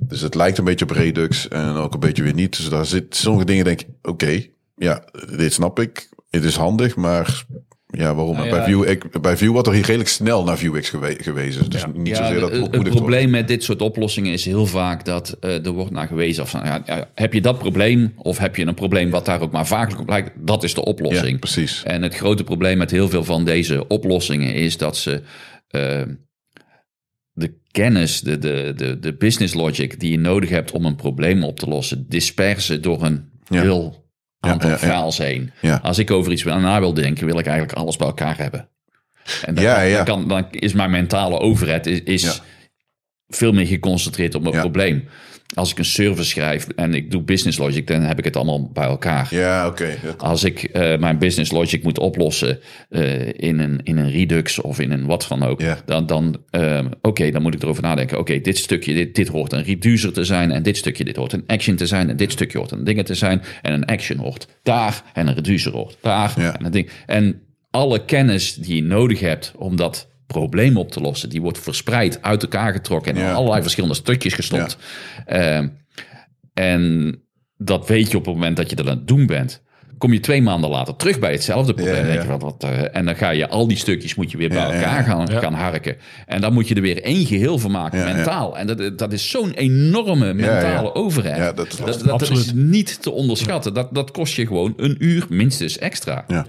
Dus het lijkt een beetje op Redux en ook een beetje weer niet. Dus daar zit sommige dingen denk ik, oké, ja, dit snap ik. Het is handig, maar ja, waarom? Nou ja, bij, Vue, ik, bij Vue wordt er hier redelijk snel naar Vuex gewe gewezen. Dus niet Ja, zozeer dat het, het probleem met dit soort oplossingen is heel vaak dat eh, er wordt naar gewezen. Of, van, ja, ja, heb je dat probleem of heb je een probleem wat daar ook maar vaak op lijkt? Dat is de oplossing. Ja, precies. En het grote probleem met heel veel van deze oplossingen is dat ze eh, de kennis, de, de, de, de business logic die je nodig hebt om een probleem op te lossen, dispersen door een Ja. heel aantal ja, heen. Als ik over iets na wil denken, wil ik eigenlijk alles bij elkaar hebben. En dan. Dan, kan, dan is mijn mentale overhead is, is veel meer geconcentreerd op Ja. probleem. Als ik een service schrijf en ik doe business logic, dan heb ik het allemaal bij elkaar. Ja, oké. Als ik eh, mijn business logic moet oplossen eh, in, een, in een Redux of in een wat dan ook, dan, dan eh, oké, dan moet ik erover nadenken. Oké, dit stukje, dit, dit hoort een reducer te zijn en dit stukje, dit hoort een action te zijn en dit stukje hoort een dingen te zijn en een action hoort daar en een reducer hoort daar en een ding. En alle kennis die je nodig hebt om dat probleem op te lossen, die wordt verspreid, uit elkaar getrokken en in Ja. allerlei verschillende stukjes gestopt. Ehm, en dat weet je op het moment dat je dat aan het doen bent. Kom je twee maanden later terug bij hetzelfde probleem. Ja, denk je, wat, wat, eh, en dan ga je al die stukjes moet je weer bij elkaar ja. gaan, Ja. gaan harken. En dan moet je er weer één geheel van maken, Ja, ja. mentaal. En dat, dat is zo'n enorme mentale overheid. Ja, dat is dat, lastig. dat, dat is Absoluut. niet te onderschatten. Dat, dat kost je gewoon een uur minstens extra. ja.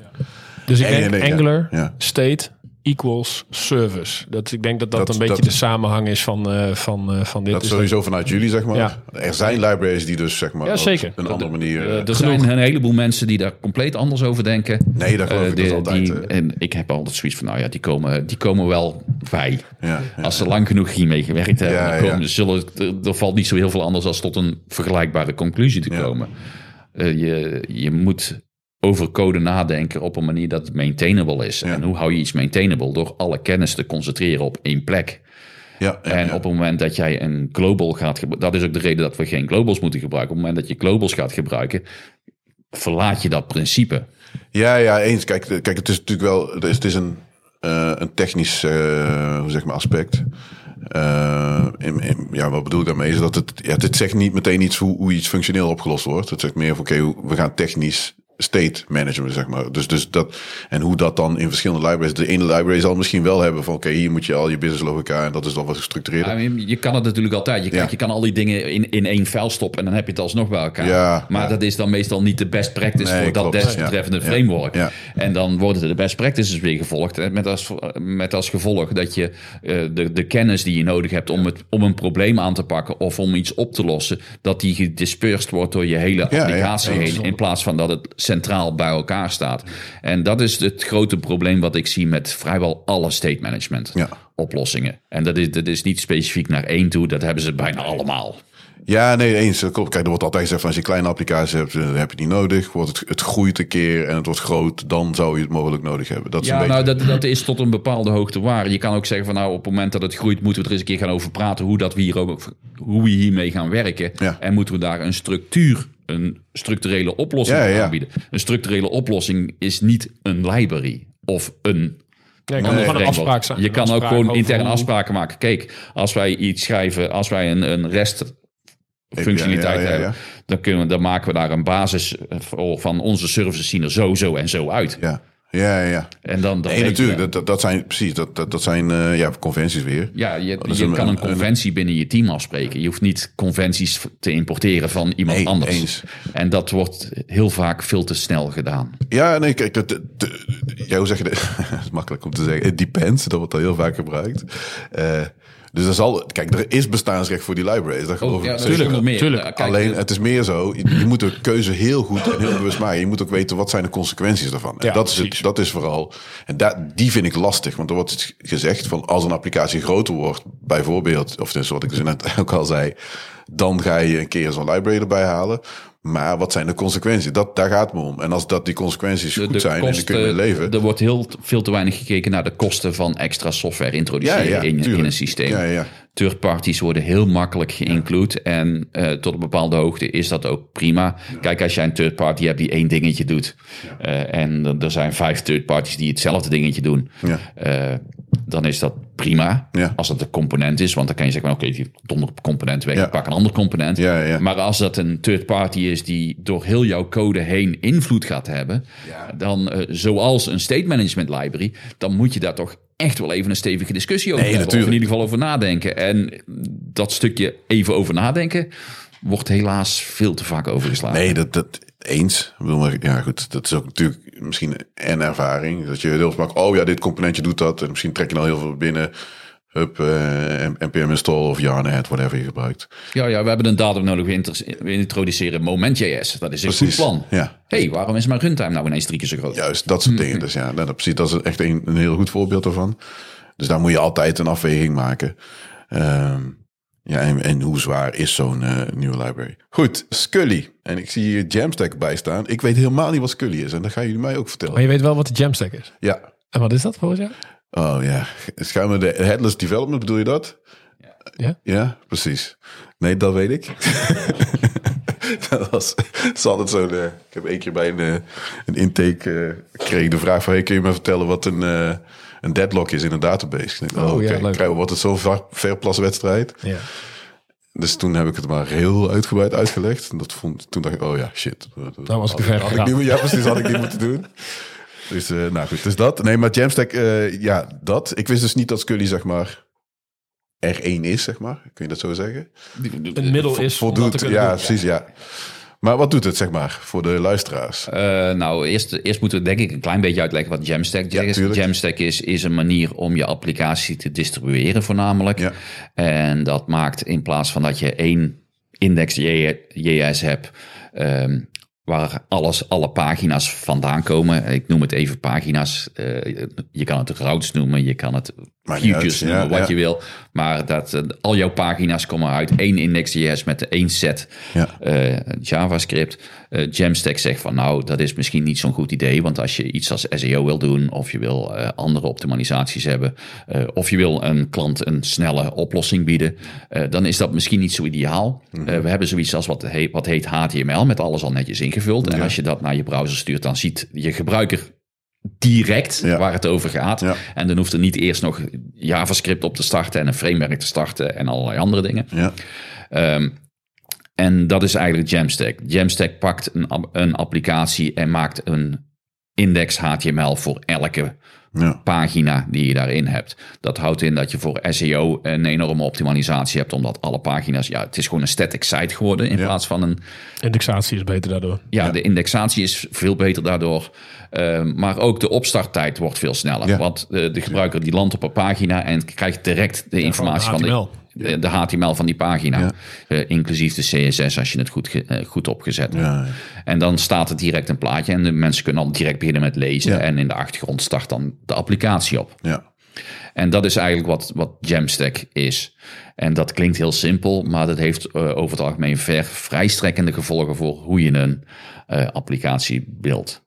Dus ik denk. Angular, Ja. state equals service. Dat, ik denk dat dat, Dat- een beetje dat- de samenhang is van, eh, van, eh, van dit. Dat Dus sowieso vanuit jullie, zeg maar. Ja. Er zijn libraries die dus, zeg maar, Ja, op zeker. een andere manier... Eh, er zijn een heleboel mensen die daar compleet anders over denken. nee, dat geloof ik die- dus altijd. die- en ik heb altijd zoiets van, nou ja, die komen, die komen wel bij. ja, ja. Als ze lang genoeg hiermee gewerkt hebben, Ja, dan komen, ja. zullen, er, er valt niet zo heel veel anders als tot een vergelijkbare conclusie te Ja. komen. Eh, je, je moet over code nadenken op een manier dat het maintainable is. Ja. En hoe hou je iets maintainable? Door alle kennis te concentreren op één plek. ja, ja, en op het moment dat jij een global gaat gebruiken, dat is ook de reden dat we geen globals moeten gebruiken. Op het moment dat je globals gaat gebruiken, verlaat je dat principe. Ja, ja, eens. Kijk, de- kijk het is natuurlijk wel... Het is, het is een, eh, een technisch eh, hoe zeg maar, aspect. Eh, in, in- ja, wat bedoel ik daarmee? Is dat het, ja, het zegt niet meteen iets hoe, hoe iets functioneel opgelost wordt. Het zegt meer van, oké, we gaan technisch state managen, zeg maar. Dus, dus dat, en hoe dat dan in verschillende libraries... De ene library zal misschien wel hebben van, oké, hier moet je al je business logica... en dat is dan wat gestructureerder. Ja, je- kan het natuurlijk altijd. Je, Ja. kijk, je kan al die dingen in, in één vuil stoppen en dan heb je het alsnog bij elkaar. Ja, maar dat is dan meestal niet de best practice Nee, voor dat desbetreffende framework. ja. En dan worden de best practices weer gevolgd. Met als, met als gevolg dat je eh, de, de kennis die je nodig hebt om, het, om een probleem aan te pakken of om iets op te lossen, dat die gedispersed wordt door je hele ja, applicatie heen. In plaats van dat het centraal bij elkaar staat. En dat is het grote probleem wat ik zie met vrijwel alle state management Ja. oplossingen. En dat is, dat is niet specifiek naar één toe, dat hebben ze bijna allemaal. Ja, nee, eens. Dat klopt. Kijk, er wordt altijd gezegd van als je kleine applicaties hebt, dan heb je niet nodig. Wordt het, het groeit een keer en het wordt groot, dan zou je het mogelijk nodig hebben. Dat is Ja, een nou, beetje... dat, dat is tot een bepaalde hoogte waar. Je kan ook zeggen van nou, op het moment dat het groeit, moeten we er eens een keer gaan over praten hoe, dat we, hier, hoe we hiermee gaan werken. Ja. En moeten we daar een structuur, een structurele oplossing Ja, voor ja. aanbieden. Een structurele oplossing is niet een library of een kan afspraak zijn. Je kan ook gewoon interne hoe- afspraken maken. Kijk, als wij iets schrijven, als wij een, een rest functionaliteit Ja, ja, ja, ja. hebben, dan, kunnen we, dan maken we daar een basis eh, voor- van onze services zien er zo, zo en zo uit. Ja, ja, ja. ja. En dan, Nee, natuurlijk. Dat, dat, dat zijn precies, dat, dat, dat zijn eh, ja, conventies weer. Ja, je, je een- kan een een- conventie binnen je team afspreken. Je hoeft niet conventies te importeren van iemand Nee, anders. eens. En dat wordt heel vaak veel te snel gedaan. Ja, nee, kijk, dat, ja, hoe zeg je dat? Is makkelijk om te zeggen. It depends, dat wordt al heel vaak gebruikt. Eh, dus er zal, kijk, er is bestaansrecht voor die libraries. Dat geloof ik Oh, ja, meer. tuurlijk. Ja, kijk, Alleen, eh, het is meer zo, je, je moet de keuze heel goed en heel bewust maken. Je moet ook weten, wat zijn de consequenties daarvan? En Ja, dat, is het, dat is vooral, en dat, die vind ik lastig. Want er wordt gezegd van, als een applicatie groter wordt, bijvoorbeeld, of dus wat ik dus net ook al zei, dan ga je een keer zo'n library erbij halen. Maar wat zijn de consequenties? Dat, daar gaat het me om. En als dat die consequenties de- goed de zijn en dan kun je mee leven. Er wordt heel veel te weinig gekeken naar de kosten van extra software introduceren Ja, ja, in, een systeem. Ja, ja. Third parties worden heel makkelijk geïnclude. En eh, tot een bepaalde hoogte is dat ook prima. Kijk, als jij een third party hebt die één dingetje doet. eh, en er- zijn vijf third parties die hetzelfde dingetje doen. Ja. Dan is dat prima. Ja. Als dat een component is. Want dan kan je zeggen, oké, die donder component weg. Ja. Ik pak een ander component. Ja. Maar als dat een third party is die door heel jouw code heen invloed gaat hebben. Dan, eh, zoals een state management library. Dan moet je daar toch echt wel even een stevige discussie over Nee, hebben. Of natuurlijk. in ieder geval over nadenken. En dat stukje even over nadenken wordt helaas veel te vaak overgeslagen. Nee, dat, dat eens. Ik bedoel, maar, ja, goed, dat is ook natuurlijk misschien een ervaring. Dat je heel vaak, oh ja, dit componentje doet dat. En misschien trek je al heel veel binnen. Hup, eh, npm install of yarnet, whatever je gebruikt. Ja, ja, we hebben een datum nodig. We, introduceren Moment.js. Dat is een Precies, goed plan. ja. hey, waarom is mijn runtime nou ineens drie keer zo groot? Juist, dat soort dingen. Dus ja, nou, dat, precies, dat is echt een, een heel goed voorbeeld daarvan. Dus daar moet je altijd een afweging maken. Ehm, Ja, en, en hoe zwaar is zo'n eh, nieuwe library? Goed, Scully. En ik zie hier Jamstack bij staan. Ik weet helemaal niet wat Scully is. En dat gaan jullie mij ook vertellen. Maar je weet wel wat de Jamstack is. Ja. En wat is dat volgens jou? Oh ja. We de headless development, bedoel je dat? Ja? Ja, precies. Nee, dat weet ik. dat was, dat altijd zo. ik heb één keer bij een, eh, een intake kreeg de vraag van... Hey, kun je me vertellen wat een, een deadlock is in een database? Ik denk, Oh, oh, ja. Krijgen wat het zo'n ver- verplaswedstrijd. Ja. Dus toen heb ik het maar heel uitgebreid uitgelegd. En dat vond, toen dacht ik, oh ja, shit. Dan was ik te ver had ik niet, Ja, precies, had ik niet moeten doen. Dus, eh, nou goed, dus dat. Nee, maar Jamstack, eh, ja, dat. Ik wist dus niet dat Scully, zeg maar, R1 is, zeg maar. Kun je dat zo zeggen? Een middel is dat Voldoet, ja, doen. precies, ja. Maar wat doet het, zeg maar, voor de luisteraars? Eh, nou, eerst, eerst moeten we denk ik een klein beetje uitleggen wat Jamstack Ja, is. tuurlijk. Jamstack is, is een manier om je applicatie te distribueren voornamelijk. Ja. En dat maakt in plaats van dat je één index JS hebt... ehm, waar alles, alle pagina's vandaan komen. Ik noem het even pagina's. Eh, je kan het routes noemen, je kan het futures uit, ja, noemen, wat ja. je wil. Maar dat, eh, al jouw pagina's komen uit één index.js met één set Ja. eh, JavaScript. Eh, Jamstack zegt van nou, dat is misschien niet zo'n goed idee. Want als je iets als SEO wil doen, of je wil andere optimalisaties hebben, of je wil een klant een snelle oplossing bieden, dan is dat misschien niet zo ideaal. Mhm. We hebben zoiets als wat heet, wat heet HTML, met alles al netjes ingevuld. En als je dat naar je browser stuurt, dan ziet je gebruiker direct Ja. waar het over gaat. Ja. En dan hoeft er niet eerst nog JavaScript op te starten en een framework te starten en allerlei andere dingen. Ja, Ehm, en dat is eigenlijk Jamstack. Jamstack pakt een, een applicatie en maakt een index HTML voor elke ja, pagina die je daarin hebt. Dat houdt in dat je voor SEO een enorme optimalisatie hebt, omdat alle pagina's, ja, het is gewoon een static site geworden in Ja. plaats van een Indexatie is beter daardoor. ja, de indexatie is veel beter daardoor. Ehm, maar ook de opstarttijd wordt veel sneller. Ja. Want de, de gebruiker die landt op een pagina en krijgt direct de informatie van de, HTML. De, de HTML van die pagina. Ja. Eh, inclusief de CSS als je het goed, eh, goed opgezet hebt. ja. En dan staat er direct een plaatje en de mensen kunnen al direct beginnen met lezen. En in de achtergrond start dan de applicatie op. ja. En dat is eigenlijk wat, wat Jamstack is. En dat klinkt heel simpel, maar dat heeft eh, over het algemeen ver vrijstrekkende gevolgen voor hoe je een eh, applicatie buildt.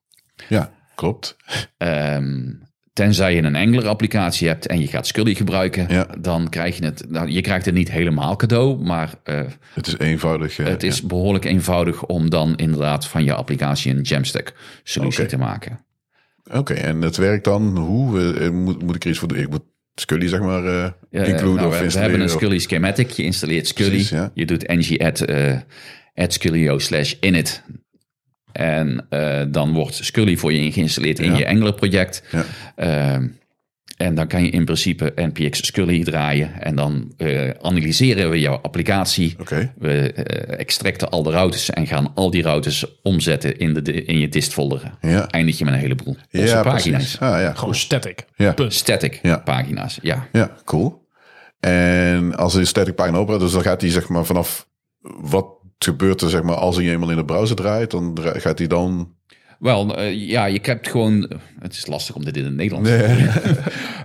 ja klopt. Ehm, tenzij je een Angular applicatie hebt en je gaat Scully gebruiken, Ja. dan krijg je het. Nou, je krijgt het niet helemaal cadeau, maar eh, Het is eenvoudig. eh, het is behoorlijk eenvoudig om dan inderdaad van je applicatie een Jamstack solutie Oké. te maken. Oké, en het werkt dan hoe? Eh, moet, moet ik er iets voor doen? Ik moet Scully, zeg maar, Ja, includen nou, of we, hebben een Scully schematic. Je installeert Scully. Precies, ja. Je doet ng add, add Scullio slash init. En eh, dan wordt Scully voor je geïnstalleerd in Ja. je Angular project. Ja. Ehm, en dan kan je in principe npx Scully draaien. En dan eh, analyseren we jouw applicatie. Oké, We eh, extracten al de routes en gaan al die routes omzetten in, de, in je dist folder. ja. Eindig je met een heleboel Ja, pagina's. Ah, ja, Gewoon static. Ja. Static Ja. pagina's, ja. Ja, cool. En als een static pagina opent, dus dan gaat hij zeg maar vanaf wat gebeurt er zeg maar als hij eenmaal in de browser draait, dan gaat hij dan. Wel, eh, ja, je hebt gewoon... Het is lastig om dit in het Nederlands te Nee.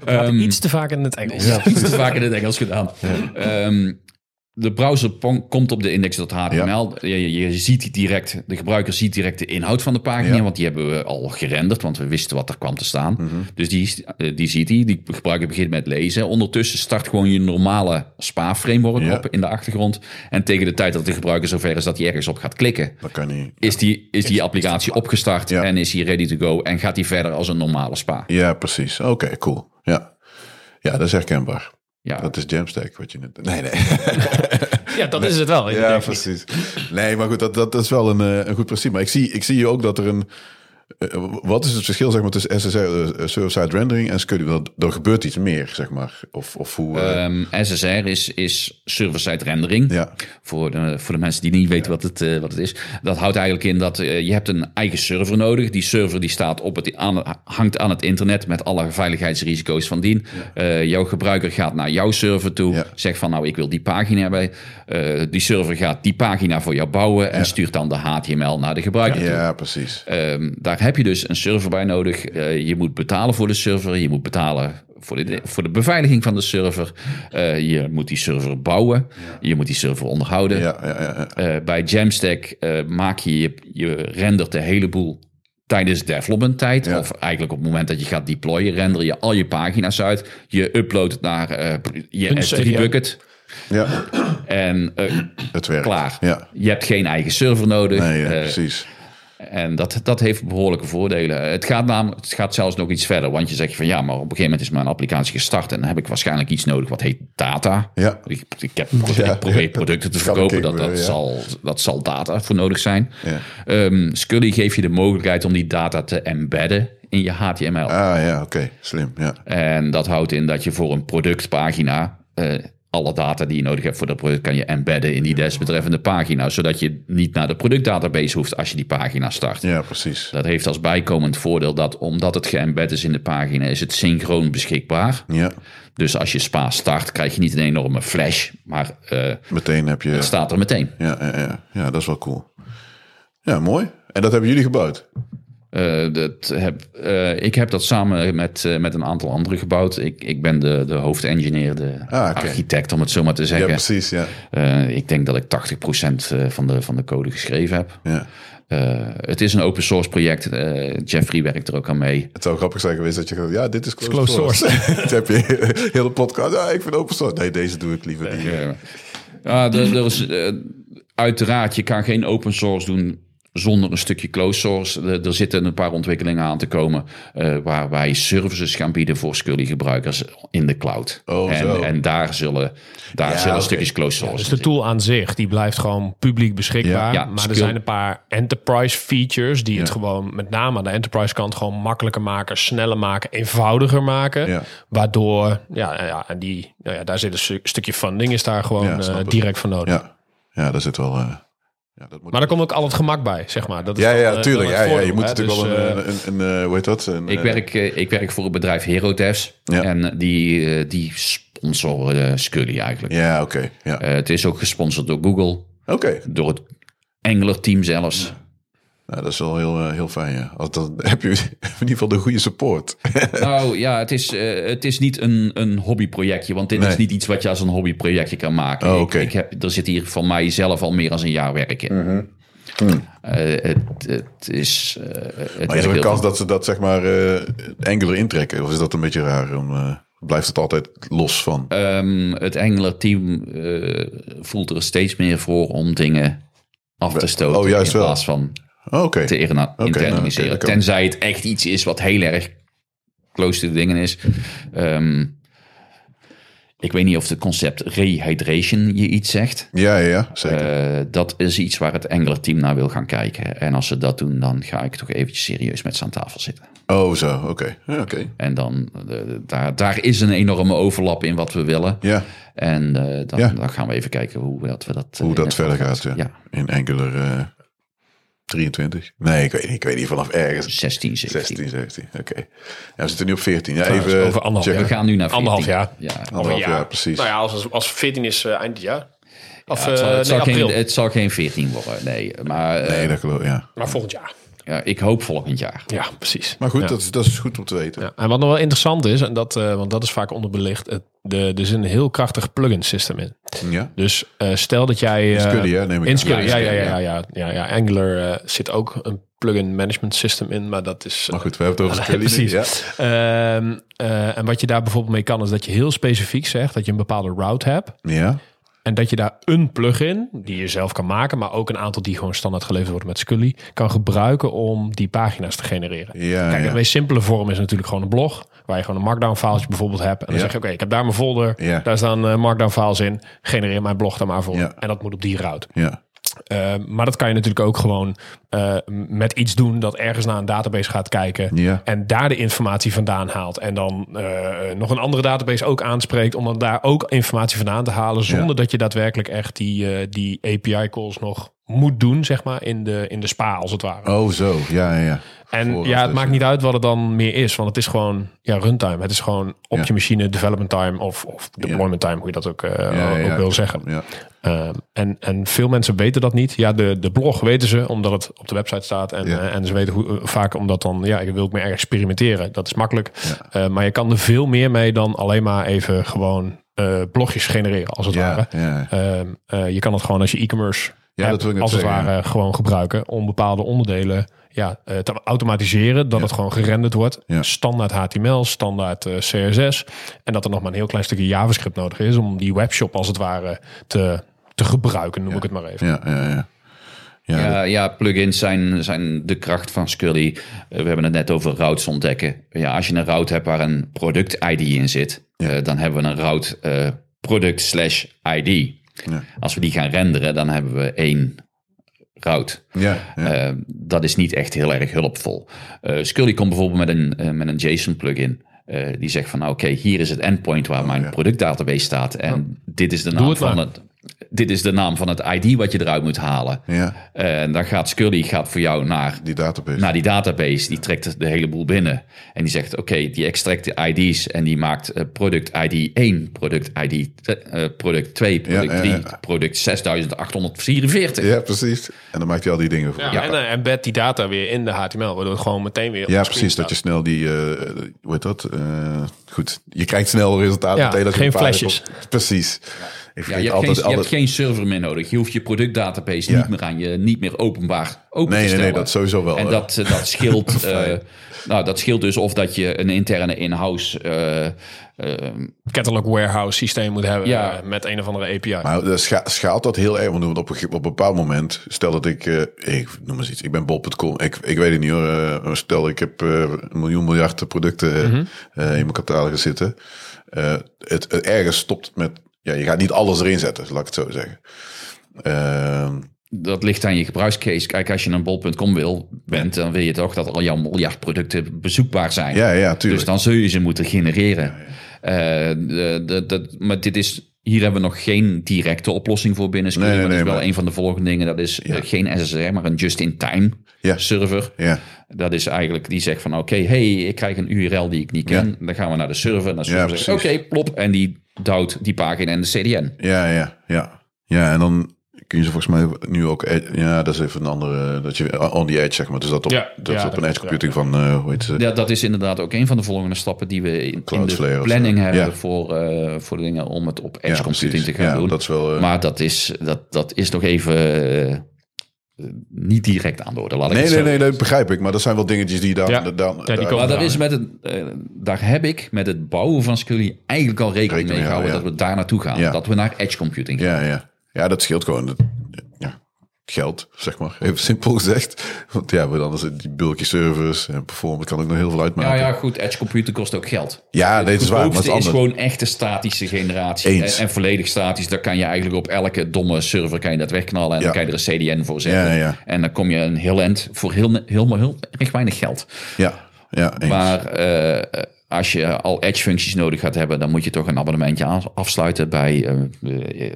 Ehm, Iets te vaak in het Engels. Iets te vaak in het Engels gedaan. Ehm, de browser komt op de index.html. Je, je ziet direct, de gebruiker ziet direct de inhoud van de pagina, Ja. want die hebben we al gerenderd, want we wisten wat er kwam te staan. Mhm. Dus die, die ziet hij, die gebruiker begint met lezen. Ondertussen start gewoon je normale SPA-framework Ja. op in de achtergrond. En tegen de tijd dat de gebruiker zover is dat hij ergens op gaat klikken, kan is die, is die applicatie opgestart en is hij ready to go en gaat hij verder als een normale SPA. Ja, precies. Oké, cool. Ja. ja, dat is herkenbaar. Ja. Dat is Jamstack wat je net. Nee, nee. Ja, dat is het wel. Ja, precies. Nee, maar goed, dat, dat, dat is wel een, eh, een goed principe. Maar ik zie, ik zie ook dat er een. Eh, wat is het verschil zeg maar, tussen SSR, eh, server-side rendering en Scully? Want er gebeurt iets meer, zeg maar. Of, of hoe. eh, Ehm, SSR is, is server-side rendering. ja, Voor, de, voor de mensen die niet weten wat, het, eh, wat het is. Dat houdt eigenlijk in dat eh, je hebt een eigen server nodig. Die server die staat op het, aan, hangt aan het internet met alle veiligheidsrisico's van dien. Eh, jouw gebruiker gaat naar jouw server toe. Zegt van nou ik wil die pagina hebben. Eh, die server gaat die pagina voor jou bouwen. En stuurt dan de HTML naar de gebruiker toe. ja, precies. Ehm, daar heb je dus een server bij nodig. Eh, je moet betalen voor de server. Je moet betalen voor, de, voor de beveiliging van de server. Eh, je moet die server bouwen. Je moet die server onderhouden. Ja, ja, ja, ja. Eh, bij Jamstack eh, maak je, je, je rendert de hele boel tijdens development tijd. Ja. Of eigenlijk op het moment dat je gaat deployen, render je al je pagina's uit. Je uploadt het naar eh, je Een S3 CDN. bucket. ja En eh, het werkt. klaar. Ja. Je hebt geen eigen server nodig. Nee, ja, precies. En dat, dat heeft behoorlijke voordelen. Het gaat, namelijk, het gaat zelfs nog iets verder. Want je zegt van ja, maar op een gegeven moment is mijn applicatie gestart. En dan heb ik waarschijnlijk iets nodig wat heet data. Ja. Ik, ik, heb, ik Ja. probeer producten te verkopen. Dat, dat, ja. zal, dat zal data voor nodig zijn. Ja. Ehm, Scully geeft je de mogelijkheid om die data te embedden in je HTML. Ah ja, oké. Slim, ja. En dat houdt in dat je voor een productpagina eh, alle data die je nodig hebt voor dat product kan je embedden in die desbetreffende pagina, zodat je niet naar de productdatabase hoeft als je die pagina start. Ja, precies. Dat heeft als bijkomend voordeel dat omdat het geëmbed is in de pagina, is het synchroon beschikbaar. Ja, Dus als je spa start, krijg je niet een enorme flash, maar eh, meteen heb je... het staat er meteen. Ja, ja, ja. ja, dat is wel cool. Ja, mooi. En dat hebben jullie gebouwd? Eh, dat heb, eh, ik heb dat samen met, eh, met een aantal anderen gebouwd. Ik, ik ben de, de hoofdengineer, de Ah, architect, om het zo maar te Ja, zeggen. precies, ja. Eh, ik denk dat ik 80% eh, van de, van de code geschreven heb. ja. Eh, het is een open source project. Eh, Jeffrey werkt er ook aan mee. Het zou grappig zijn geweest dat je ja, dit is closed, closed source. Heb je hele podcast, ja, ik vind open source. Nee, deze doe ik liever niet. Ja, er, er is, uiteraard, je kan geen open source doen zonder een stukje closed source. Er, er zitten een paar ontwikkelingen aan te komen eh, waar wij services gaan bieden voor Scully gebruikers in de cloud. Oh, en, zo. en daar zullen, daar Ja, zullen stukjes closed source Dus de tool aan zich, die blijft gewoon publiek beschikbaar. Ja, ja, maar er zijn een paar enterprise features die het gewoon met name aan de enterprise kant gewoon makkelijker maken, sneller maken, eenvoudiger maken. Ja. Waardoor, ja, ja, en die, nou ja, daar zit een stu- stukje funding is daar gewoon Ja, eh, direct voor nodig. Ja, ja daar zit wel... eh, ja, dat moet... Maar daar komt ook al het gemak bij, zeg maar. Dat is ja, dan, ja, eh, tuurlijk. dan Ja, ja, je moet hè. natuurlijk wel Dus, een, een, een, eh, hoe heet dat? Een, Ik eh, werk, ik werk voor het bedrijf HeroDevs. Ja. En die, eh, die sponsoren Scully eigenlijk. Ja, oké. ja. Eh, het is ook gesponsord door Google. Oké, Door het Engler team zelfs. Nou, dat is wel heel, eh, heel fijn, ja. Als dan heb je in ieder geval de goede support. Nou ja, het is, eh, het is niet een, een hobbyprojectje. Want dit Nee. is niet iets wat je als een hobbyprojectje kan maken. Oh, Ik- oké. ik, heb, er zit hier van mij zelf al meer dan een jaar werk in. Mhm. Eh, het, het is... het maar is er een kans dat ze dat zeg maar eh Angular intrekken? Of is dat een beetje raar? Om, blijft het altijd los van? Ehm, het Engler team voelt er steeds meer voor om dingen af te stoten. Oh, juist in wel. plaats van Oh, Oké. te interna- nou, internaliseren. Tenzij het echt iets is wat heel erg close to the dingen is. Ehm, ik weet niet of het concept rehydration je iets zegt. Ja, ja, ja, zeker. Eh, dat is iets waar het Engler team naar wil gaan kijken. En als ze dat doen, dan ga ik toch eventjes serieus met ze aan tafel zitten. oh, zo. Oké. Ja, oké. En dan, eh, daar, daar is een enorme overlap in wat we willen. Ja, En eh, dan, Ja. dan gaan we even kijken hoe dat... We dat hoe dat verder gaat. Ja. Ja, In Angular 23? Nee, ik weet niet. Ik weet niet vanaf ergens. 16, 17. 16, 17. Oké. Ja, we zitten nu op 14. Ja, even over anderhalf. We gaan nu naar 14. Anderhalf jaar. Ja. Anderhalf jaar, precies. Nou ja, als, als 14 is eh, eind jaar. Of Ja, het, zal, eh, het, nee, zal april. geen, het zal geen 14 worden, nee. Maar eh, Nee, dat geloof ik, ja. maar volgend jaar. Ja, ik hoop volgend jaar. Ja, precies. Maar goed, Ja. dat, is, dat is goed om te weten. Ja, en wat nog wel interessant is, en dat, eh, want dat is vaak onderbelicht, het, de, er zit een heel krachtig plugin system in. Ja? Dus eh, stel dat jij... eh, Scully, hè, neem ik In ja, ja, ja, ja, ja, ja, Angular eh, zit ook een plugin management system in, maar dat is... Maar goed, we hebben het over Scully. precies. Ja. Ehm, eh, en wat je daar bijvoorbeeld mee kan, is dat je heel specifiek zegt dat je een bepaalde route hebt. ja. En dat je daar een plugin, die je zelf kan maken, maar ook een aantal die gewoon standaard geleverd worden met Scully, kan gebruiken om die pagina's te genereren. Ja, Kijk, ja. de meest simpele vorm is natuurlijk gewoon een blog, waar je gewoon een markdown filetje bijvoorbeeld hebt. En dan Ja. zeg je, oké, ik heb daar mijn folder, daar staan eh, markdown files in, genereer mijn blog daar maar voor. En dat moet op die route. Ja. Uh, maar dat kan je natuurlijk ook gewoon uh, met iets doen dat ergens naar een database gaat kijken. En daar de informatie vandaan haalt. En dan uh, nog een andere database ook aanspreekt om dan daar ook informatie vandaan te halen. Zonder dat je daadwerkelijk echt die, die API calls nog moet doen, zeg maar, in de, in de spa als het ware. Oh, zo. Ja, ja, ja. En ja, het dus, maakt niet uit wat het dan meer is, want het is gewoon ja, runtime. Het is gewoon op Ja. je machine development time of, of deployment time, hoe je dat ook, eh, Ja, ook wil zeggen. Ja. Ehm, en, en veel mensen weten dat niet. Ja, de, de blog weten ze, omdat het op de website staat. En, eh, en ze weten hoe, eh, vaak omdat dan, ja, ik wil ik meer experimenteren. Dat is makkelijk. Maar je kan er veel meer mee dan alleen maar even gewoon blogjes genereren, als het ware. Ehm, eh, je kan het gewoon als je e-commerce Ja, app, dat wil ik net als het zeggen, ware gewoon gebruiken om bepaalde onderdelen ja, eh, te automatiseren. Dat het gewoon gerenderd wordt. Ja. Standaard HTML, standaard eh, CSS. En dat er nog maar een heel klein stukje JavaScript nodig is om die webshop als het ware te, te gebruiken, noem ik het maar even. Ja, ja, ja. Ja, Ja, ja, plugins zijn, zijn de kracht van Scully. Eh, we hebben het net over routes ontdekken. Ja, als je een route hebt waar een product-ID in zit, eh, dan hebben we een route eh, product slash ID. Ja. Als we die gaan renderen, dan hebben we één ja, ja. Eh, dat is niet echt heel erg hulpvol. Eh Scully komt bijvoorbeeld met een, eh, met een JSON-plugin. eh, die zegt van, nou, oké, hier is het endpoint waar mijn Oh, ja. productdatabase staat. En dit, is de naam het van het, dit is de naam van het ID wat je eruit moet halen. ja, En dan gaat Scully gaat voor jou naar, die database. naar die database. Die trekt de hele boel binnen. En die zegt, oké, die extract de ID's. En die maakt eh, product ID 1, product ID eh, product 2, product ja, 3, ja. product 6844. ja, precies. En dan maakt hij al die dingen voor. Ja, Ja, En uh, embed die data weer in de HTML, waardoor het gewoon meteen weer screen precies. Dat je snel die, eh hoe heet dat? Eh, goed, je krijgt snel resultaten. Ja, meteen als je geen flesjes. komt. Precies. Ik Ja, je, hebt altijd, geen, je hebt altijd... geen server meer nodig. Je hoeft je productdatabase Ja. niet meer aan je niet meer openbaar open Nee, te nee, stellen. nee, dat sowieso wel. En dat, eh, dat scheelt. eh, nou, dat scheelt dus of dat je een interne in-house. eh, eh, Catalog warehouse systeem moet hebben Ja. eh, met een of andere API. Maar scha schaalt dat heel erg? Want op een, op een bepaald moment, stel dat ik, eh, ik noem eens iets, ik ben Bob.com, ik, ik weet het niet hoor. stel ik heb eh, een miljoen miljard producten eh, Mhm. in mijn catalogus zitten. Eh, het, het ergens stopt met, ja, je gaat niet alles erin zetten, laat ik het zo zeggen. Ehm, dat ligt aan je gebruikscase. Kijk, als je een bol.com wil, bent, dan wil je toch dat al jouw miljard producten bezoekbaar zijn. ja, ja, tuurlijk. Dus dan zul je ze moeten genereren. Eh, de, de, dat- maar dit is, hier hebben we nog geen directe oplossing voor binnen Scully, Nee, nee, dat is nee, wel maar- een van de volgende dingen. Dat is eh, geen SSR, maar een just-in-time Ja. server. ja, Dat is eigenlijk, die zegt van oké, hey, ik krijg een URL die ik niet ken. Dan gaan we naar de server. En Ja, zegt oké, precies. plop. En die duwt die pagina in de CDN. ja, ja, ja. Ja, en dan kun je ze volgens mij nu ook, ja, dat is even een andere, dat je on the edge zeg maar. Dus dat op, Ja, dat ja, op dat een edge computing van, eh, hoe heet ze? Ja, dat is inderdaad ook een van de volgende stappen die we in, de planning hebben Ja. voor, eh, voor de dingen om het op edge computing te gaan Ja, doen. dat is wel, eh, Maar dat is, dat, dat is nog even niet direct aan de orde. Laat ik Nee, nee, nee, dat begrijp ik. Maar dat zijn wel dingetjes die daar... Ja. daar, daar- die daar- Maar dat eraan. is met het, eh, daar heb ik met het bouwen van Scully eigenlijk al rekening Rekening mee gehouden houden, dat we daar naartoe gaan. Ja. Dat we naar edge computing gaan. Ja, ja. ja, dat scheelt gewoon. Ja, geld, zeg maar. Even simpel gezegd. Want ja, maar het die bulky servers en performance kan ik nog heel veel Ja, uitmaken. ja, goed. Edge computer kost ook geld. Ja, het is waar. Maar het is anders. gewoon echte statische generatie. En, en volledig statisch. Daar kan je eigenlijk op elke domme server kan je dat wegknallen. En Ja. dan kan je er een CDN voor zetten. Ja, ja. En dan kom je een heel end voor heel, heel, heel, erg weinig geld. Ja, ja, eens. Maar eh, als je al edge functies nodig gaat hebben, dan moet je toch een abonnementje afsluiten bij eh, eh,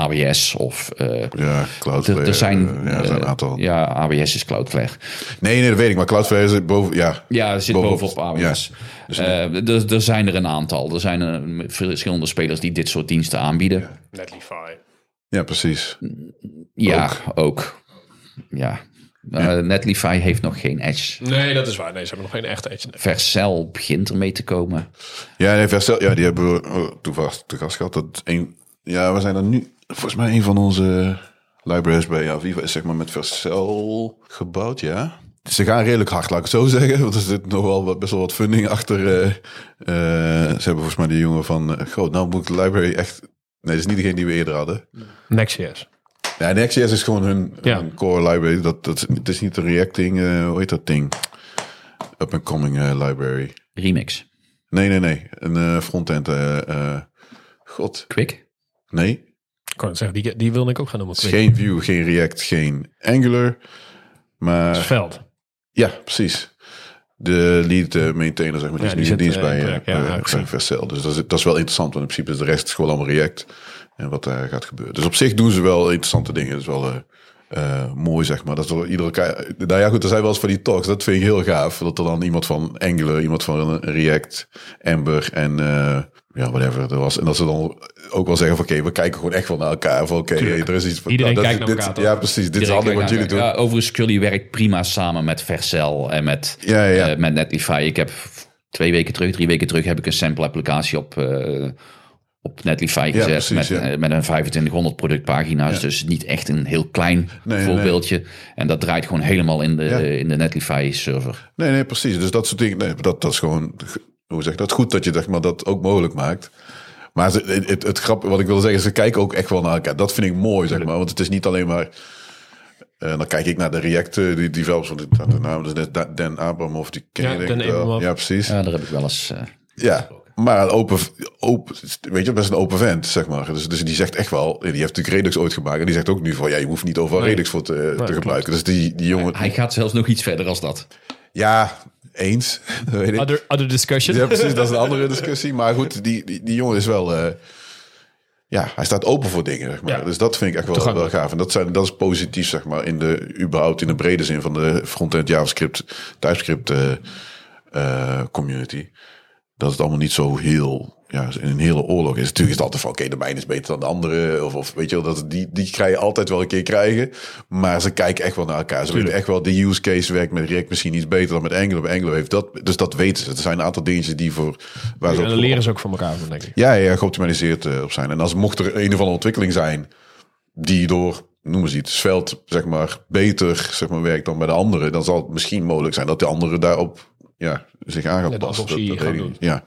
AWS of eh, ja, Cloudflare. er er zijn, eh, ja, er zijn een eh, aantal. ja, AWS is Cloudflare. Nee, nee, dat weet ik. Maar Cloudflare is boven... Ja, Ja, zit Bovenop, bovenop ja. AWS. Eh, er, er zijn er een aantal. Er zijn verschillende spelers die dit soort diensten aanbieden. Netlify. ja precies. Ja, ook. Ja. Eh, Netlify heeft nog geen Edge. Nee, dat is waar. Nee, ze hebben nog geen echte edge. Vercel begint ermee te komen. Ja, nee, Vercel, ja die hebben we oh, toevallig te gast gehad. Dat een, ja, we zijn er nu... Volgens mij een van onze libraries bij Aviva is zeg maar met Vercel gebouwd, ja. Ze gaan redelijk hard, laat ik het zo zeggen. Want er zit nog wel wat, best wel wat funding achter. eh, eh, ze hebben volgens mij die jongen van... Groot, nou moet ik de library echt... Nee, dat is niet degene die we eerder hadden. Next.js. Ja, Next.js is gewoon hun, Ja. hun core library. Dat, dat, het is niet een Reacting, eh hoe heet dat ding? Up and coming eh, library. Remix. Nee, nee, nee. Een eh, frontend. God, Quick. nee. Kan het zeggen, die, die wilde ik ook gaan noemen. Geen Vue, geen React, geen Angular. Maar Veld. ja, precies. De lead eh, maintainer, zeg maar, die Ja, is die nu in dienst eh, bij, in eh, project, ja, bij- ja, ik bij zie. Vercel. Dus dat is, dat is wel interessant, want in principe is de rest gewoon allemaal React. En wat daar gaat gebeuren. Dus op zich doen ze wel interessante dingen. Dat is wel, mooi, zeg maar. Dat er iedere keer... Nou ja, goed, er zijn wel eens van die talks. Dat vind ik heel gaaf. Dat er dan iemand van Angular, iemand van React, Ember en... ja, whatever er was. En dat ze dan ook wel zeggen van... Oké, we kijken gewoon echt wel naar elkaar. Van oké, er is iets... van- Iedereen dat- kijkt naar dit- elkaar? Ja, precies. Dit is handig wat jullie doen. Ja, overigens, Scully werkt prima samen met Vercel en met, Ja, ja, ja. eh, met Netlify. Ik heb twee weken terug, drie weken terug, heb ik een sample applicatie op, eh, op Netlify gezet. precies, met, ja. eh, met een 2500 productpagina's. Dus niet echt een heel klein Nee, voorbeeldje. En dat draait gewoon helemaal in de, Ja. in de Netlify server. Nee, nee, precies. Dus dat soort dingen, nee, dat, dat is gewoon, hoe zeg ik dat, goed dat je zeg maar, dat ook mogelijk maakt. Maar ze- het, het, het grap, wat ik wil zeggen, ze kijken ook echt wel naar elkaar. Dat vind ik mooi, zeg maar. Want het is niet alleen maar... eh, dan kijk ik naar de React, eh, die developers, want de, de naam is net Da- Dan Abramov, die ken Ja, denk ik wel. Ja, precies. Ja. Ja, daar heb ik wel eens... eh, maar een open, open, weet je, best een open vent, zeg maar. Dus, dus die zegt echt wel, die heeft natuurlijk Redux ooit gemaakt. En die zegt ook nu van, ja, je hoeft niet overal Nee. Redux voor te, te klopt. gebruiken. Dus die, die jongen, hij gaat zelfs nog iets verder als dat. ja, eens. weet ik. Other, other discussion. Ja, precies. Dat is een andere discussie. Maar goed, die, die, die jongen is wel... eh, ja, hij staat open voor dingen, zeg maar. Ja. Dus dat vind ik echt wel, wel gaaf. En dat, zijn, dat is positief, zeg maar, in de, überhaupt in de brede zin van de frontend JavaScript, TypeScript eh, eh, community. Dat het allemaal niet zo heel, ja, een hele oorlog is. Natuurlijk is het altijd van, oké, de mijne is beter dan de andere. Of, of weet je wel, dat, die, die krijg je altijd wel een keer krijgen. Maar ze kijken echt wel naar elkaar. Ze weten echt wel, de use case werkt met React misschien iets beter dan met Angular. Bij Angular heeft dat, dus dat weten ze. Er zijn een aantal dingetjes die voor, waar ze En dan leren ze ook van elkaar, van, denk ik. ja, ja, geoptimaliseerd eh, op zijn. En als mocht er een of andere ontwikkeling zijn die door, noem eens iets, Svelte, zeg maar, beter zeg maar, werkt dan bij de andere, dan zal het misschien mogelijk zijn dat de andere daarop ja, zich aan gaat Net passen. ze weet gaan ik doen. Ja.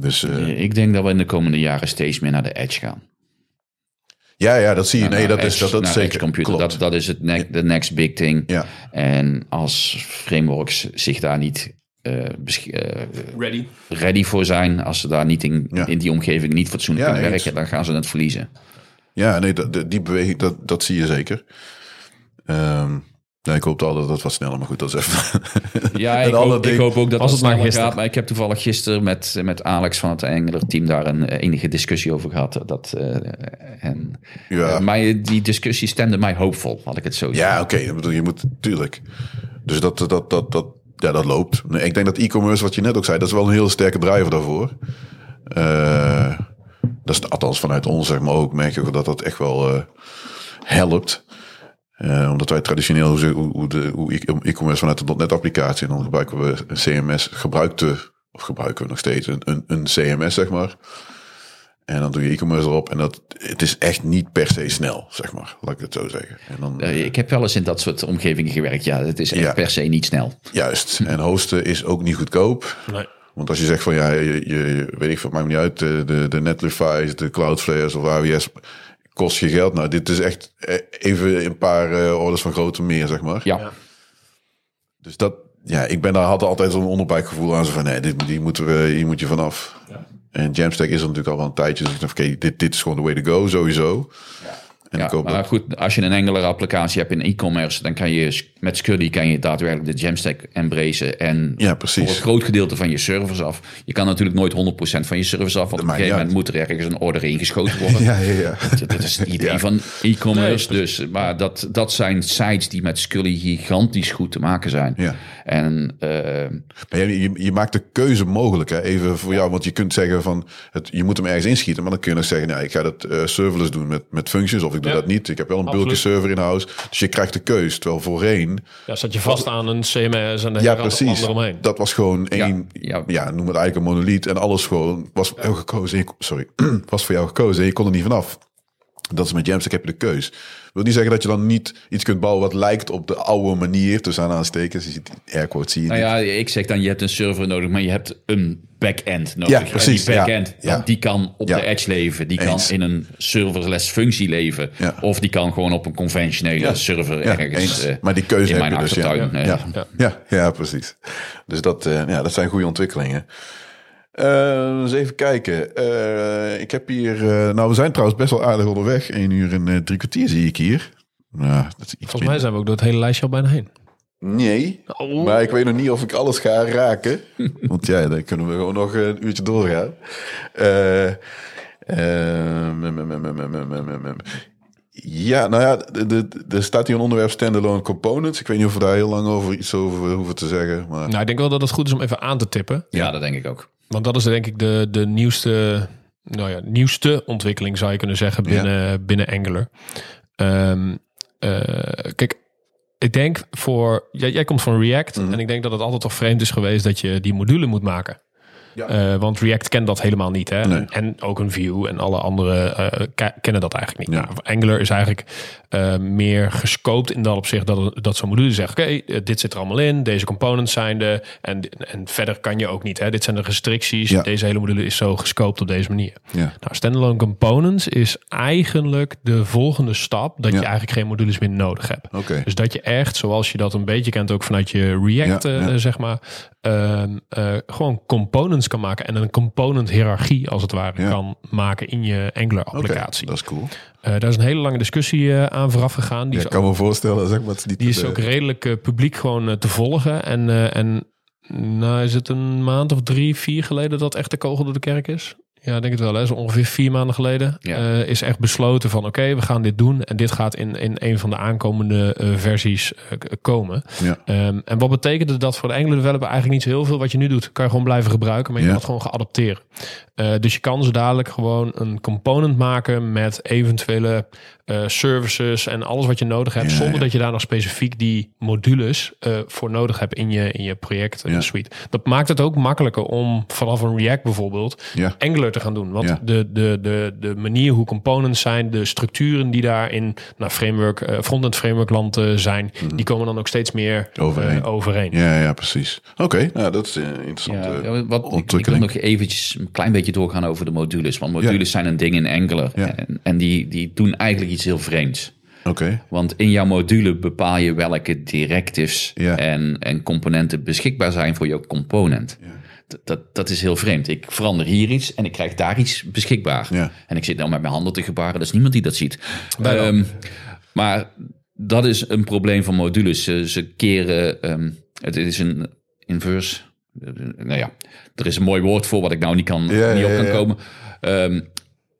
Dus eh, Ik denk dat we in de komende jaren steeds meer naar de edge gaan. ja, ja, dat zie je. Nee, dat is, dat, dat zeker. computer. Dat, dat is het ne de next big thing. Ja. En als frameworks zich daar niet eh, besch- eh, Ready. ready voor zijn, als ze daar niet in, Ja. in die omgeving niet fatsoenlijk Ja, kunnen werken, dan gaan ze het verliezen. Ja, nee, dat, dat- die beweging, dat, dat zie je zeker. Ehm ja, ik hoop altijd dat het wat sneller, maar goed, dat is even... Ja, ik hoop, ik ding. hoop ook dat Was het maar sneller gaat. Maar ik heb toevallig gisteren met, met Alex van het Angular team daar een eh, enige discussie over gehad. Dat, eh, en, Ja. eh, maar die discussie stemde mij hoopvol, had ik het zo Ja, oké. Je moet tuurlijk. Dus dat, dat, dat, dat, ja, dat loopt. Nee, ik denk dat e-commerce, wat je net ook zei, dat is wel een heel sterke driver daarvoor. Eh, dat is althans vanuit ons, zeg maar ook, merk je ook dat dat echt wel eh, helpt. Eh, omdat wij traditioneel, hoe, de, hoe e- e-commerce vanuit de .NET applicatie, en dan gebruiken we een CMS, gebruikte, of gebruiken we nog steeds een, een, een CMS, zeg maar. En dan doe je e-commerce erop en dat, het is echt niet per se snel, zeg maar. Laat ik het zo zeggen. En dan, ik heb wel eens in dat soort omgevingen gewerkt. Ja, het is echt Ja. per se niet snel. Juist. En hosten is ook niet goedkoop. Nee. Want als je zegt van ja, je, je, je- weet ik veel, maakt me niet uit, de, de, de Netlify's, de Cloudflares of AWS kost je geld. Nou, dit is echt eh, even een paar eh, orders van grootte meer, zeg maar. Ja, Ja. Dus dat, ja, ik ben daar had altijd zo'n onderbuikgevoel aan. Zo van nee, dit, die moeten we, hier moet je vanaf. En Jamstack is er natuurlijk al wel een tijdje. Dus ik dacht, oké, dit, dit is gewoon de way to go, sowieso. En ja, maar dat, goed, als je een Angular applicatie hebt in e-commerce, dan kan je met Scuddy kan je daadwerkelijk de Jamstack embracen en Ja, voor precies. een groot gedeelte van je servers af. Je kan natuurlijk nooit 100% van je servers af, want op een gegeven moment moet er ergens een order ingeschoten worden. Ja, ja, ja. Dat dat is het idee Ja. van e-commerce. Nee, dus, maar dat, dat zijn sites die met Scully gigantisch goed te maken zijn. Ja. En eh, Maar je, je, je maakt de keuze mogelijk, hè? even voor jou. Want je kunt zeggen van, het, je moet hem ergens inschieten. Maar dan kun je nog zeggen, nou, ik ga dat eh, serverless doen met, met functions. Of ik Ja. dat niet. Ik heb wel een Absoluut. bulky server in house. Dus je krijgt de keus. Terwijl voorheen, Ja, zat je vast aan een CMS en de ja hele precies, dat was gewoon één, ja, ja. noem het eigenlijk een monolith. En alles gewoon was voor jou gekozen. Je- Sorry, was voor jou gekozen en je kon er niet vanaf. Dat is met Jamstack heb je de keus. Wil niet zeggen dat je dan niet iets kunt bouwen wat lijkt op de oude manier. Tussen aanhalingstekens. Je ziet die airquotes, zie je nou ja, ik zeg dan, je hebt een server nodig, maar je hebt een back-end nodig. Ja, precies, die back-end, ja, die kan op Ja. de edge leven. Die Eens. kan in een serverless functie leven. Of die kan gewoon op een conventionele server ergens. eh, maar die keuze in heb mijn je dus. Ja, eh, ja. ja, precies. Dus dat, eh, ja, dat zijn goede ontwikkelingen. Uh, eens even kijken. Eh, ik heb hier. Eh, nou, we zijn trouwens best wel aardig onderweg. 1 uur en drie kwartier zie ik hier. Nou, dat is iets Volgens mij zijn we ook door het hele lijstje al bijna heen. Nee. Oh. Maar ik weet nog niet of ik alles ga raken. want ja, dan kunnen we gewoon nog een uurtje doorgaan. Ja, nou ja, er staat hier een onderwerp standalone components. Ik weet niet of we daar heel lang over iets over hoeven te zeggen. Maar... Nou, ik denk wel dat het goed is om even aan te tippen. Ja dat denk ik ook. Want dat is denk ik de, de nieuwste, nou ja, nieuwste ontwikkeling, zou je kunnen zeggen, binnen, binnen Angular. Ehm, eh, kijk, ik denk voor. Jij, jij komt van React. En ik denk dat het altijd toch vreemd is geweest dat je die module moet maken. Ja. Eh, want React kent dat helemaal niet. Hè? Nee. En ook een Vue en alle andere eh, ke- kennen dat eigenlijk niet. Ja. Nou, Angular is eigenlijk eh, meer gescoopt in dat opzicht dat, dat zo'n module zegt: oké, dit zit er allemaal in, deze components zijn de. En, en verder kan je ook niet. Hè? Dit zijn de restricties. Ja. Deze hele module is zo gescoopt op deze manier. ja, Nou, standalone components is eigenlijk de volgende stap dat je eigenlijk geen modules meer nodig hebt. Dus dat je echt, zoals je dat een beetje kent ook vanuit je React, zeg maar, ehm, eh, gewoon components kan maken en een component hiërarchie als het ware Ja. kan maken in je Angular applicatie. dat is cool. Eh, daar is een hele lange discussie eh, aan vooraf gegaan. Die Ja, ik kan me voorstellen, zeg maar, het is niet die is ook redelijk eh, publiek gewoon te volgen. En, en nou is het een maand of drie, vier geleden dat echt de kogel door de kerk is? Ja, ik denk het wel. Hè? Zo ongeveer vier maanden geleden Ja. eh, is echt besloten van oké, we gaan dit doen. En dit gaat in, in een van de aankomende eh, versies eh, komen. Ja. Ehm, en wat betekende dat voor de Angular developer eigenlijk niet zo heel veel wat je nu doet. Kan je gewoon blijven gebruiken, maar je Ja. kan het gewoon. Eh, dus je kan zo dadelijk gewoon een component maken met eventuele eh, services en alles wat je nodig hebt. Ja, zonder ja. dat je daar nog specifiek die modules eh, voor nodig hebt in je, in je project Ja. suite. Dat maakt het ook makkelijker om vanaf een React bijvoorbeeld Ja. Angular te gaan doen. Want Ja. de, de, de, de manier hoe components zijn, de structuren die daar in nou, framework, eh, frontend framework land eh, zijn, die komen dan ook steeds meer Mhm. Overeen. overeen. Ja, ja, precies. Oké, nou, dat is interessant. Wat, ik, ik wil nog eventjes een klein beetje doorgaan over de modules. Want modules zijn een ding in Angular. Ja. En, en die, die doen eigenlijk iets heel vreemds. Oké, Want in jouw module bepaal je welke directives Ja. en, en componenten beschikbaar zijn voor jouw component. Dat, dat, dat is heel vreemd. Ik verander hier iets en ik krijg daar iets beschikbaar. Ja. En ik zit nou met mijn handen te gebaren. Er is niemand die dat ziet. Ehm, maar dat is een probleem van modules. Ze, ze keren... ehm, het is een inverse... eh, Nou ja, er is een mooi woord voor wat ik nou niet, kan, Ja, niet op ja, kan ja. komen. Ehm,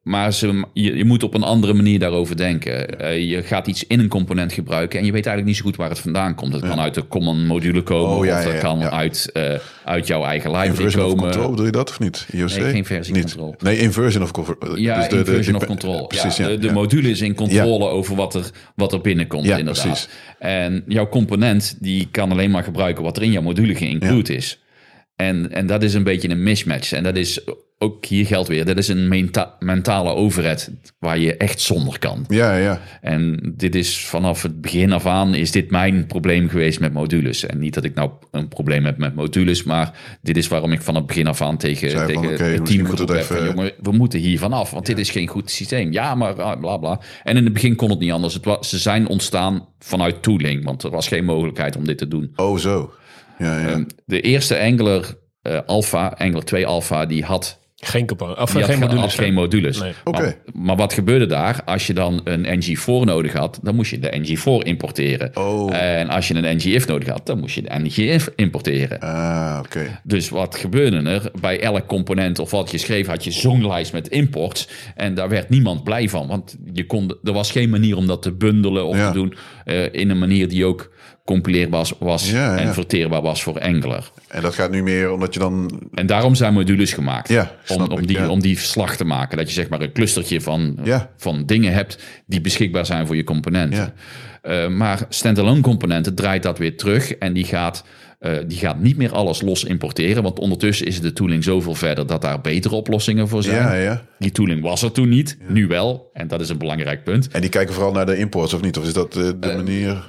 maar ze, je, je moet op een andere manier daarover denken. Eh, je gaat iets in een component gebruiken en je weet eigenlijk niet zo goed waar het vandaan komt. Het kan uit de common module komen Oh, ja, of dat ja, kan. Uit, eh, uit jouw eigen library inversion of komen. control, bedoel je dat of niet? IOC? Nee, geen versie niet. control. Nee, inversion of control. Ja, Dus de- inversion de- of control. Precies. De, de module is in controle over wat er, wat er binnenkomt, Ja, inderdaad. precies. En jouw component die kan alleen maar gebruiken wat er in jouw module geïnclude is. En, en dat is een beetje een mismatch. En dat is ook hier geldt weer, dat is een menta- mentale overheid waar je echt zonder kan. Ja, ja. En dit is vanaf het begin af aan is dit mijn probleem geweest met modules. En niet dat ik nou een probleem heb met modules, maar dit is waarom ik van het begin af aan tegen, van, tegen het team moet het van, even- jongen, we moeten hier vanaf, want dit is geen goed systeem. Ja, maar ah, bla bla. En in het begin kon het niet anders. Het was, ze zijn ontstaan vanuit tooling, want er was geen mogelijkheid om dit te doen. Oh, zo. Ja, ja. Ehm, De eerste Angular eh, Alpha, Angular 2 Alpha, die had Geen component, of die geen had modules. had geen modules. Nee. Maar, maar wat gebeurde daar? Als je dan een NG4 nodig had, dan moest je de NG4 importeren. Oh. En als je een NGIF nodig had, dan moest je de NGIF importeren. Ah, oké. Dus wat gebeurde er? Bij elk component of wat je schreef, had je zo'n lijst met imports. En daar werd niemand blij van. Want je kon, er was geen manier om dat te bundelen of Ja. te doen eh, in een manier die ook compileerbaar was Ja, ja. en verteerbaar was voor Angular. En dat gaat nu meer omdat je dan... En daarom zijn modules gemaakt. Ja, om, snap om, ik, die, om die verslag te maken. Dat je zeg maar een clustertje van, Ja. van dingen hebt die beschikbaar zijn voor je componenten. Eh, maar standalone componenten draait dat weer terug en die gaat, eh, die gaat niet meer alles los importeren. Want ondertussen is de tooling zoveel verder dat daar betere oplossingen voor zijn. Ja, ja. Die tooling was er toen niet, nu wel. En dat is een belangrijk punt. En die kijken vooral naar de imports of niet? Of is dat eh, de manier...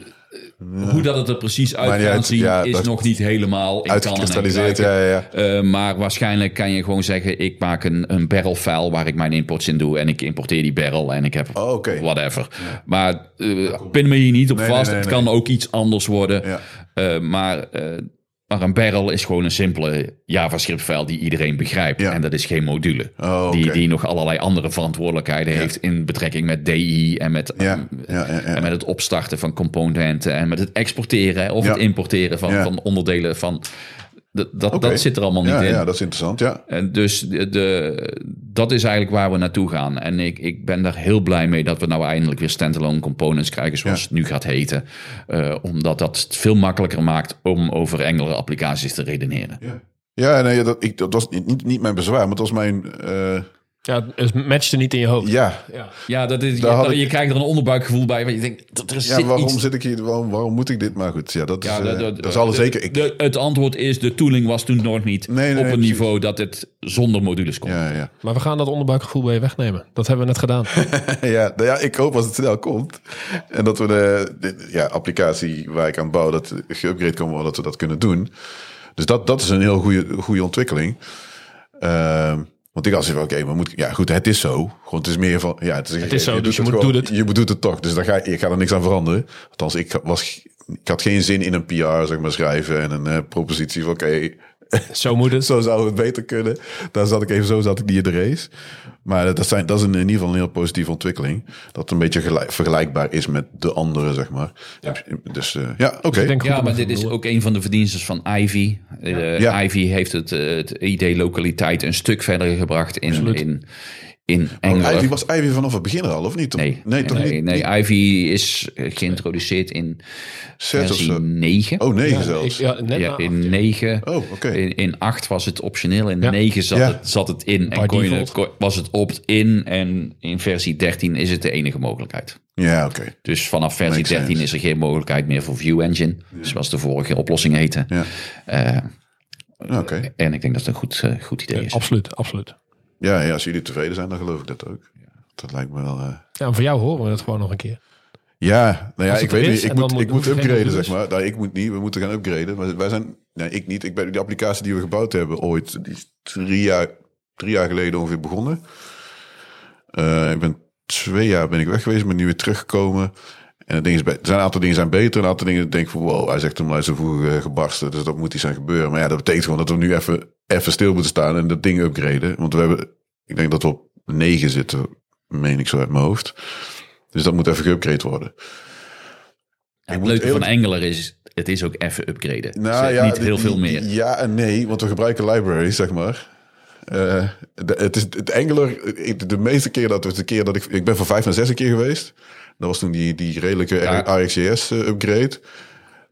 Hoe dat het er precies uit gaat zien ja, is nog niet helemaal in Uitgekristalliseerd, ja, ja. Uh, maar waarschijnlijk kan je gewoon zeggen: ik maak een, een barrel file waar ik mijn imports in doe. En ik importeer die barrel en ik heb Oh, whatever. Maar uh, pin me hier niet op Nee, vast. nee, nee, het kan ook iets anders worden. Uh, maar, maar een barrel is gewoon een simpele JavaScript file die iedereen begrijpt. Ja. En dat is geen module. Oh, die, die nog allerlei andere verantwoordelijkheden heeft in betrekking met DI en met, Ja, um, en met het opstarten van componenten en met het exporteren of het importeren van, van onderdelen van. Dat, dat, dat zit er allemaal niet Ja, in. ja, dat is interessant, ja. En dus de, de- dat is eigenlijk waar we naartoe gaan. En ik, ik ben daar heel blij mee dat we nou eindelijk weer standalone components krijgen, zoals Ja. het nu gaat heten. Eh, omdat dat het veel makkelijker maakt om over Angular applicaties te redeneren. Ja, ja nee, dat, ik, dat was niet, niet mijn bezwaar, maar het was mijn... eh, Ja, het matchte niet in je hoofd. ja, Ja. Ja, dat is, je, je krijgt er een onderbuikgevoel bij. Want je denkt, dat er ja zit waarom iets... zit ik hier, waarom, waarom moet ik dit? Maar goed, ja, dat is, Ja, eh, de- de- dat zal de- zeker... Ik, de- het antwoord is, de tooling was toen nog niet Nee, nee, op een precies. niveau dat het zonder modules kon. ja, ja. Maar we gaan dat onderbuikgevoel bij je wegnemen. Dat hebben we net gedaan. ja, nou ja, ik hoop als het snel komt. En dat we de, de ja, applicatie waar ik aan bouw, dat geüpgrade kan worden, dat we dat kunnen doen. Dus dat, dat is een heel goede, goede ontwikkeling. Ehm, want ik had van, oké, maar moet, ja goed, het is zo. Gewoon, het is meer van, ja, het is, is zo, dus je moet- gewoon- doet het. Je doet het toch, dus daar ga, je gaat er niks aan veranderen. Althans, ik, was, ik had geen zin in een PR, zeg maar, schrijven en een eh, propositie van, oké, Zo moet het. zo zou het beter kunnen. Daar zat ik even zo, zat ik niet in de race. Maar dat, zijn, dat is in ieder geval een heel positieve ontwikkeling. Dat het een beetje gelijk, vergelijkbaar is met de andere, zeg maar. Dus eh, ja, oké. Ik denk goed Ja, maar dit is ook een van de verdiensten van Ivy. Eh, Ja. Ivy heeft het, eh, het ID-lokaliteit een stuk verder gebracht in, Absoluut. in, in Angular. Ivy was Ivy vanaf het begin al, of niet? Nee, nee, toch nee, niet? nee, niet Ivy is geïntroduceerd in zes of versie zo. 9. Oh, negen Ja, zelfs. ik- ja, net Ja, na in acht. 9. Oh, oké. In, in 8 was het optioneel, in Ja. 9 zat, Ja. het, zat het in By en kon je, was het opt-in. En in versie 13 is het de enige mogelijkheid. Ja, oké. Dus vanaf versie Makes 13 sense. is er geen mogelijkheid meer voor View Engine. Zoals de vorige oplossing heette. Ja. Eh, Oké. en ik denk dat het een goed, eh, goed idee is. Absoluut, absoluut. Ja, ja, als jullie tevreden zijn, dan geloof ik dat ook. Dat lijkt me wel... eh, Ja, voor jou horen we het gewoon nog een keer. Ja, nou ja, ik weet is niet. Ik moet, moet- ik moet upgraden, zeg maar. Nou, ik moet niet. We moeten gaan upgraden. Maar wij zijn... Nee, ik niet. Ik ben die applicatie die we gebouwd hebben ooit... Die is drie jaar, drie jaar geleden ongeveer begonnen. Eh, ik ben twee jaar ben ik weg geweest. Ben nu weer teruggekomen. En het ding is, er zijn een aantal dingen zijn beter. Een aantal dingen denk ik van... Wow, hij zegt hem hij is vroeger eh, gebarsten. Dus dat moet iets aan gebeuren. Maar ja, dat betekent gewoon dat we nu even, even stil moeten staan. En dat ding upgraden. Want we hebben... Ik denk dat we op negen zitten. Meen ik zo uit mijn hoofd. Dus dat moet even geupgrade worden. het moet leuke van Angular is, het is ook even upgraden. Nou Dus ja, niet heel veel meer. Ja en nee, want we gebruiken libraries, zeg maar. Eh, de- het is het ik- De meeste keer dat we de keer dat ik ik ben van vijf naar zes een keer geweest. Dat was toen die die redelijke Ja. RxJS eh, upgrade.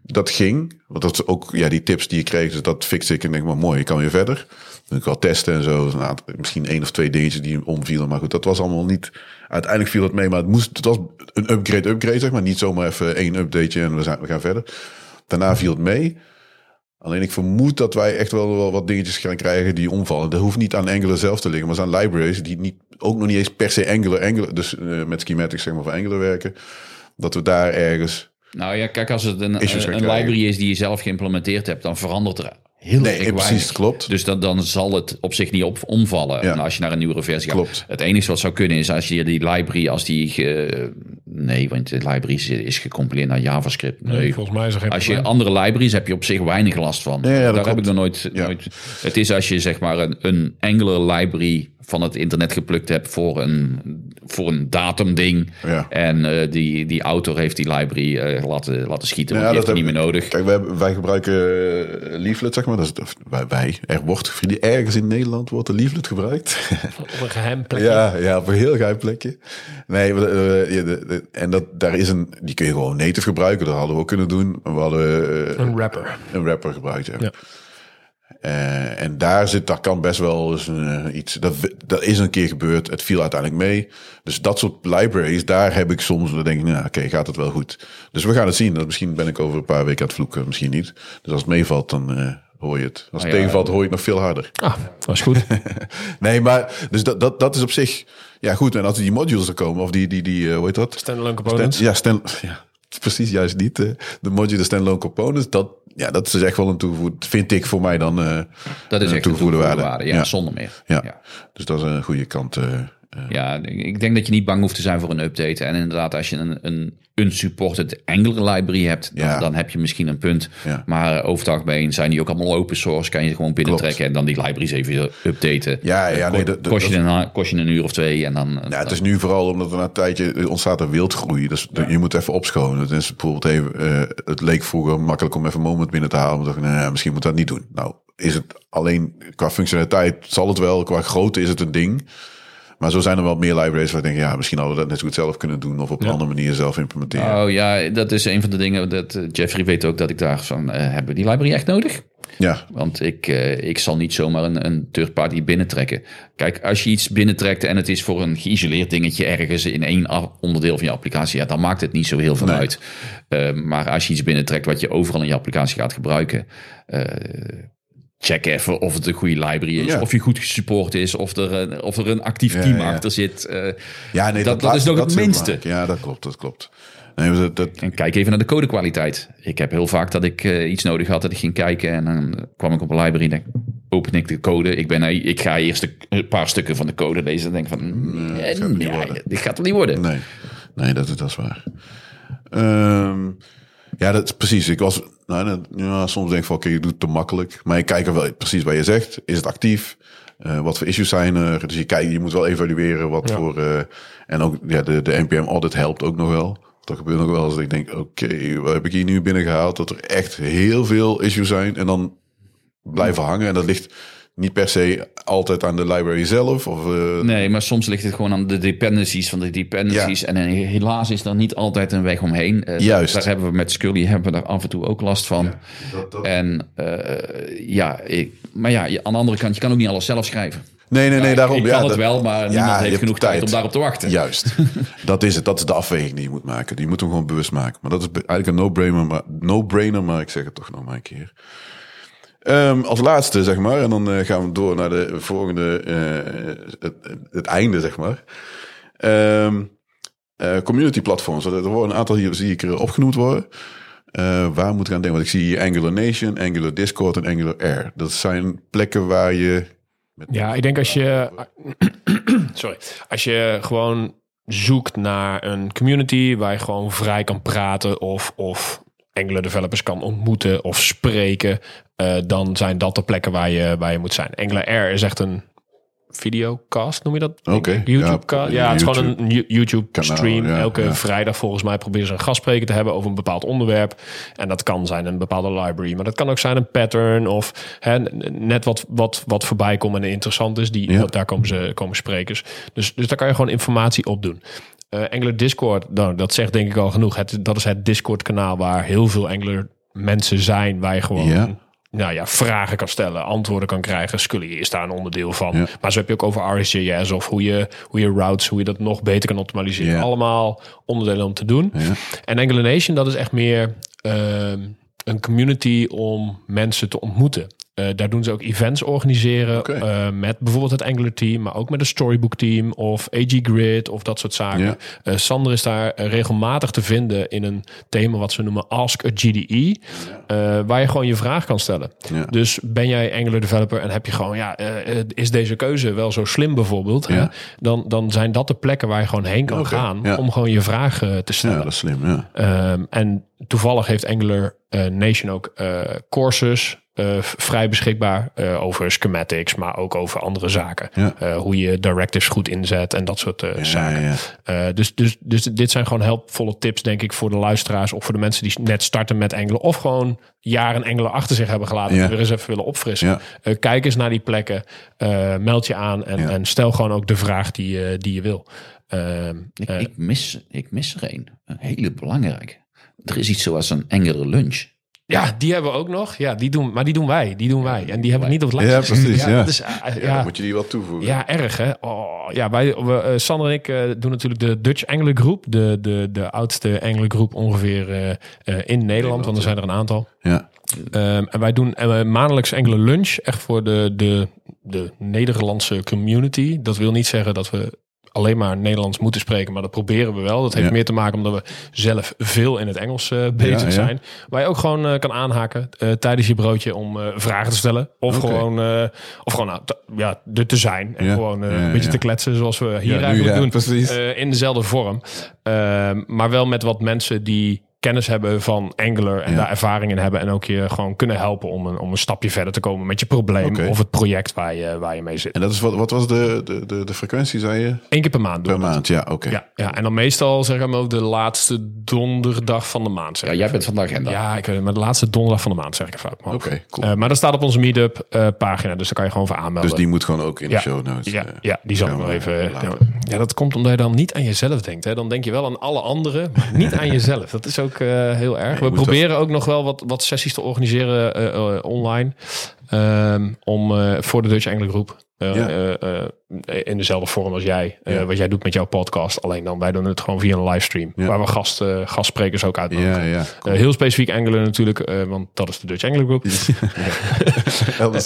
Dat ging, want dat is ook ja die tips die je kreeg, dus dat fixte ik en denk maar mooi, ik kan weer verder. Dan ik wel testen en zo, een aantal- misschien één of twee dingetjes die omvielen, maar goed, dat was allemaal niet. Uiteindelijk viel het mee, maar het moest, het was een upgrade, upgrade zeg maar, niet zomaar even één updateje en we, zijn, we gaan verder. Daarna viel het mee. Alleen ik vermoed dat wij echt wel, wel wat dingetjes gaan krijgen die omvallen. Dat hoeft niet aan Angular zelf te liggen, maar zijn libraries die niet, ook nog niet eens per se Angular, Angular dus eh, met schematics zeg maar van Angular werken. Dat we daar ergens... Nou ja, kijk, als het een, een, een library is die je zelf geïmplementeerd hebt, dan verandert er heel Nee, erg precies, weinig. klopt. Dus dan, dan zal het op zich niet op, omvallen Ja. Als je naar een nieuwere versie gaat. Klopt. Het enige wat zou kunnen is als je die library, als die... ge- nee, want de library is, is gecompileerd naar JavaScript. Nee, Volgens mij is er geen Als je probleem. andere libraries heb je op zich weinig last van. Ja, ja, dat Daar heb ik nog nooit, Ja. nooit. Het is als je zeg maar een, een Angular library van het internet geplukt hebt voor een, voor een datumding. Ja. En eh, die, die autor heeft die library eh, laten, laten schieten. Ja, want die heeft dat het niet meer heb- nodig. Kijk, wij, hebben- wij gebruiken eh, Leaflet, zeg maar. Dat is, of wij, wij, er wordt vrienden, ergens in Nederland wordt een Leaflet gebruikt. Op een geheim plekje. ja, ja, op een heel geheim plekje. Nee, de- de- en dat, daar is een, die kun je gewoon native gebruiken. Dat hadden we ook kunnen doen. We hadden Een rapper. een rapper gebruikt, ja. Ja. Eh, en daar zit, daar kan best wel eens een, eh, iets. Dat, dat is een keer gebeurd. Het viel uiteindelijk mee. Dus dat soort libraries, daar heb ik soms. Dan denk ik, nou, oké, gaat het wel goed. Dus we gaan het zien. Dat misschien ben ik over een paar weken aan het vloeken, misschien niet. Dus als het meevalt, dan eh, hoor je het. Als het ja, tegenvalt, hoor je het nog veel harder. Ah, dat is goed. Nee, maar dus dat, dat, dat is op zich. Ja, goed. En als die modules er komen, of die, die, die hoe heet dat? Standalone components. Stand- ja, stand, ja, precies juist niet. eh, de module standalone components, dat, ja, dat is echt wel een toevoegde, vind ik voor mij dan. eh, Dat is een echt een toegevoegde waarde. Ja, Ja. zonder meer. ja. ja. dus dat is een goede kant. eh. Ja, ik denk dat je niet bang hoeft te zijn voor een update. En inderdaad, als je een, een unsupported Angular library hebt, dan, Ja. dan heb je misschien een punt. Ja. Maar over het algemeen zijn die ook allemaal open source. Kan je ze gewoon binnentrekken en dan die libraries even updaten. Ja, ja, Eh, nee, dat- kost, je een, kost je een uur of twee en dan... ja, het is nu vooral omdat er na een tijdje ontstaat er wildgroei. Dus je moet even opschonen. Het is bijvoorbeeld even, eh, het leek vroeger makkelijk om even een moment binnen te halen. Maar dacht ik, nee, misschien moet dat niet doen. Nou, is het alleen qua functionaliteit zal het wel, qua grootte is het een ding. Maar zo zijn er wel meer libraries waar ik denk, ja, misschien hadden we dat net zo goed zelf kunnen doen of op een andere manier zelf implementeren. Oh ja, dat is een van de dingen dat eh, Jeffrey weet ook dat ik daar van, eh, hebben we die library echt nodig? Ja, Want ik, eh, ik zal niet zomaar een, een third party binnentrekken. Kijk, als je iets binnentrekt en het is voor een geïsoleerd dingetje ergens in één onderdeel van je applicatie, ja, dan maakt het niet zo heel veel Nee. uit. Eh, maar als je iets binnentrekt wat je overal in je applicatie gaat gebruiken, eh, check even of het een goede library is, Ja. of je goed gesupport is, of er, een- of er een actief Ja, team ja. achter zit. eh, ja nee, dat, dat, is nog het minste. Ja, dat klopt, dat klopt. Nee, dat, dat, En kijk even naar de codekwaliteit. Ik heb heel vaak dat ik eh, iets nodig had, dat ik ging kijken en dan kwam ik op een library en denk, open ik de code. Ik, ben, eh, ik ga eerst een- paar stukken van de code lezen en denk van, nee, gaat worden. dit gaat het niet worden. Nee, nee dat, dat is waar. Ehm, ja, dat is precies. Ik was, nou, ja, soms denk ik van, oké, je doet het te makkelijk. Maar ik kijk er wel precies wat je zegt. Is het actief? Eh, wat voor issues zijn er? Dus je, kijkt, je moet wel evalueren wat Ja. voor... eh, en ook ja, de, de NPM audit helpt ook nog wel. Dat gebeurt nog wel als ik denk, oké, wat heb ik hier nu binnengehaald? Dat er echt heel veel issues zijn. En dan blijven hangen. En dat ligt niet per se altijd aan de library zelf. Of, eh, Nee, maar soms ligt het gewoon aan de dependencies van de dependencies. En eh, helaas is er niet altijd een weg omheen. Eh, Juist. Daar hebben we met Scully hebben we daar af en toe ook last van. dat- dat- En ja, ik, maar ja, aan de andere kant, je kan ook niet alles zelf schrijven. Nee, nee, nee, Ja, daarom. ik ja, kan het dat- wel, maar Ja, niemand heeft genoeg tijd. tijd. om daarop te wachten. Juist. dat is het. Dat is de afweging die je moet maken. Die moet hem gewoon bewust maken. Maar dat is eigenlijk een no-brainer, maar, no-brainer, maar ik zeg het toch nog maar een keer. Ehm, als laatste, zeg maar, en dan eh, gaan we door naar de volgende, eh, het, het einde, zeg maar. Ehm, eh, community platforms. Er worden een aantal hier, zie ik er opgenoemd worden. Waar moet ik aan denken? Want ik zie hier Angular Nation, Angular Discord en Angular Air. Dat zijn plekken waar je... Ja, ik denk als je. Sorry. Als je gewoon zoekt naar een community waar je gewoon vrij kan praten of, of Angular developers kan ontmoeten of spreken, eh, dan zijn dat de plekken waar je, waar je moet zijn. Angular Air is echt een videocast, noem je dat? Oké, YouTube ja. Ja, het is gewoon een Yo- YouTube Kanaal, stream. ja, Elke ja. vrijdag volgens mij proberen ze een gastspreker te hebben over een bepaald onderwerp. En dat kan zijn een bepaalde library, maar dat kan ook zijn een pattern of hè, net wat, wat, wat voorbij komt en interessant is. Die. Daar komen, ze, komen sprekers. Dus, dus daar kan je gewoon informatie op doen. Eh Angular Discord, nou, dat zegt denk ik al genoeg. Het, dat is het Discord kanaal waar heel veel Angular mensen zijn. Waar je gewoon Ja. nou ja, vragen kan stellen, antwoorden kan krijgen. Scully is daar een onderdeel van. Ja. Maar zo heb je ook over RSJS of hoe je, hoe je routes, hoe je dat nog beter kan optimaliseren. Ja. Allemaal onderdelen om te doen. Ja. En Angular Nation, dat is echt meer ehm, een community om mensen te ontmoeten. Eh, daar doen ze ook events organiseren eh, met bijvoorbeeld het Angular team, maar ook met een storybook team of AG Grid of dat soort zaken. Ja. Eh, Sander is daar regelmatig te vinden in een thema wat ze noemen Ask a GDE, waar je gewoon je vraag kan stellen. Ja. Dus ben jij Angular developer en heb je gewoon, ja, is deze keuze wel zo slim bijvoorbeeld? hè? Dan, dan zijn dat de plekken waar je gewoon heen kan gaan om gewoon je vraag te stellen. ja, dat is slim, ja. Ehm, en toevallig heeft Angular Nation ook courses eh, vrij beschikbaar eh, over schematics, maar ook over andere zaken. Ja. Eh, hoe je directives goed inzet en dat soort eh, Ja, zaken. ja, Eh, dus, dus, dus dit zijn gewoon helpvolle tips, denk ik, voor de luisteraars of voor de mensen die net starten met Angular of gewoon jaren Angular achter zich hebben gelaten Ja. en weer eens even willen opfrissen. Ja. Eh, kijk eens naar die plekken, eh, meld je aan en, Ja. en stel gewoon ook de vraag die, je die je wil. Ehm, Ik, ik, mis, ik mis er een. Een hele belangrijke. Er is iets zoals een engere lunch. Ja, die hebben we ook nog. Ja, die doen, maar die doen wij. Die doen wij. En die hebben we niet op het lijstje. Ja, precies, ja. is, eh, Ja, ja, dan moet je die wat toevoegen. ja, erg hè. Oh, ja, wij, we, eh, Sander en ik eh, doen natuurlijk de Dutch Angler Groep. De, de, de oudste Angler Groep ongeveer eh, eh, in Nederland. Want er zijn er een aantal. Ja. Ehm, en wij doen maandelijks Engelen Lunch. Echt voor de, de, de Nederlandse community. Dat wil niet zeggen dat we alleen maar Nederlands moeten spreken. Maar dat proberen we wel. Dat heeft Ja. meer te maken omdat we zelf veel in het Engels eh, bezig Ja, ja. zijn. Waar je ook gewoon eh, kan aanhaken eh, tijdens je broodje om vragen te stellen. Of gewoon, of gewoon nou, ja, er te zijn. En gewoon een beetje te kletsen zoals we hier nu, eigenlijk ja, doen. precies. In dezelfde vorm. Ehm, maar wel met wat mensen die kennis hebben van Angular en Ja. daar ervaring in hebben en ook je gewoon kunnen helpen om een, om een stapje verder te komen met je probleem of het project waar je, waar je mee zit. En dat is wat, wat was de, de, de, de frequentie, zei je? Eén keer per maand Per maand, ja, oké. Ja, ja, en dan meestal zeg ik maar ook de laatste donderdag van de maand. Zeg Ja, jij bent van de agenda. Ja, ik weet het, maar de laatste donderdag van de maand zeg ik hoofd. Oké, cool. Eh, maar dat staat op onze meetup eh, pagina, dus daar kan je gewoon voor aanmelden. Dus die moet gewoon ook in de show notes. ja, eh, ja, die zal ik nog we even. Ja, dat komt omdat je dan niet aan jezelf denkt. Hè? Dan denk je wel aan alle anderen, maar niet aan jezelf. Dat is ook eh, heel erg. We proberen ook nog wel wat, wat sessies te organiseren eh, eh, online. ehm, om voor de Dutch Engelen groep. Ja. eh, in dezelfde vorm als jij. Ja. wat jij doet met jouw podcast. Alleen dan, wij doen het gewoon via een livestream. Ja. Waar we gast, gastsprekers ook uitnodigen. Heel specifiek Engelen natuurlijk, want dat is de Dutch Engelen groep. Elders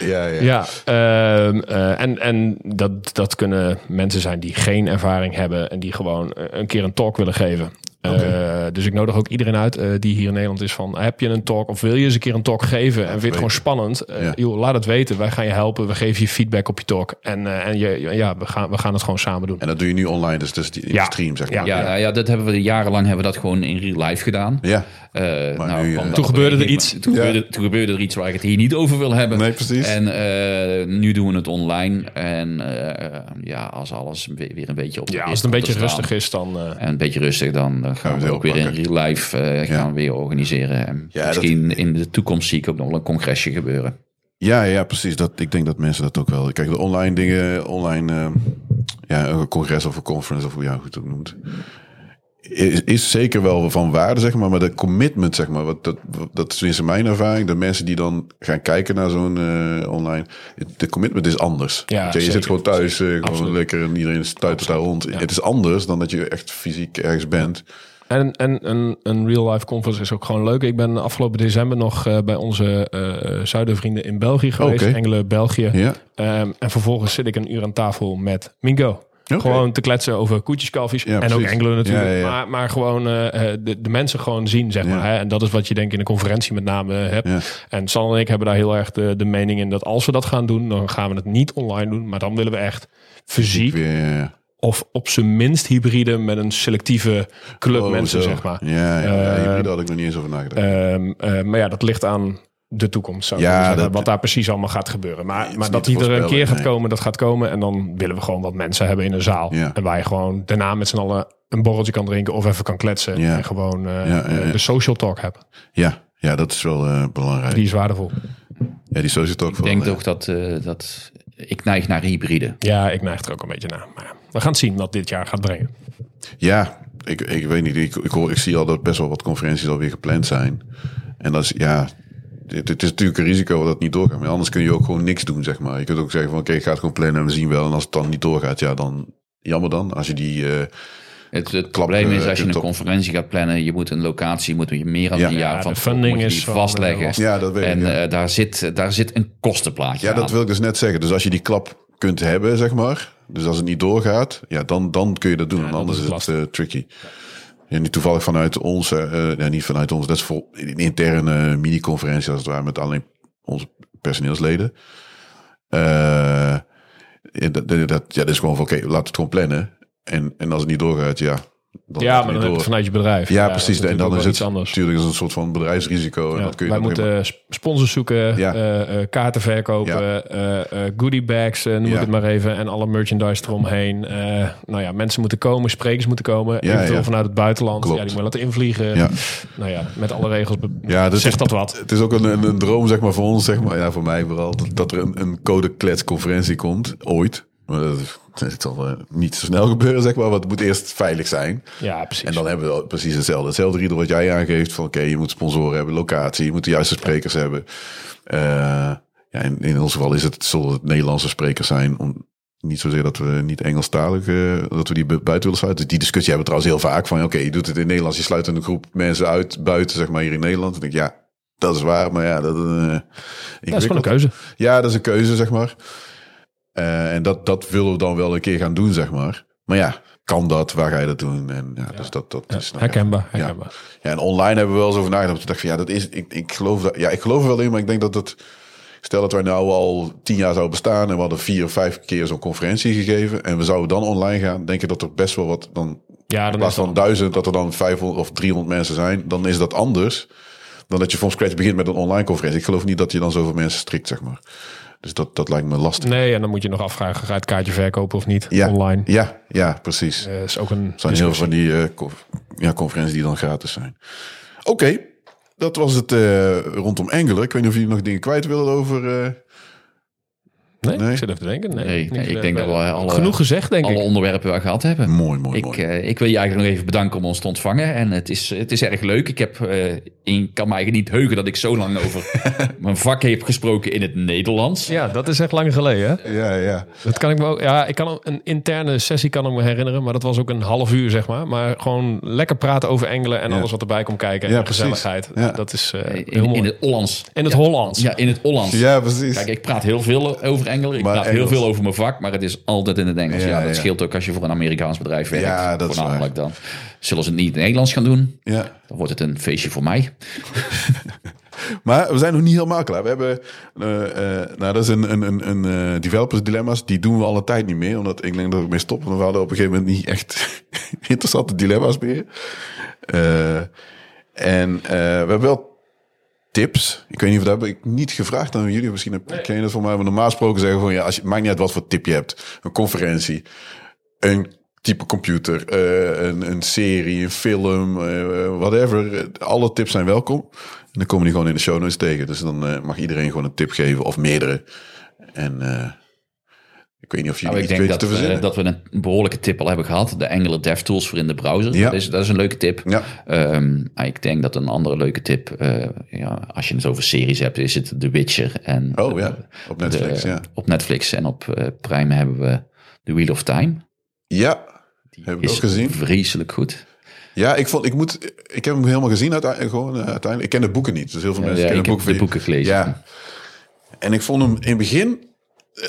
ja, ja. Ja, ehm, eh, en, en dat, dat kunnen mensen zijn die geen ervaring hebben en die gewoon een keer een talk willen geven. Eh, dus ik nodig ook iedereen uit eh, die hier in Nederland is van... heb je een talk of wil je eens een keer een talk geven... en vind je het gewoon spannend? Eh, Ja. joh, laat het weten. Wij gaan je helpen. We geven je feedback op je talk. En, eh, en je, ja, we gaan, we gaan het gewoon samen doen. En dat doe je nu online, dus, dus die, in Ja. de stream, zeg Ja. maar. Ja, nou ja, dat hebben we jarenlang hebben we dat gewoon in real life gedaan. Ja. Eh, nou, nu, Toen gebeurde er iets. Toen, Ja. gebeurde, toen gebeurde er iets waar ik het hier niet over wil hebben. Nee, precies. En eh, nu doen we het online. En eh, ja, als alles weer weer een beetje op de Ja, als het een beetje staan rustig is, dan... eh, En een beetje rustig, dan, dan gaan we we ook weer in real life eh, gaan we weer organiseren. En Ja, dat- misschien in de toekomst zie ik ook nog wel een congresje gebeuren. Ja, ja, precies. Dat, ik denk dat mensen dat ook wel... Kijk, de online dingen, online... eh, ja, een congres of een conference, of hoe je het ook noemt... Is, is zeker wel van waarde, zeg maar. Maar de commitment, zeg maar... Wat, dat, dat is tenminste mijn ervaring. De mensen die dan gaan kijken naar zo'n eh, online... De commitment is anders. Ja, je, zeker. zit gewoon thuis, eh, gewoon Absoluut. lekker... En iedereen stuitert daar rond. Het is anders dan dat je echt fysiek ergens bent. En, en een, een real-life conference is ook gewoon leuk. Ik ben afgelopen december nog eh, bij onze eh zuidenvrienden in België geweest. Engelen, België. Ja. Ehm, en vervolgens zit ik een uur aan tafel met Mingo. Gewoon te kletsen over koetjes, kalfjes. Ja, en ook. Engelen natuurlijk. Ja, ja, ja. Maar, maar gewoon eh, eh, de, de mensen gewoon zien, zeg maar. Hè? En dat is wat je denk ik in de conferentie met name hebt. Ja. En San en ik hebben daar heel erg de, de mening in dat als we dat gaan doen, dan gaan we het niet online doen. Maar dan willen we echt fysiek Weer, of op zijn minst hybride met een selectieve club Oh, mensen, zo. zeg maar. Ja, ja, ja, Eh, hybride had ik nog niet eens over nagedacht. Ehm, eh, maar ja, dat ligt aan de toekomst. Zou Ja, willen zeggen, dat- wat daar precies allemaal gaat gebeuren. Maar, maar dat die er een keer gaat nee. komen, dat gaat komen. En dan willen we gewoon wat mensen hebben in een zaal. Ja. En waar je gewoon daarna met z'n allen een borreltje kan drinken of even kan kletsen. Ja. En gewoon eh, Ja, ja, ja. de social talk hebt. Ja, ja, dat is wel eh, belangrijk. Die is waardevol. Ja, die social talk Ik denk ja. toch dat, eh, dat ik neig naar hybride. Ja, ik neig er ook een beetje naar. Maar we gaan het zien wat dit jaar gaat brengen. Ja, ik, ik weet niet. Ik, ik, hoor, ik zie al dat best wel wat conferenties alweer gepland zijn. En dat is, ja, het, het is natuurlijk een risico dat het niet doorgaat. Maar anders kun je ook gewoon niks doen, zeg maar. Je kunt ook zeggen van, oké, ik ga het gewoon plannen en we zien wel. En als het dan niet doorgaat, ja, dan jammer dan. Als je die, eh, Het, het probleem is eh, als je een top. conferentie gaat plannen, je moet een locatie, moet je meer dan Ja. een Ja, jaar van funding moet je is die van, vastleggen. eh, ja, dat weet ik. En ja. eh, daar, zit, daar zit een kostenplaatje Ja, aan. dat wil ik dus net zeggen. Dus als je die klap kunt hebben, zeg maar. Dus als het niet doorgaat, ja, dan, dan kun je dat doen. anders is is het tricky. Ja, niet toevallig vanuit eh, eh, ja, niet vanuit ons, dat is voor een interne mini-conferentie als het ware met alleen onze personeelsleden. Eh, dat, dat, ja, dat is gewoon van oké, laat het gewoon plannen. En, en als het niet doorgaat, ja. Dan Ja, maar dan heb je vanuit je bedrijf. Ja, precies. En dan is het iets anders. natuurlijk is het een soort van bedrijfsrisico. en Ja, dat kun je wij moeten helemaal- sp- sponsors zoeken, Ja. eh, eh, kaarten verkopen, eh, eh, goodie bags, eh, noem ik het maar even, en alle merchandise eromheen. Eh, nou ja, mensen moeten komen, sprekers moeten komen, Ja, eventueel vanuit het buitenland. Klopt. Ja, die moet laten invliegen. Nou ja, met alle regels. Ja, dat zegt dat wat? Het is ook een, een, een droom, zeg maar, voor ons, zeg maar. Ja, voor mij vooral. Dat, dat er een, een code-klets-conferentie komt, ooit. Maar dat, dat zal eh, niet zo snel gebeuren, zeg maar. Want het moet eerst veilig zijn. Ja, precies. En dan hebben we precies hetzelfde. Hetzelfde riedel wat jij aangeeft. Van oké, je moet sponsoren hebben, locatie. Je moet de juiste sprekers hebben. Eh, ja, in, in ons geval is het, zullen het Nederlandse sprekers zijn. Om, niet zozeer dat we niet Engelstalig, eh, dat we die bu- buiten willen sluiten. Die discussie hebben we trouwens heel vaak. Van oké, je doet het in het Nederlands. Je sluit een groep mensen uit buiten, zeg maar, hier in Nederland. Denk ik, ja, dat is waar. Maar ja, dat, eh dat is gewoon een keuze. ja, dat is een keuze, zeg maar. Eh, en dat, dat willen we dan wel een keer gaan doen, zeg maar. Maar ja, kan dat? Waar ga je dat doen? En ja, dus dat, dat is nou. Herkenbaar, Ja. herkenbaar. Ja, en online hebben we wel eens over nagedacht. Ik dacht van ja, dat is, ik, ik geloof dat, ja, ik geloof er wel in, maar ik denk dat het, stel dat wij nou al tien jaar zouden bestaan en we hadden vier of vijf keer zo'n conferentie gegeven en we zouden dan online gaan, denk ik dat er best wel wat, dan Ja, in dan plaats van duizend, dat er dan 500 of 300 mensen zijn, dan is dat anders dan dat je van scratch begint met een online conferentie. Ik geloof niet dat je dan zoveel mensen strikt, zeg maar. Dus dat, dat lijkt me lastig. Nee, en dan moet je nog afvragen, ga je het kaartje verkopen of niet Ja, online? ja, ja, precies. Eh, is ook een zijn heel van die eh, conf- ja, conferenties die dan gratis zijn. Oké, dat was het eh, rondom Engelen. Ik weet niet of jullie nog dingen kwijt willen over... Nee, Nee. ik zit even te denken. Nee, Nee, niet nee, ik denk dat we alle- Genoeg gezegd, denk Alle ik. onderwerpen waar we gehad hebben. mooi, mooi, Ik, mooi. eh, ik wil je eigenlijk nog even bedanken om ons te ontvangen. En het is, het is erg leuk. Ik heb, eh, ik kan me eigenlijk niet heugen dat ik zo lang over mijn vak heb gesproken in het Nederlands. Ja, dat is echt lang geleden. Hè? Ja, ja. Dat kan ik me ook. Ja, ik kan een interne sessie kan ik me herinneren, maar dat was ook een half uur, zeg maar. Maar gewoon lekker praten over engelen en Ja. alles wat erbij komt kijken. Ja, en precies. gezelligheid. Ja. Dat is eh, heel In, mooi. in het Hollands. In het Hollands. Ja, in het Hollands. Ja, precies. Kijk, ik praat heel veel over Engelen. Ik Maar praat Engels. heel veel over mijn vak, maar het is altijd in het Engels. Ja, Ja, dat ja. scheelt ook als je voor een Amerikaans bedrijf werkt. Ja, dat is Voornamelijk dan. Zullen ze het niet in het Nederlands gaan doen, ja. dan wordt het een feestje voor mij. Maar we zijn nog niet helemaal klaar. We hebben, eh, nou dat is een, een, een, een eh, developers dilemma's. Die doen we al een tijd niet meer. Omdat ik denk dat ik mee stop. Want we hadden op een gegeven moment niet echt interessante dilemma's meer. En we hebben wel tips. Ik weet niet of dat heb ik niet gevraagd aan jullie. Misschien heb, ken je dat van mij. Maar normaal gesproken zeggen van ja, als je, maakt niet uit wat voor tip je hebt. Een conferentie, een type computer, eh, een, een serie, een film, eh, whatever. Alle tips zijn welkom. En dan komen die gewoon in de show notes tegen. Dus dan eh, mag iedereen gewoon een tip geven of meerdere. En ik weet niet of jullie Nou, ik denk dat, te verzinnen. dat we een behoorlijke tip al hebben gehad. De Engelen DevTools voor in de browser. Ja. Dat, is, dat is een leuke tip. Ja. Ehm, ik denk dat een andere leuke tip, eh, ja, als je het over series hebt, is het The Witcher. En, Oh ja, eh, op Netflix, de- ja. Op Netflix en op eh, Prime hebben we The Wheel of Time. Ja, heb ik Is ook gezien. vreselijk goed. Ja, ik, vond, ik, moet, ik heb hem helemaal gezien uiteindelijk. Gewoon, uiteindelijk. Ik ken de boeken niet. Dus heel veel Ja, mensen ja, kennen ik heb de boeken gelezen. Ja. En ik vond hem in het begin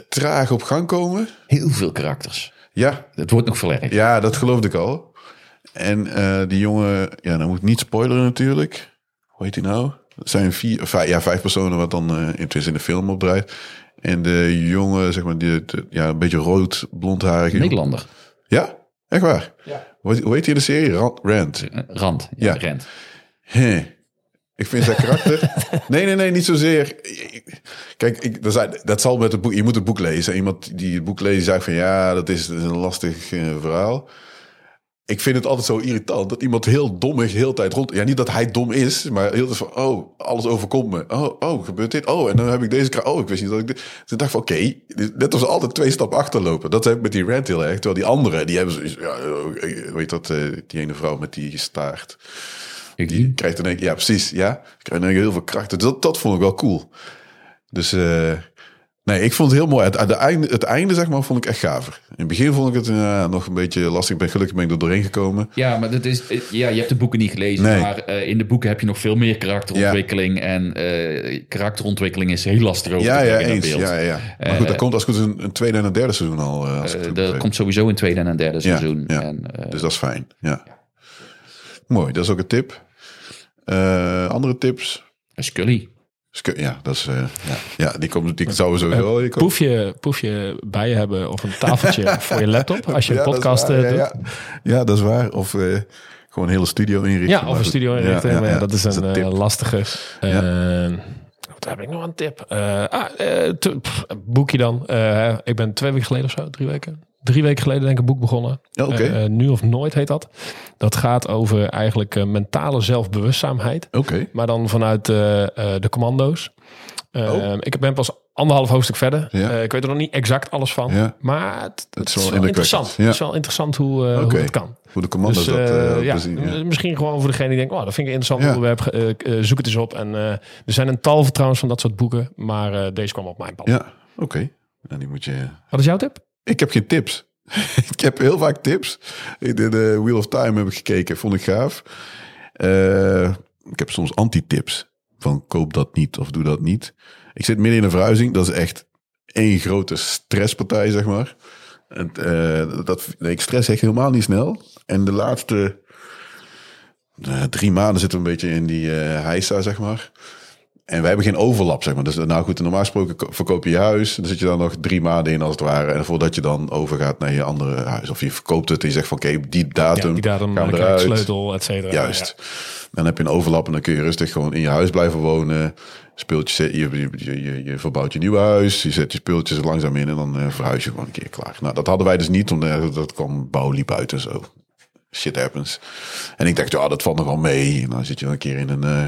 traag op gang komen. Heel veel karakters. Ja, Het wordt nog verlegd. ja dat geloofde ik al. En eh, die jongen, ja, dan moet ik niet spoileren natuurlijk. Hoe heet hij nou? Het zijn vier, vijf, ja, vijf personen wat dan eh in, in de film opdraait. En de jongen, zeg maar, die, de- ja, een beetje rood, blondharige. jongen. Nederlander. Ja, echt waar. Hoe, heet- hoe heet hij in de serie? Rand. Rand. Eh, Rand. Ja, Ja. Rand. Hè. Ik vind zijn karakter. nee, nee, nee, niet zozeer. Kijk, ik, dat, zijn- dat zal met het boek. Je moet het boek lezen. Iemand die het boek leest, zegt van ja, dat is, dat is een lastig eh, verhaal. Ik vind het altijd zo irritant dat iemand heel dom is, de hele tijd rond. Ja, niet dat hij dom is, maar heel tijd van, oh, alles overkomt me. Oh, oh, gebeurt dit? Oh, en dan heb ik deze Oh, ik wist niet dat ik dit. Dus ik dacht van, oké, net als altijd twee stappen achterlopen. Dat heb ik met die rant heel erg. Terwijl die anderen, die hebben zoiets, ja, eh, weet dat, eh, die ene vrouw met die staart. Ik Die krijgt in één keer, ja precies, ja. Krijgt keer heel veel krachten. Dus dat, dat vond ik wel cool. Dus eh, nee, ik vond het heel mooi. Het, het, einde, het einde, zeg maar, vond ik echt gaver. In het begin vond ik het eh, nog een beetje lastig. Ik ben gelukkig ben ik er doorheen gekomen. Ja, maar dat is, eh, ja, je hebt de boeken niet gelezen, Nee. maar eh, in de boeken heb je nog veel meer karakterontwikkeling. En eh, karakterontwikkeling is heel lastig over Ja, te ja, eens. beeld. Ja, ja. Maar goed, er komt als goed een, een tweede en een derde seizoen al. begreep. komt sowieso een tweede en een derde Ja, seizoen. ja. En, Dus dat is fijn, ja. Mooi, dat is ook een tip. Eh, andere tips? Scully. Scu- Ja, dat is, eh, ja. ja, die komt, die zou sowieso wel. Poefje, poefje bij je hebben of een tafeltje voor je laptop als je een Ja, dat podcast waar, eh, ja, doet. ja. Ja, dat is waar. Of eh, gewoon een hele studio inrichten. Ja, of een studio inrichten. maar ja, dat is een, eh, lastige. Ja. Eh, Wat heb ik nog een tip? Eh, ah, eh, pff, boekje dan. Eh, ik ben twee weken geleden of zo, drie weken. Drie weken geleden denk ik een boek begonnen. Eh, eh, nu of nooit heet dat. Dat gaat over eigenlijk eh, mentale zelfbewustzaamheid. Maar dan vanuit de commando's. Oh. Ik ben pas anderhalf hoofdstuk verder. Ja. Ik weet er nog niet exact alles van. Ja. Maar het, het is wel wel interessant. Ja. Het is wel interessant hoe, hoe het kan. Hoe de commando's Dus, dat ja, m- misschien gewoon voor degene die denkt, oh, dat vind ik een interessant onderwerp. zoek het eens op. En er zijn een tal trouwens van dat soort boeken. Maar deze kwam op mijn pad. Ja, oké. Nou, die moet je... Wat is jouw tip? Ik heb geen tips. ik heb heel vaak tips. In de, de Wheel of Time heb ik gekeken. Vond ik gaaf. Eh, ik heb soms anti-tips. Van koop dat niet of doe dat niet. Ik zit midden in een verhuizing. Dat is echt één grote stresspartij, zeg maar. En, eh, dat, ik stress echt helemaal niet snel. En de laatste eh, drie maanden zitten we een beetje in die eh heisa, zeg maar. En wij hebben geen overlap, zeg maar. Dus nou goed, normaal gesproken ko- verkoop je je huis. Dan zit je dan nog drie maanden in als het ware. En voordat je dan overgaat naar je andere huis. Of je verkoopt het en je zegt van oké, die datum, Ja, die datum gaan we eruit. sleutel, et cetera. Juist. Dan heb je een overlap en dan kun je rustig gewoon in je huis blijven wonen. Speeltjes, je, je, je, je, verbouwt je nieuwe huis. Je zet je speeltjes er langzaam in en dan eh, verhuis je gewoon een keer klaar. Nou, dat hadden wij dus niet, omdat dat kwam bouw liep uit en zo. Shit happens. En ik dacht, ja, dat valt nog wel mee. En dan zit je dan een keer in een eh,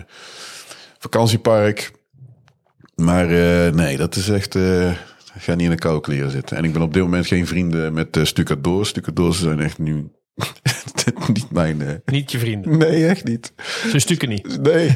vakantiepark. Maar eh, nee, dat is echt... eh ik ga niet in de koude kleren zitten. En ik ben op dit moment geen vrienden met uh, stucadoors. Stucadoors zijn echt nu niet mijn... eh, Niet je vrienden. Nee, echt niet. Ze stukken niet. Nee.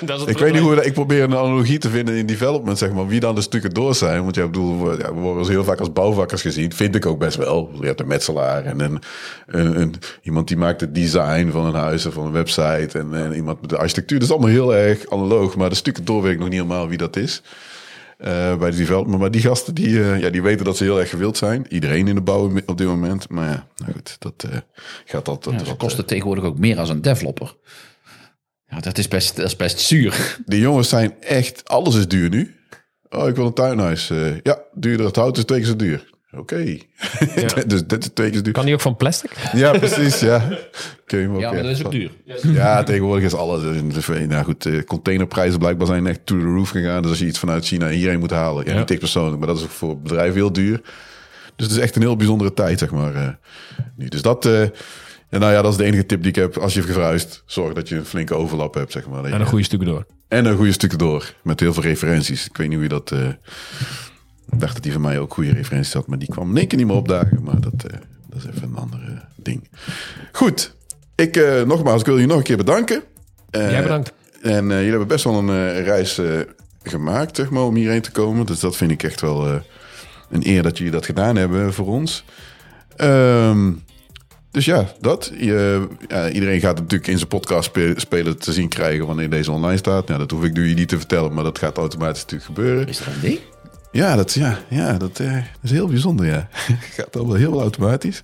Dat is het ik weet niet hoe we- ik probeer een analogie te vinden in development, zeg maar. Wie dan de stukken door zijn. Want ja, ik bedoel, we, ja, we worden als heel vaak als bouwvakkers gezien. Vind ik ook best wel. Je hebt een metselaar en een, een, een- iemand die maakt het design van een huis of van een website. En, en iemand met de architectuur. Dat is allemaal heel erg analoog. Maar de stukken door weet ik nog niet helemaal wie dat is. Eh, bij de development. Maar die gasten die, eh, ja, die weten dat ze heel erg gewild zijn. Iedereen in de bouw op dit moment. Maar ja, nou goed, dat eh, gaat. Ja, ze wat, kosten tegenwoordig ook meer als een developer. Ja, dat is best, dat is best zuur. De jongens zijn echt, alles is duur nu. Oh, ik wil een tuinhuis. Ja, duurder. Het hout is twee keer zo duur. Oké. dus dit is twee keer duur. Kan die ook van plastic? Ja, precies, ja. Hem ook, Ja, maar ja. dat is ook duur. Ja, tegenwoordig is alles. Nou goed, eh, containerprijzen blijkbaar zijn echt to the roof gegaan. Dus als je iets vanuit China hierheen moet halen. Ja, Ja. niet ik persoonlijk, maar dat is ook voor bedrijven heel duur. Dus het is echt een heel bijzondere tijd, zeg maar. eh, nu. Dus dat... eh, en nou ja, dat is de enige tip die ik heb. Als je verhuist, zorg dat je een flinke overlap hebt, zeg maar. En een goede stukken door. en een goede stuk door. Met heel veel referenties. Ik weet niet hoe je dat... eh, ik dacht dat die van mij ook goede referenties had. Maar die kwam in één keer niet meer opdagen. Maar dat, eh, dat is even een ander eh, ding. Goed. Ik, eh, nogmaals, ik wil je nog een keer bedanken. Eh, Jij bedankt. En eh, jullie hebben best wel een reis eh, gemaakt, zeg maar, om hierheen te komen. Dus dat vind ik echt wel eh, een eer dat jullie dat gedaan hebben voor ons. Ehm, dus ja, dat. Je, ja, iedereen gaat het natuurlijk in zijn podcast spe- spelen te zien krijgen wanneer deze online staat. Ja, dat hoef ik nu niet te vertellen, maar dat gaat automatisch natuurlijk gebeuren. Is dat een ding? Ja, dat, ja, ja, dat, eh, is heel bijzonder, ja. gaat allemaal heel automatisch.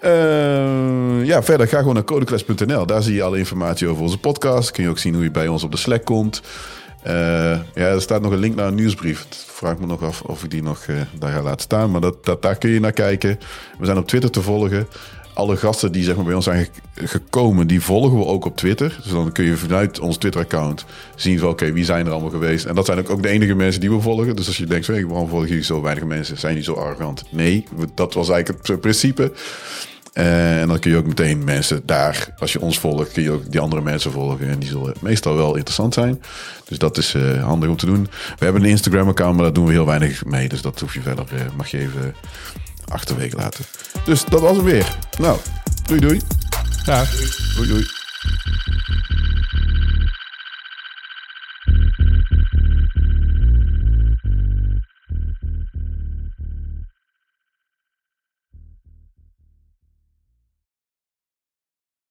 Eh, ja, verder ga gewoon naar codeclass.nl. Daar zie je alle informatie over onze podcast. Kun je ook zien hoe je bij ons op de Slack komt. Eh, ja, er staat nog een link naar een nieuwsbrief. Het vraagt me nog af of ik die nog eh, daar ga laten staan. Maar dat, dat, daar kun je naar kijken. We zijn op Twitter te volgen. Alle gasten die zeg maar, bij ons zijn ge- gekomen, die volgen we ook op Twitter. Dus dan kun je vanuit ons Twitter-account zien van oké, wie zijn er allemaal geweest. En dat zijn ook, ook de enige mensen die we volgen. Dus als je denkt, hey, waarom volgen jullie zo weinig mensen? Zijn die zo arrogant? Nee, dat was eigenlijk het principe. Eh, en dan kun je ook meteen mensen daar, als je ons volgt, kun je ook die andere mensen volgen. En die zullen meestal wel interessant zijn. Dus dat is eh, handig om te doen. We hebben een Instagram-account, maar daar doen we heel weinig mee. Dus dat hoef je verder, eh, mag je even achterwege laten. Dus dat was hem weer. Nou, doei doei. Ja. Doei doei.